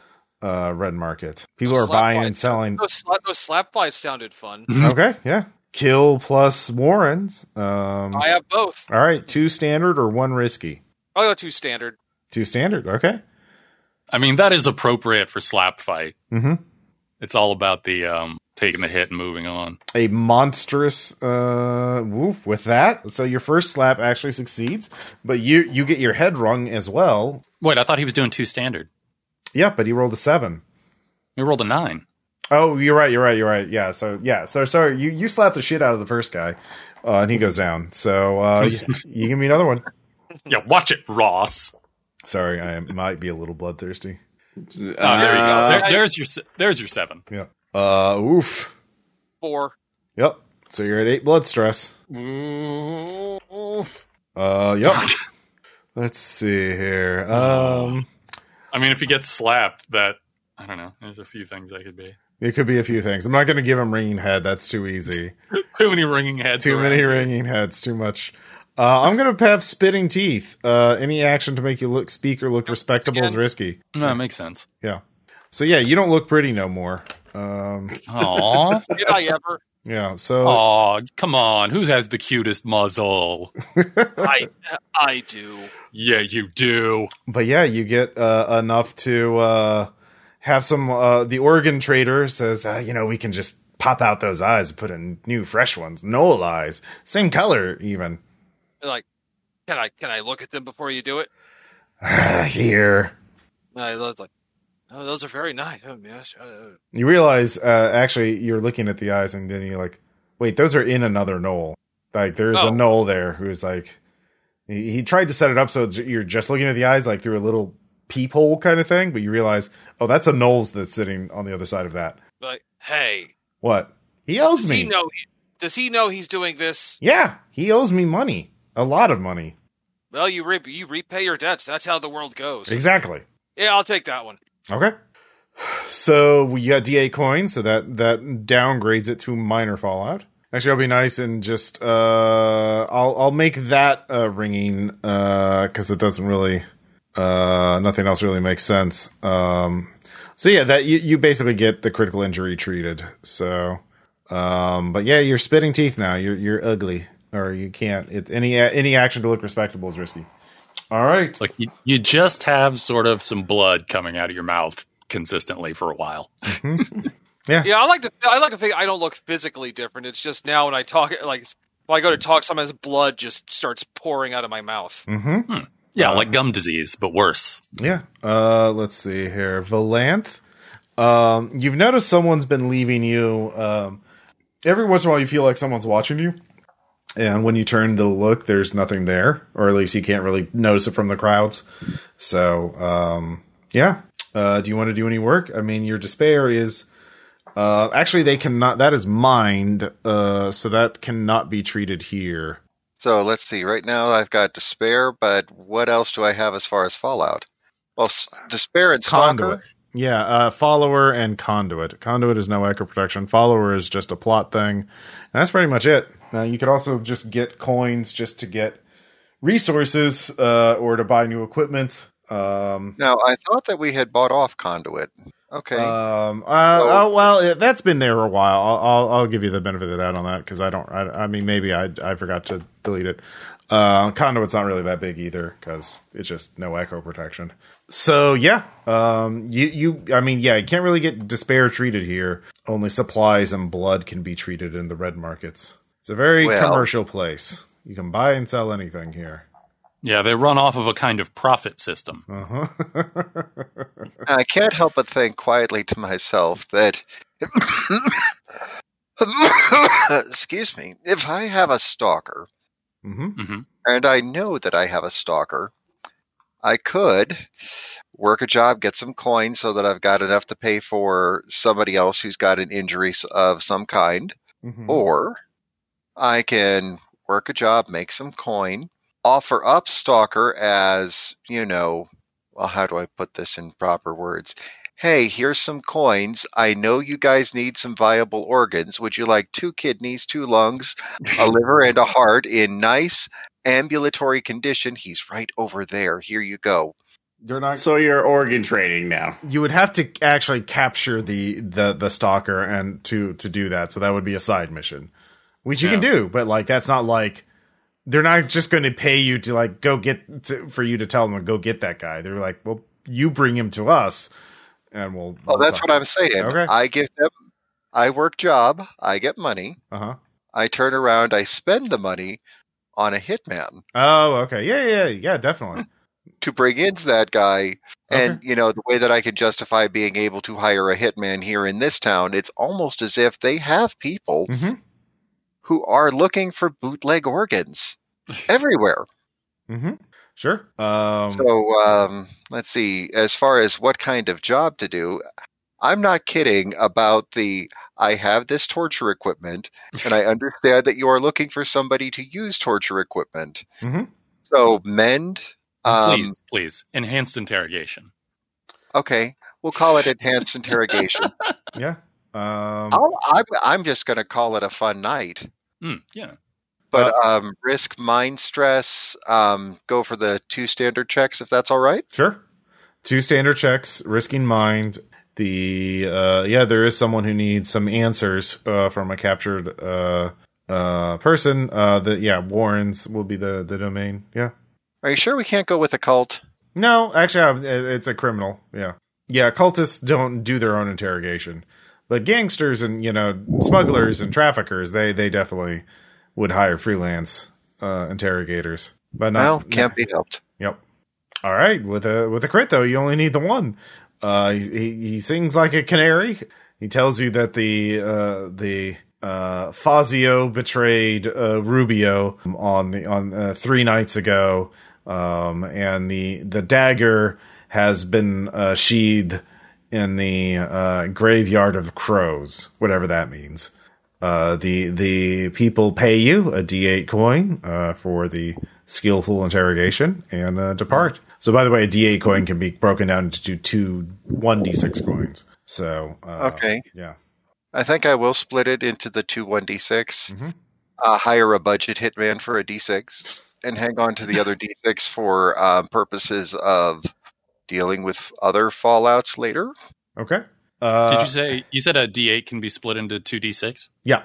uh, red market? People Those are buying and selling. Those, sla- those slap fights sounded fun. <laughs> okay, yeah. Kill plus Warrens. Um, I have both. all right, two standard or one risky. I'll go two standard. Two standard. Okay. I mean, that is appropriate for slap fight. Mm-hmm. It's all about the um, taking the hit and moving on. a monstrous uh whoop with that. So your first slap actually succeeds, but you you get your head rung as well. Wait, I thought he was doing two standard. Yeah, but he rolled a seven. He rolled a nine. Oh, you're right. You're right. You're right. Yeah. So yeah. So sorry. You you slapped the shit out of the first guy, uh, and he goes down. So uh, <laughs> you, you give me another one. Yeah, watch it, Ross. Sorry, I might be a little bloodthirsty. Oh, there you go. Uh, There, there's your there's your seven. Yeah. Uh. Oof. Four. Yep. So you're at eight blood stress. Uh. Yep. <laughs> Let's see here. Um. I mean, if he gets slapped, that I don't know. There's a few things I could be. It could be a few things. I'm not going to give him ringing head. That's too easy. <laughs> Too many ringing heads. Too around. many ringing heads. Too much. Uh, I'm going to have spitting teeth. Uh, any action to make you look, speak, or look respectable is risky. No, that makes sense. Yeah. So yeah, you don't look pretty no more. Um, Aw. <laughs> Did I ever? yeah. So Aw, come on. Who has the cutest muzzle? <laughs> I I do. Yeah, you do. but yeah, you get uh, enough to uh, have some. Uh, the organ trader says, uh, you know, we can just pop out those eyes and put in new, fresh ones. Knoll eyes, same color even. Like, can I can I look at them before you do it? <sighs> Here, And I was like, oh, those are very nice. Oh, yes. Uh, you realize uh, actually you're looking at the eyes, and then you're like, wait, those are in another knoll. Like there's a Oh. knoll there who's like, he, he tried to set it up so you're just looking at the eyes like through a little peephole kind of thing, but you realize, oh, that's a knoll's that's sitting on the other side of that. like, hey, What? He owes does me. he know? Does he know he's doing this? Yeah, he owes me money. A lot of money. Well, you re- you repay your debts. That's how the world goes. Exactly. Yeah, I'll take that one. Okay. So we got D8 coins, so that that downgrades it to minor fallout. Actually, I'll be nice and just uh, I'll I'll make that uh, ringing because it doesn't really uh, nothing else really makes sense. Um, so yeah, that you, you basically get the critical injury treated. So, um, but yeah, you're spitting teeth now. You're you're ugly, or you can't. It, any any action to look respectable is risky. All right. Like you, you just have sort of some blood coming out of your mouth consistently for a while. <laughs> Yeah, yeah. I like to. I like to think I don't look physically different. It's just now when I talk, like when I go to talk, sometimes blood just starts pouring out of my mouth. Mm-hmm. Yeah, like gum disease, but worse. Yeah. Uh, let's see here. Valanth. Um, you've noticed someone's been leaving you. Um, every once in a while, you feel like someone's watching you. And when you turn to look, there's nothing there, or at least you can't really notice it from the crowds. So, um, yeah. Uh, do you want to do any work? I mean, your despair is. Uh, actually, they cannot. That is mined, uh, so that cannot be treated here. So let's see. Right now, I've got despair, but what else do I have as far as fallout? Well, s- despair and stalker. Conduit. Yeah, uh, follower and conduit. Conduit is no echo protection. Follower is just a plot thing. And that's pretty much it. Now you could also just get coins just to get resources uh, or to buy new equipment. Um, Now, I thought that we had bought off conduit. Okay. um, uh, oh well, it, that's been there a while. I'll, I'll, I'll give you the benefit of that on that because I don't. I, I mean, maybe I I forgot to delete it. Uh, conduit's not really that big either because it's just no echo protection. So yeah, um, you you I mean yeah, you can't really get despair treated here. Only supplies and blood can be treated in the red markets. It's a very Well- commercial place. You can buy and sell anything here. Yeah, they run off of a kind of profit system. Uh huh. <laughs> I can't help but think quietly to myself that. <coughs> Excuse me. If I have a stalker, hmm hmm and I know that I have a stalker, I could work a job, get some coins so that I've got enough to pay for somebody else who's got an injury of some kind, hmm or I can work a job, make some coin, offer up Stalker as, you know, well, how do I put this in proper words? Hey, here's some coins. I know you guys need some viable organs. Would you like two kidneys, two lungs, a <laughs> liver, and a heart in nice ambulatory condition? He's right over there. Here you go. You're not So you're organ trading now. you would have to actually capture the the the stalker and to to do that so that would be a side mission which you can do but like that's not like they're not just going to pay you to like go get to, for you to tell them to go get that guy. They're like well you bring him to us and we'll Well, that's what I'm saying. Okay. I give them, I work job, I get money, uh-huh. I turn around, I spend the money on a hitman. oh okay. Yeah yeah yeah. Definitely. <laughs> To bring in that guy and you know the way that i can justify being able to hire a hitman here in this town it's almost as if they have people hmm who are looking for bootleg organs <laughs> everywhere. Hmm sure. Um so um, let's see. As far as what kind of job to do i'm not kidding about the i have this torture equipment and i <laughs> understand that you are looking for somebody to use torture equipment. Mhm. so mend um, please, please, enhanced interrogation. okay. We'll call it enhanced interrogation. <laughs> Yeah um I'll, I'm, I'm just going to call it a fun night. Mm, yeah, But um, risk mind stress. Um, go for the two standard checks if that's all right. Sure. Two standard checks, risking mind. The uh yeah, there is someone who needs some answers uh from a captured uh uh person. Uh the yeah, Warren's will be the the domain. Yeah. Are you sure we can't go with occult? No, actually uh, it's a criminal. Yeah. Yeah, cultists don't do their own interrogation. But gangsters and you know smugglers and traffickers, they they definitely would hire freelance uh, interrogators. But not, well, can't be helped. Yep. All right, with a with a crit though, you only need the one. Uh, he, he, he sings like a canary. He tells you that the uh, the uh, Fazio betrayed uh, Rubio on the on uh, three nights ago, um, and the the dagger has been uh, sheathed in the uh, graveyard of crows, whatever that means. Uh, the the people pay you a D8 coin uh, for the skillful interrogation and uh, depart. So, by the way, a D8 coin can be broken down into two one D6 coins. So, uh, Okay. yeah, I think I will split it into the two 1d6, Mhm. uh, hire a budget hitman for a d6, and hang on to the other d6 for purposes of dealing with other fallouts later. okay. Uh, Did you say you said a D8 can be split into two D6? Yeah,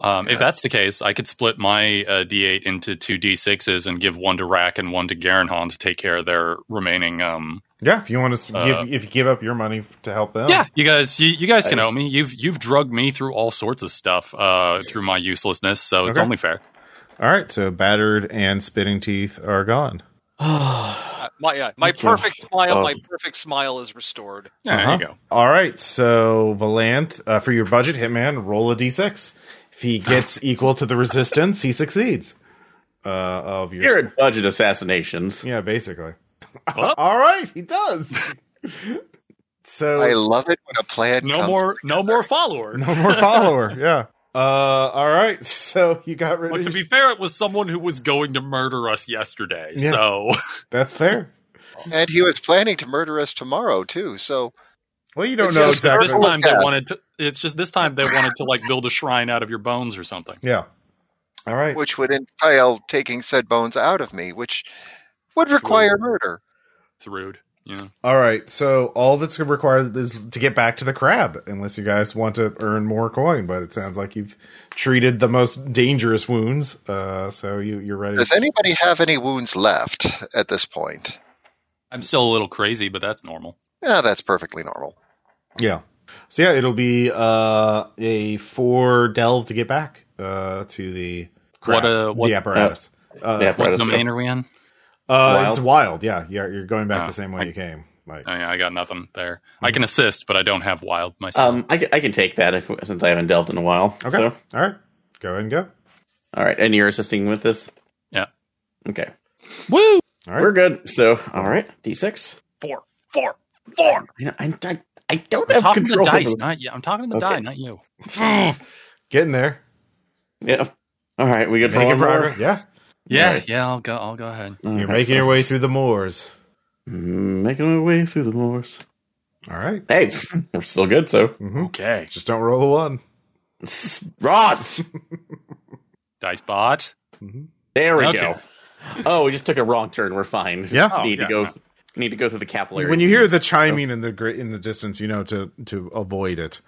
Um, If that's the case, I could split my uh, D8 into two D6s and give one to Rack and one to Garahan to take care of their remaining. Um, yeah. If you want to Uh, give, if you give up your money to help them, Yeah, you guys, you, you guys can I- owe me. You've you've drugged me through all sorts of stuff uh, through my uselessness, so it's Okay. only fair. All right. So battered and spitting teeth are gone. Uh, my yeah, my Thank you. perfect smile, Oh. my perfect smile is restored. Yeah, There Uh-huh. you go. All right. So Valanth, uh, for your budget hitman, roll a d6. If he <laughs> gets equal to the resistance, he succeeds. Uh, of your You're at budget assassinations. yeah, basically. Well. <laughs> All right, he does. <laughs> so I love it when a plan No comes more, no more follower. no more follower. Yeah. Uh, all right. <laughs> So you got rid But of. to be fair, it was someone who was going to murder us yesterday. Yeah. So That's fair. and he was planning to murder us tomorrow too. So Well, you don't It's know exactly. this time they wanted to. It's just this time they wanted to like build a shrine out of your bones or something. Yeah. All right. which would entail taking said bones out of me, which would require murder. It's rude. You know. All right. So all that's required is to get back to the crab, unless you guys want to earn more coin. But it sounds like you've treated the most dangerous wounds. Uh, so you you're ready. Does anybody have any wounds left at this point? I'm still a little crazy, but that's normal. Yeah, that's perfectly normal. Yeah. So yeah, it'll be uh, a four delve to get back uh, to the crab, What, uh, what- the apparatus. Uh, the What apparatus. domain are we in? Uh, it's Wild? wild. Yeah, yeah. You're going back Oh, the same way I- you came. Like, Oh, yeah, I got nothing there. I can assist, but I don't have wild myself. Um, I, can- I can take that if, since I haven't delved in a while. okay. So, All right. Go ahead and go. all right, and you're assisting with this. Yeah. Okay, Woo! All right. we're good. So, all right, d6. Four, four, four. You know, I, I, I don't I'm have talking to the dice, not you. I'm talking to the Okay. die, not you. <laughs> Getting there. Yeah. All right, we good for Making one progress. Yeah. Yeah, Right. yeah. I'll go. I'll go ahead. All You're right, making your so- way through the moors. Mm, Making my way through the moors. All right. Hey, <laughs> we're still good. So, hmm Okay, Just don't roll a one. <laughs> Ross, <laughs> Dicebot. there we Okay. go. Oh, we just took a wrong turn. We're fine. Just Yeah. Oh, need yeah, to go. yeah. Need to go through the capillary. When you hear the veins. chiming in the in the distance, you know to to avoid it.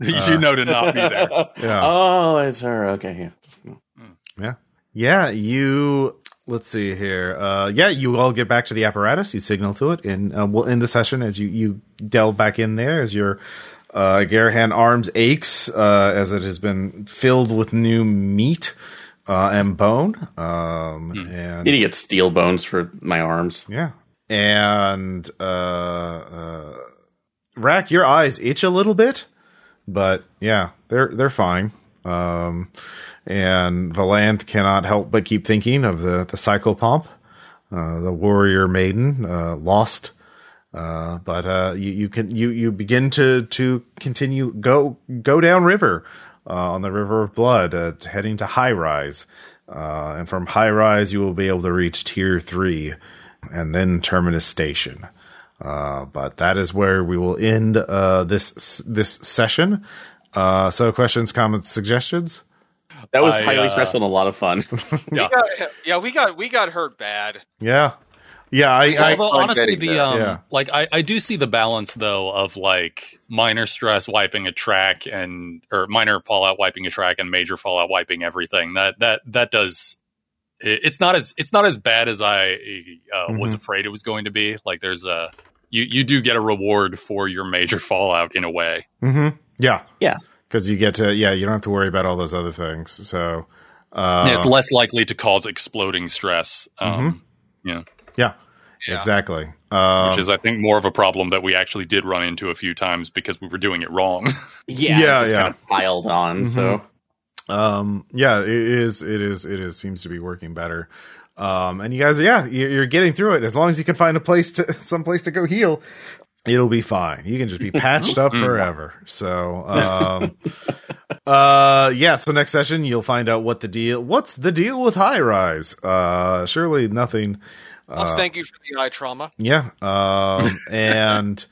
you know to not be there. Yeah. Oh, it's her. Okay, yeah. Just- Yeah. Yeah, you let's see here. Uh yeah, you all get back to the apparatus, you signal to it and uh, we'll end the session as you you delve back in there as your uh Garahan arms aches uh as it has been filled with new meat uh and bone. Um and Need to get steel bones for my arms. yeah. And uh uh Rack, your eyes itch a little bit, but yeah, they're they're fine. Um and Valanth cannot help but keep thinking of the the psychopomp, uh, the warrior maiden, uh, lost. Uh, but uh, you, you can you you begin to to continue go go down river uh, on the river of blood, uh, heading to High Rise, and from High Rise you will be able to reach Tier Three, and then Terminus Station. Uh, but that is where we will end uh, this this session. Uh, so, questions, comments, suggestions? That was I, highly uh, stressful and a lot of fun. <laughs> Yeah. Yeah, yeah, we got we got hurt bad. Yeah, yeah. I, I Although I'm honestly, the um, yeah. like I, I do see the balance though of like minor stress wiping a track and or minor fallout wiping a track and major fallout wiping everything. That that that does. It's not as it's not as bad as I uh, was Mhm. afraid it was going to be. Like there's a you you do get a reward for your major fallout in a way. Mm-hmm. Yeah. Yeah. Because you get to yeah, you don't have to worry about all those other things. So uh, it's less likely to cause exploding stress. Um, Yeah, yeah, Yeah. exactly. Um, which is I think more of a problem that we actually did run into a few times because we were doing it wrong. <laughs> Yeah, Yeah, just yeah. kind of piled on. So um yeah it is it is it is seems to be working better um and you guys yeah you're you're getting through it. As long as you can find a place to <laughs> some place to go heal it'll be fine. You can just be <laughs> patched up forever. So um <laughs> uh yeah so next session you'll find out what the deal what's the deal with high rise? Uh surely nothing Let's thank you for the eye trauma. yeah um and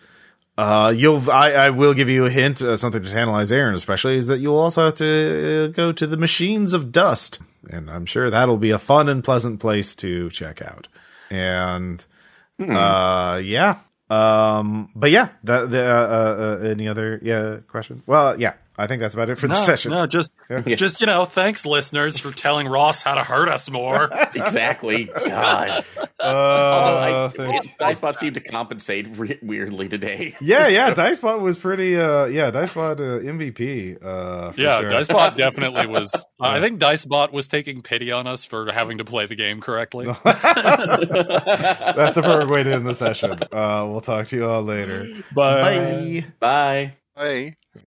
uh, you'll. I, I will give you a hint. Uh, something to tantalize Aaron, especially, is that you'll also have to uh, go to the machines of dust, and I'm sure that'll be a fun and pleasant place to check out. And uh, yeah. Um, but yeah. That the uh, uh, any other yeah question? Well, yeah. I think that's about it for the session. no, just <laughs> just you know, thanks listeners for telling Ross how to hurt us more. <laughs> exactly. God. <laughs> Uh, Although. I, Dicebot seemed to compensate re- weirdly today. yeah, yeah. Dicebot was pretty. Uh, yeah, Dicebot uh, MVP. Uh, for yeah, sure. Dicebot definitely was. I think Dicebot was taking pity on us for having to play the game correctly. That's a perfect way to end the session. Uh, we'll talk to you all later. Bye. Bye. Bye. Hey.